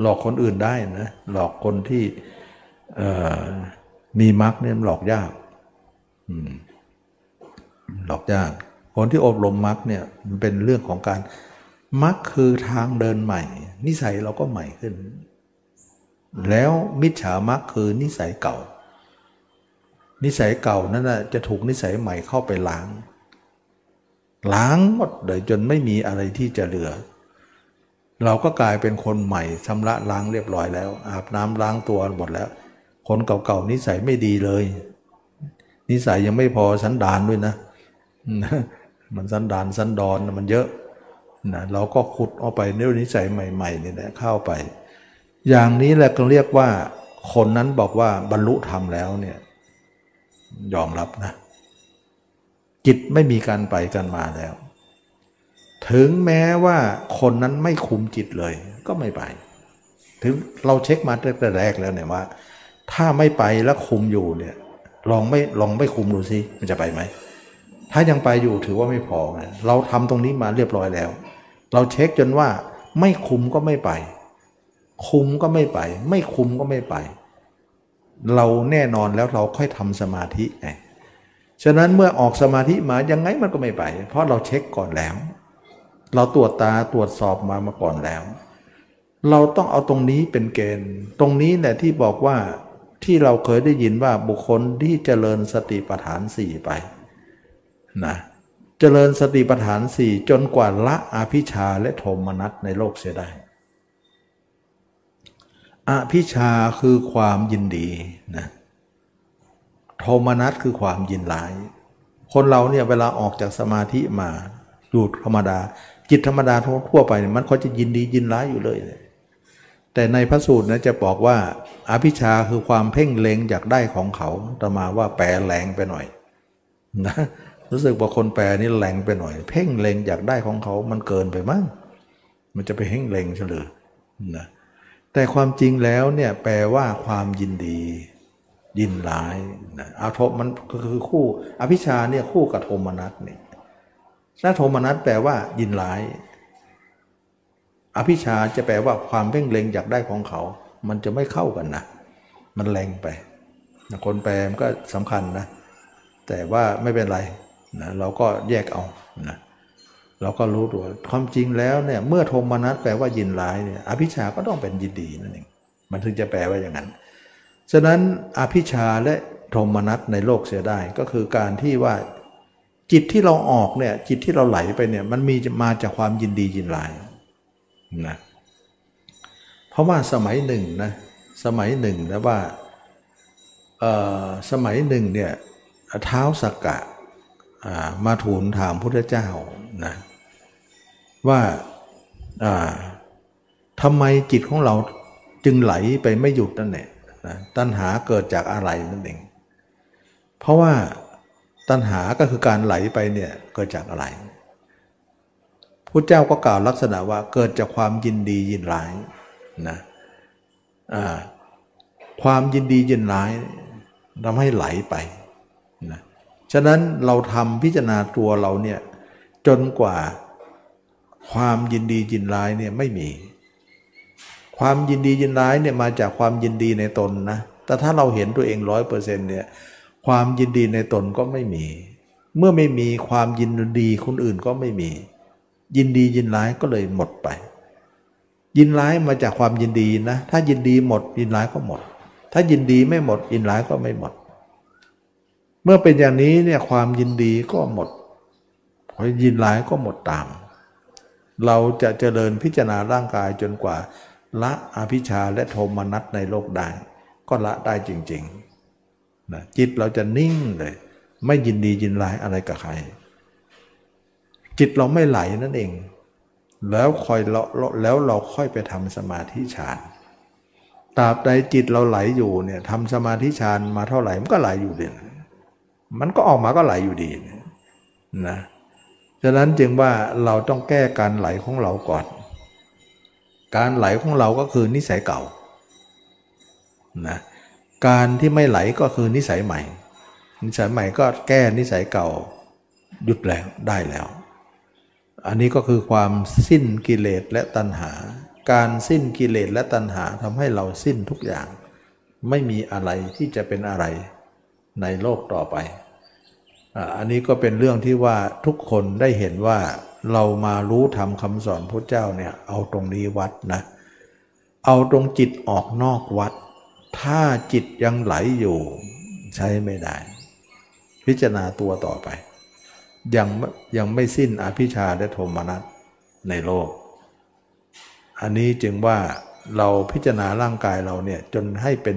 หลอกคนอื่นได้นะหลอกคนที่มีมรรคเนี่ยหลอกยากหลอกยาก คนที่อบรมมรรคเนี่ยมันเป็นเรื่องของการมรรคคือทางเดินใหม่ นิสัยเราก็ใหม่ขึ้น แล้วมิจฉามรรคคือนิสัยเก่า นิสัยเก่านั้นนะจะถูกนิสัยใหม่เข้าไปล้าง ล้างหมดเลยจนไม่มีอะไรที่จะเหลือ เราก็กลายเป็นคนใหม่ชำระล้างเรียบร้อยแล้ว อาบน้ำล้างตัวหมดแล้ว คนเก่าๆนิสัยไม่ดีเลย นิสัยยังไม่พอสันดานด้วยนะ มันสันดานสันดอนมันเยอะนะเราก็ขุดเอาไปเนื้อนิสัยใหม่ๆนี่แหละเข้าไป อย่างนี้แหละก็เรียกว่า คนนั้นบอกว่าบรรลุธรรมแล้วเนี่ยยอมรับนะ จิตไม่มีการไปกันมาแล้ว ถึงแม้ว่าคนนั้นไม่คุมจิตเลย ก็ไม่ไป ถึงเราเช็คมาตั้งแต่แรกแล้วเนี่ยว่า ถ้าไม่ไปแล้วคุมอยู่เนี่ย ลองไม่ลองไม่คุมดูสิมันจะไปไหม ถ้ายังไปอยู่ถือว่าไม่พอเราทำตรงนี้มาเรียบร้อยแล้ว เราเช็คจนว่าไม่คุมก็ไม่ไป คุมก็ไม่ไป ไม่คุมก็ไม่ไป เราแน่นอนแล้วเราค่อยทำสมาธิไงฉะนั้นเมื่อออกสมาธิมายังไงมันก็ไม่ไป เพราะเราเช็คก่อนแล้ว เราตรวจตาตรวจสอบมามาก่อนแล้ว เราต้องเอาตรงนี้เป็นเกณฑ์ ตรงนี้แหละที่บอกว่าที่เราเคยได้ยินว่าบุคคลที่เจริญสติปัฏฐานสี่ไป นะเจริญสติปัฏฐานสี่จนกว่าละอภิชาและโทมนัสในโลกเสียได้อภิชาคือความยินดีนะโทมนัสคือความยินร้าย คนเราเนี่ยเวลาออกจากสมาธิมาอยู่ธรรมดา จิตธรรมดาทั่วไปมันเขาจะยินดียินร้ายอยู่เลย แต่ในพระสูตรนะจะบอกว่าอภิชาคือความเพ่งเล็งอยากได้ของเขาตมาว่าแปลแรงไปหน่อยนะ รู้สึกว่าคนแปลนี่แรงไปหน่อย เพ่งเล็งอยากได้ของเขา มันเกินไปมั้งมันจะไปเพ่งเล็งเฉลยนะแต่ความจริงแล้วเนี่ยแปลว่าความยินดี ยินร้ายนะอาทมันก็คือคู่ อภิชาเนี่ยคู่กับโทมนัสเนี่ยถ้าโทมนัสแปลว่า ยินร้าย อภิชาจะแปลว่าความเพ่งเล็งอยากได้ของเขา มันจะไม่เข้ากันนะมันแรงไปคนแปลมันก็สำคัญนะ แต่ว่าไม่เป็นไร นะเราก็แยกเอานะเราก็รู้ตัวความจริงแล้วเนี่ยเมื่อโทมนัสแปลว่ายินร้ายเนี่ยอภิชาก็ต้องเป็นยินดีนั่นเองมันถึงจะแปลว่าอย่างนั้น ฉะนั้นอภิชาและโทมนัสในโลกเสียได้ก็คือการที่ว่าจิตที่เราออกเนี่ยจิตที่เราไหลไปเนี่ยมันมีมาจากความยินดียินร้ายนะเพราะว่าสมัยหนึ่งนะสมัยหนึ่งนะว่าสมัยหนึ่งเนี่ยเท้าสักกะ มาทูลถามพุทธเจ้านะว่าทำไมจิตของเราจึงไหลไปไม่หยุดนั่นแหละนะตัณหาเกิดจากอะไรนั่นเอง เพราะว่าตัณหาก็คือการไหลไปเนี่ยเกิดจากอะไรพระเจ้าก็กล่าวลักษณะว่าเกิดจากความยินดียินร้ายนะความยินดียินร้ายทำให้ไหลไป ฉะนั้นเราทำพิจารณาตัวเราเนี่ยจนกว่าความยินดียินร้ายเนี่ยไม่มี ความยินดียินร้ายเนี่ยมาจากความยินดีในตนนะ แต่ถ้าเราเห็นตัวเองร้อยเปอร์เซ็นต์เนี่ยความยินดีในตนก็ไม่มี เมื่อไม่มีความยินดีคนอื่นก็ไม่มี ยินดียินร้ายก็เลยหมดไป ยินร้ายมาจากความยินดีนะ ถ้ายินดีหมดยินร้ายก็หมด ถ้ายินดีไม่หมดยินร้ายก็ไม่หมด เมื่อเป็นอย่างนี้เนี่ยความยินดีก็หมดพอยินร้ายก็หมดตาม เราจะเจริญพิจารณาร่างกายจนกว่า ละอภิชาและโทมนัสในโลกได้ ก็ละได้จริงๆนะจิตเราจะนิ่งเลย ไม่ยินดียินร้ายอะไรกับใคร จิตเราไม่ไหลนั่นเอง แล้วคอยเราแล้วเราค่อยไปทำสมาธิฌานตราบใดจิตเราไหลอยู่เนี่ยทำสมาธิฌานมาเท่าไหร่มันก็ไหลอยู่เด่น มันก็ออกมาก็ไหลอยู่ดีนะฉะนั้นจึงว่าเราต้องแก้การไหลของเราก่อน การไหลของเราก็คือนิสัยเก่านะการที่ไม่ไหลก็คือนิสัยใหม่ นิสัยใหม่ก็แก้นิสัยเก่าหยุดแล้วได้แล้ว อันนี้ก็คือความสิ้นกิเลสและตัณหา การสิ้นกิเลสและตัณหาทำให้เราสิ้นทุกอย่าง ไม่มีอะไรที่จะเป็นอะไร ในโลกต่อไป อันนี้ก็เป็นเรื่องที่ว่าทุกคนได้เห็นว่าเรามารู้ทำคำสอนพระเจ้าเนี่ยเอาตรงนี้วัดนะ เอาตรงจิตออกนอกวัด ถ้าจิตยังไหลอยู่ใช้ไม่ได้ พิจารณาตัวต่อไป ยังยังไม่สิ้นอภิชาและโทมนัสในโลก อันนี้จึงว่าเราพิจารณาร่างกายเราเนี่ยจนให้เป็น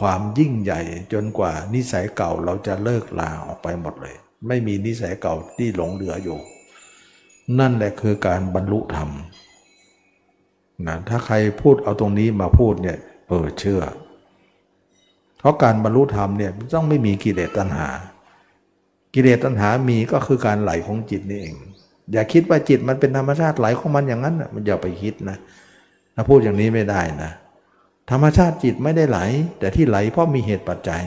ความยิ่งใหญ่จนกว่านิสัยเก่าเราจะเลิกลาออกไปหมดเลย ไม่มีนิสัยเก่าที่หลงเหลืออยู่ นั่นแหละคือการบรรลุธรรมนะถ้าใครพูดเอาตรงนี้มาพูดเนี่ยเออเชื่อ เพราะการบรรลุธรรมเนี่ยต้องไม่มีกิเลสตัณหา กิเลสตัณหามีก็คือการไหลของจิตนี่เอง อย่าคิดว่าจิตมันเป็นธรรมชาติไหลของมันอย่างนั้นมันอย่าไปคิดนะถ้าพูดอย่างนี้ไม่ได้นะ ธรรมชาติจิตไม่ได้ไหล แต่ที่ไหลเพราะมีเหตุปัจจัย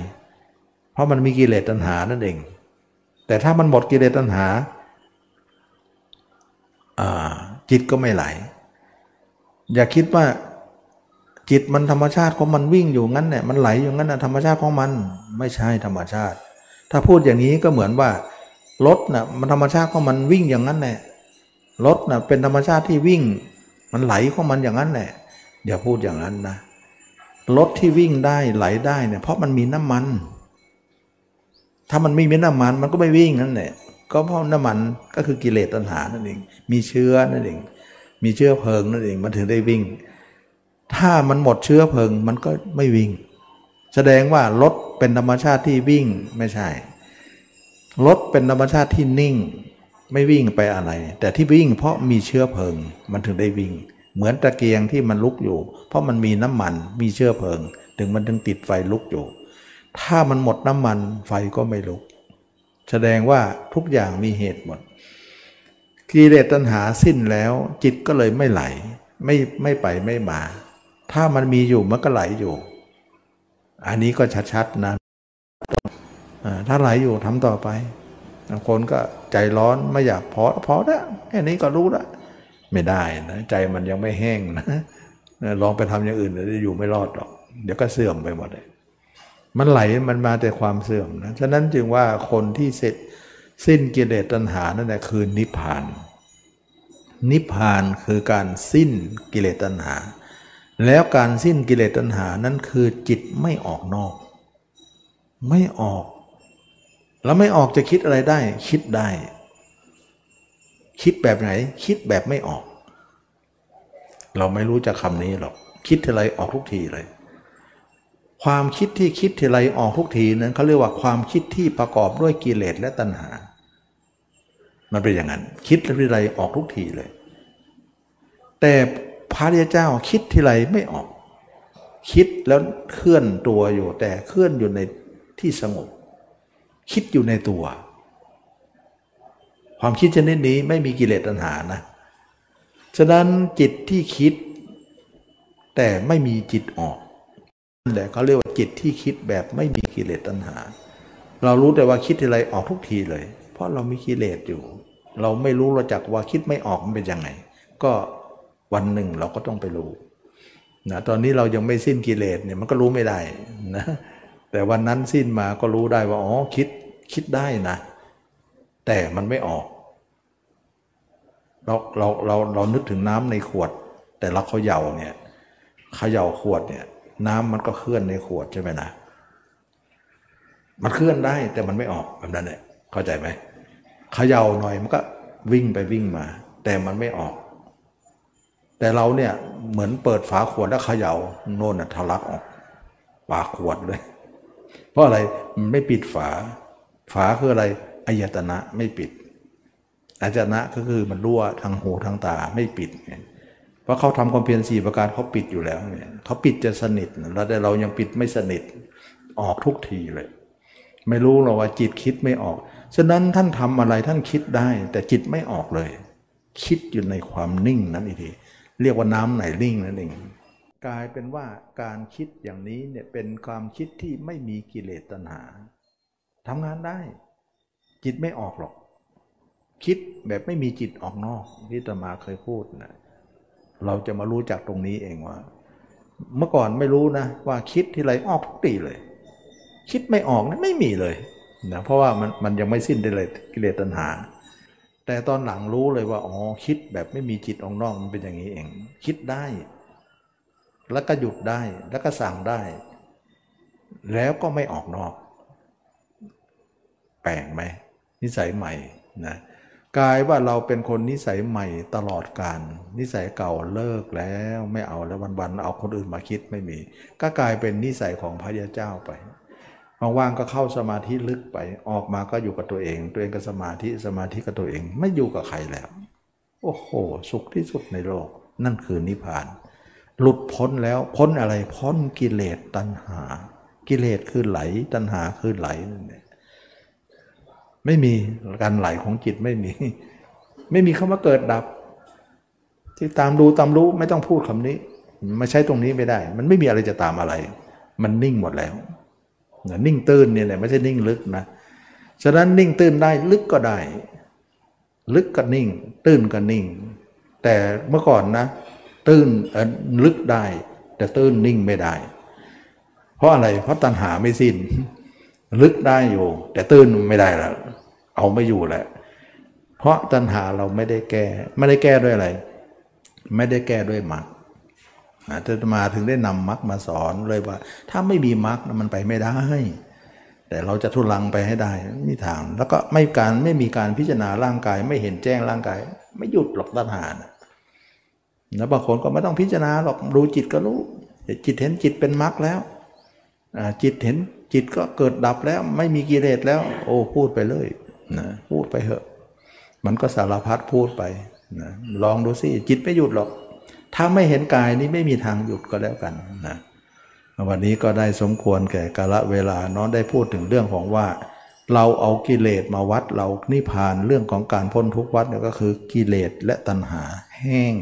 เพราะมันมีกิเลสตัณหานั่นเอง แต่ถ้ามันหมดกิเลสตัณหา จิตก็ไม่ไหล อย่าคิดว่าจิตมันธรรมชาติของมันวิ่งอยู่งั้นเนี่ยมันไหลอยู่งั้นนะธรรมชาติของมันไม่ใช่ธรรมชาติ ถ้าพูดอย่างนี้ก็เหมือนว่ารถนะ่ะมันธรรมชาติของมันวิ่งอย่างนั้นแหละรถนะ่ะเป็นธรรมชาติที่วิ่ง มันไหลของมันอย่างนั้นแหละอย่าพูดอย่างนั้นนะ รถที่วิ่งได้ไหลได้เนี่ยเพราะมันมีน้ำมัน ถ้ามันไม่มีน้ำมันมันก็ไม่วิ่งนั่นแหละก็เพราะน้ำมันก็คือกิเลสตัณหานั่นเอง มีเชื้อนั่นเอง มีเชื้อเพลิงนั่นเองมันถึงได้วิ่ง ถ้ามันหมดเชื้อเพลิงมันก็ไม่วิ่ง แสดงว่ารถเป็นธรรมชาติที่วิ่งไม่ใช่รถเป็นธรรมชาติที่นิ่ง ไม่วิ่งไปอะไร แต่ที่วิ่งเพราะมีเชื้อเพลิง มันถึงได้วิ่ง เหมือนตะเกียงที่มันลุกอยู่ เพราะมันมีน้ำมันมีเชื้อเพลิง ถึงมันถึงติดไฟลุกอยู่ ถ้ามันหมดน้ำมันไฟก็ไม่ลุก แสดงว่าทุกอย่างมีเหตุหมดกิเลสตัณหาสิ้นแล้ว จิตก็เลยไม่ไหล ไม่ไม่ไปไม่มา ถ้ามันมีอยู่มันก็ไหลอยู่ อันนี้ก็ชัดๆนะถ้าไหลอยู่ทำต่อไปบางคนก็ใจร้อนไม่อยากพอพอแล้วแค่นี้ก็รู้แล้ว ไม่ได้นะใจมันยังไม่แห้งนะลองไปทำอย่างอื่นเดี๋ยวจะอยู่ไม่รอดหรอก เดี๋ยวก็เสื่อมไปหมดเลยมันไหลมันมาแต่ความเสื่อมนะฉะนั้นจึงว่าคนที่เสร็จสิ้นกิเลสตัณหานั่นแหละคือนิพพาน นิพพานคือการสิ้นกิเลสตัณหา แล้วการสิ้นกิเลสตัณหานั้นคือจิตไม่ออกนอก ไม่ออก แล้วไม่ออกจะคิดอะไรได้ คิดได้ คิดแบบไหน คิดแบบไม่ออก เราไม่รู้จะคำนี้หรอก คิดทีไรออกทุกทีเลย ความคิดที่คิดทีไรออกทุกทีนั้นเขาเรียกว่าความคิดที่ประกอบด้วยกิเลสและตัณหา มันเป็นอย่างนั้น คิดทีไรออกทุกทีเลย แต่พระเดียเจ้าคิดทีไรไม่ออก คิดแล้วเคลื่อนตัวอยู่แต่เคลื่อนอยู่ในที่สงบ คิดอยู่ในตัว ความคิดชนิดนี้ไม่มีกิเลสตัณหานะ ฉะนั้นจิตที่คิด แต่ไม่มีจิตออกนั่นแหละเขาเรียกว่าจิตที่คิดแบบไม่มีกิเลสตัณหา เรารู้แต่ว่าคิดทีไรออกทุกทีเลย เพราะเรามีกิเลสอยู่ เราไม่รู้เราจักว่าคิดไม่ออกมันเป็นยังไง ก็วันหนึ่งเราก็ต้องไปรู้นะตอนนี้เรายังไม่สิ้นกิเลสเนี่ยมันก็รู้ไม่ได้นะแต่วันนั้นสิ้นมาก็รู้ได้ว่าอ๋อคิดคิดได้นะ แต่มันไม่ออก เราเราเราเรานึกถึงน้ำในขวด แต่เราเขาเยาเนี่ยเขาเยาขวดเนี่ย น้ำมันก็เคลื่อนในขวดใช่ไหมนะมันเคลื่อนได้แต่มันไม่ออกแบบนั้นเนี่ยเข้าใจไหมเขย่าหน่อยมันก็วิ่งไปวิ่งมา แต่มันไม่ออก แต่เราเนี่ยเหมือนเปิดฝาขวดแล้วเขย่าโน่นทะลักออก ปากขวดเลย เพราะอะไรมันไม่ปิดฝา ฝาคืออะไร อายตนะไม่ปิดอายตนะก็คือมันรั่วทางหูทางตาไม่ปิดเนี่ยเพราะเขาทำความเพียรสี่ประการเขาปิดอยู่แล้วเนี่ยเขาปิดจะสนิทแล้วแต่เรายังปิดไม่สนิทออกทุกทีเลย ไม่รู้เราว่าจิตคิดไม่ออก ฉะนั้นท่านทำอะไรท่านคิดได้ แต่จิตไม่ออกเลย คิดอยู่ในความนิ่งนั้นอีกทีเรียกว่าน้ำไหนนิ่งนั่นเองกลายเป็นว่าการคิดอย่างนี้เนี่ยเป็นความคิดที่ไม่มีกิเลสตัณหาทำงานได้ จิตไม่ออกหรอก คิดแบบไม่มีจิตออกนอกที่ตมาเคยพูดนะเราจะมารู้จักตรงนี้เองว่า เมื่อก่อนไม่รู้นะว่าคิดที่ไรออกทุกตีเลย คิดไม่ออกนะไม่มีเลยนะเพราะว่ามันมันยังไม่สิ้นได้เลยกิเลสตัณหา แต่ตอนหลังรู้เลยว่าอ๋อคิดแบบไม่มีจิตออกนอกมันเป็นอย่างนี้เอง คิดได้ แล้วก็หยุดได้แล้วก็สั่งได้ แล้วก็ไม่ออกนอก แปลกไหม นิสัยใหม่นะกลายว่าเราเป็นคนนิสัยใหม่ตลอดการนิสัยเก่าเลิกแล้วไม่เอาแล้ววันๆเอาคนอื่นมาคิดไม่มี ก็กลายเป็นนิสัยของพระยาเจ้าไปว่างๆก็เข้าสมาธิลึกไปออกมาก็อยู่กับตัวเอง ตัวเองก็สมาธิสมาธิกับตัวเองไม่อยู่กับใครแล้ว โอ้โห สุขที่สุดในโลก นั่นคือนิพพาน หลุดพ้นแล้วพ้นอะไรพ้นกิเลสตัณหา กิเลสคือไหลตัณหาคือไหลนั่นเอง ไม่มีการไหลของจิตไม่มี ไม่มีคำว่าเกิดดับ ที่ตามดูตามรู้ไม่ต้องพูดคำนี้มาใช้ตรงนี้ไม่ได้ มันไม่มีอะไรจะตามอะไร มันนิ่งหมดแล้วนิ่งตื้นเนี่ยไม่ใช่นิ่งลึกนะฉะนั้นนิ่งตื้นได้ลึกก็ได้ ลึกก็นิ่ง ตื้นก็นิ่ง แต่เมื่อก่อนนะ ตื้นลึกได้ แต่ตื้นนิ่งไม่ได้ เพราะอะไรเพราะตัณหาไม่สิน้น ลึกได้อยู่ แต่ตื้นไม่ได้แล้วเอาไม่อยู่แล้วเพราะตัณหาเราไม่ได้แก้ ไม่ได้แก้ด้วยอะไร ไม่ได้แก้ด้วยมรรคอาจารมาถึงได้นำมรรคมาสอนเลยว่า ถ้าไม่มีมรรคมันไปไม่ได้ แต่เราจะทุลังไปให้ได้มีทาง แล้วก็ไม่การไม่มีการพิจารณาร่างกาย ไม่เห็นแจ้งร่างกาย ไม่หยุดหรอกตัณหานะแล้วบางคนก็ไม่ต้องพิจารณาหรอกรู้จิตก็รู้จิตเห็นจิตเป็นมรรคแล้วจิตเห็น จิตก็เกิดดับแล้วไม่มีกิเลสแล้ว โอ้พูดไปเลยนะพูดไปเถอะ มันก็สารพัดพูดไปนะลองดูสิจิตไม่หยุดหรอก ถ้าไม่เห็นกายนี้ไม่มีทางหยุดก็แล้วกันนะวันนี้ก็ได้สมควรแก่กาละเวลาเนาะได้พูดถึงเรื่องของว่า เราเอากิเลสมาวัดเรานิพานเรื่องของการพ้นทุกวัดเนี่ยก็คือกิเลสและตัณหาแห้ง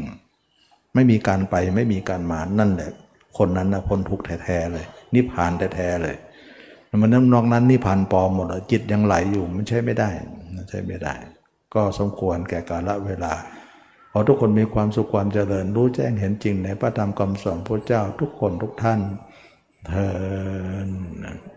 ไม่มีการไปไม่มีการมานั่นแหละคนนั้นนะพ้นทุกแท้ๆเลย นิพานแท้ๆเลย มันน้ำนอกนั้นนิพพานปลอมหมดเลยจิตยังไหลอยู่มันใช่ไม่ได้ใช่ไม่ได้ ก็สมควรแก่กาลเวลาขอทุกคนมีความสุขความเจริญรู้แจ้งเห็นจริงในพระธรรมคำสอนพระเจ้าทุกคนทุกท่านเทอ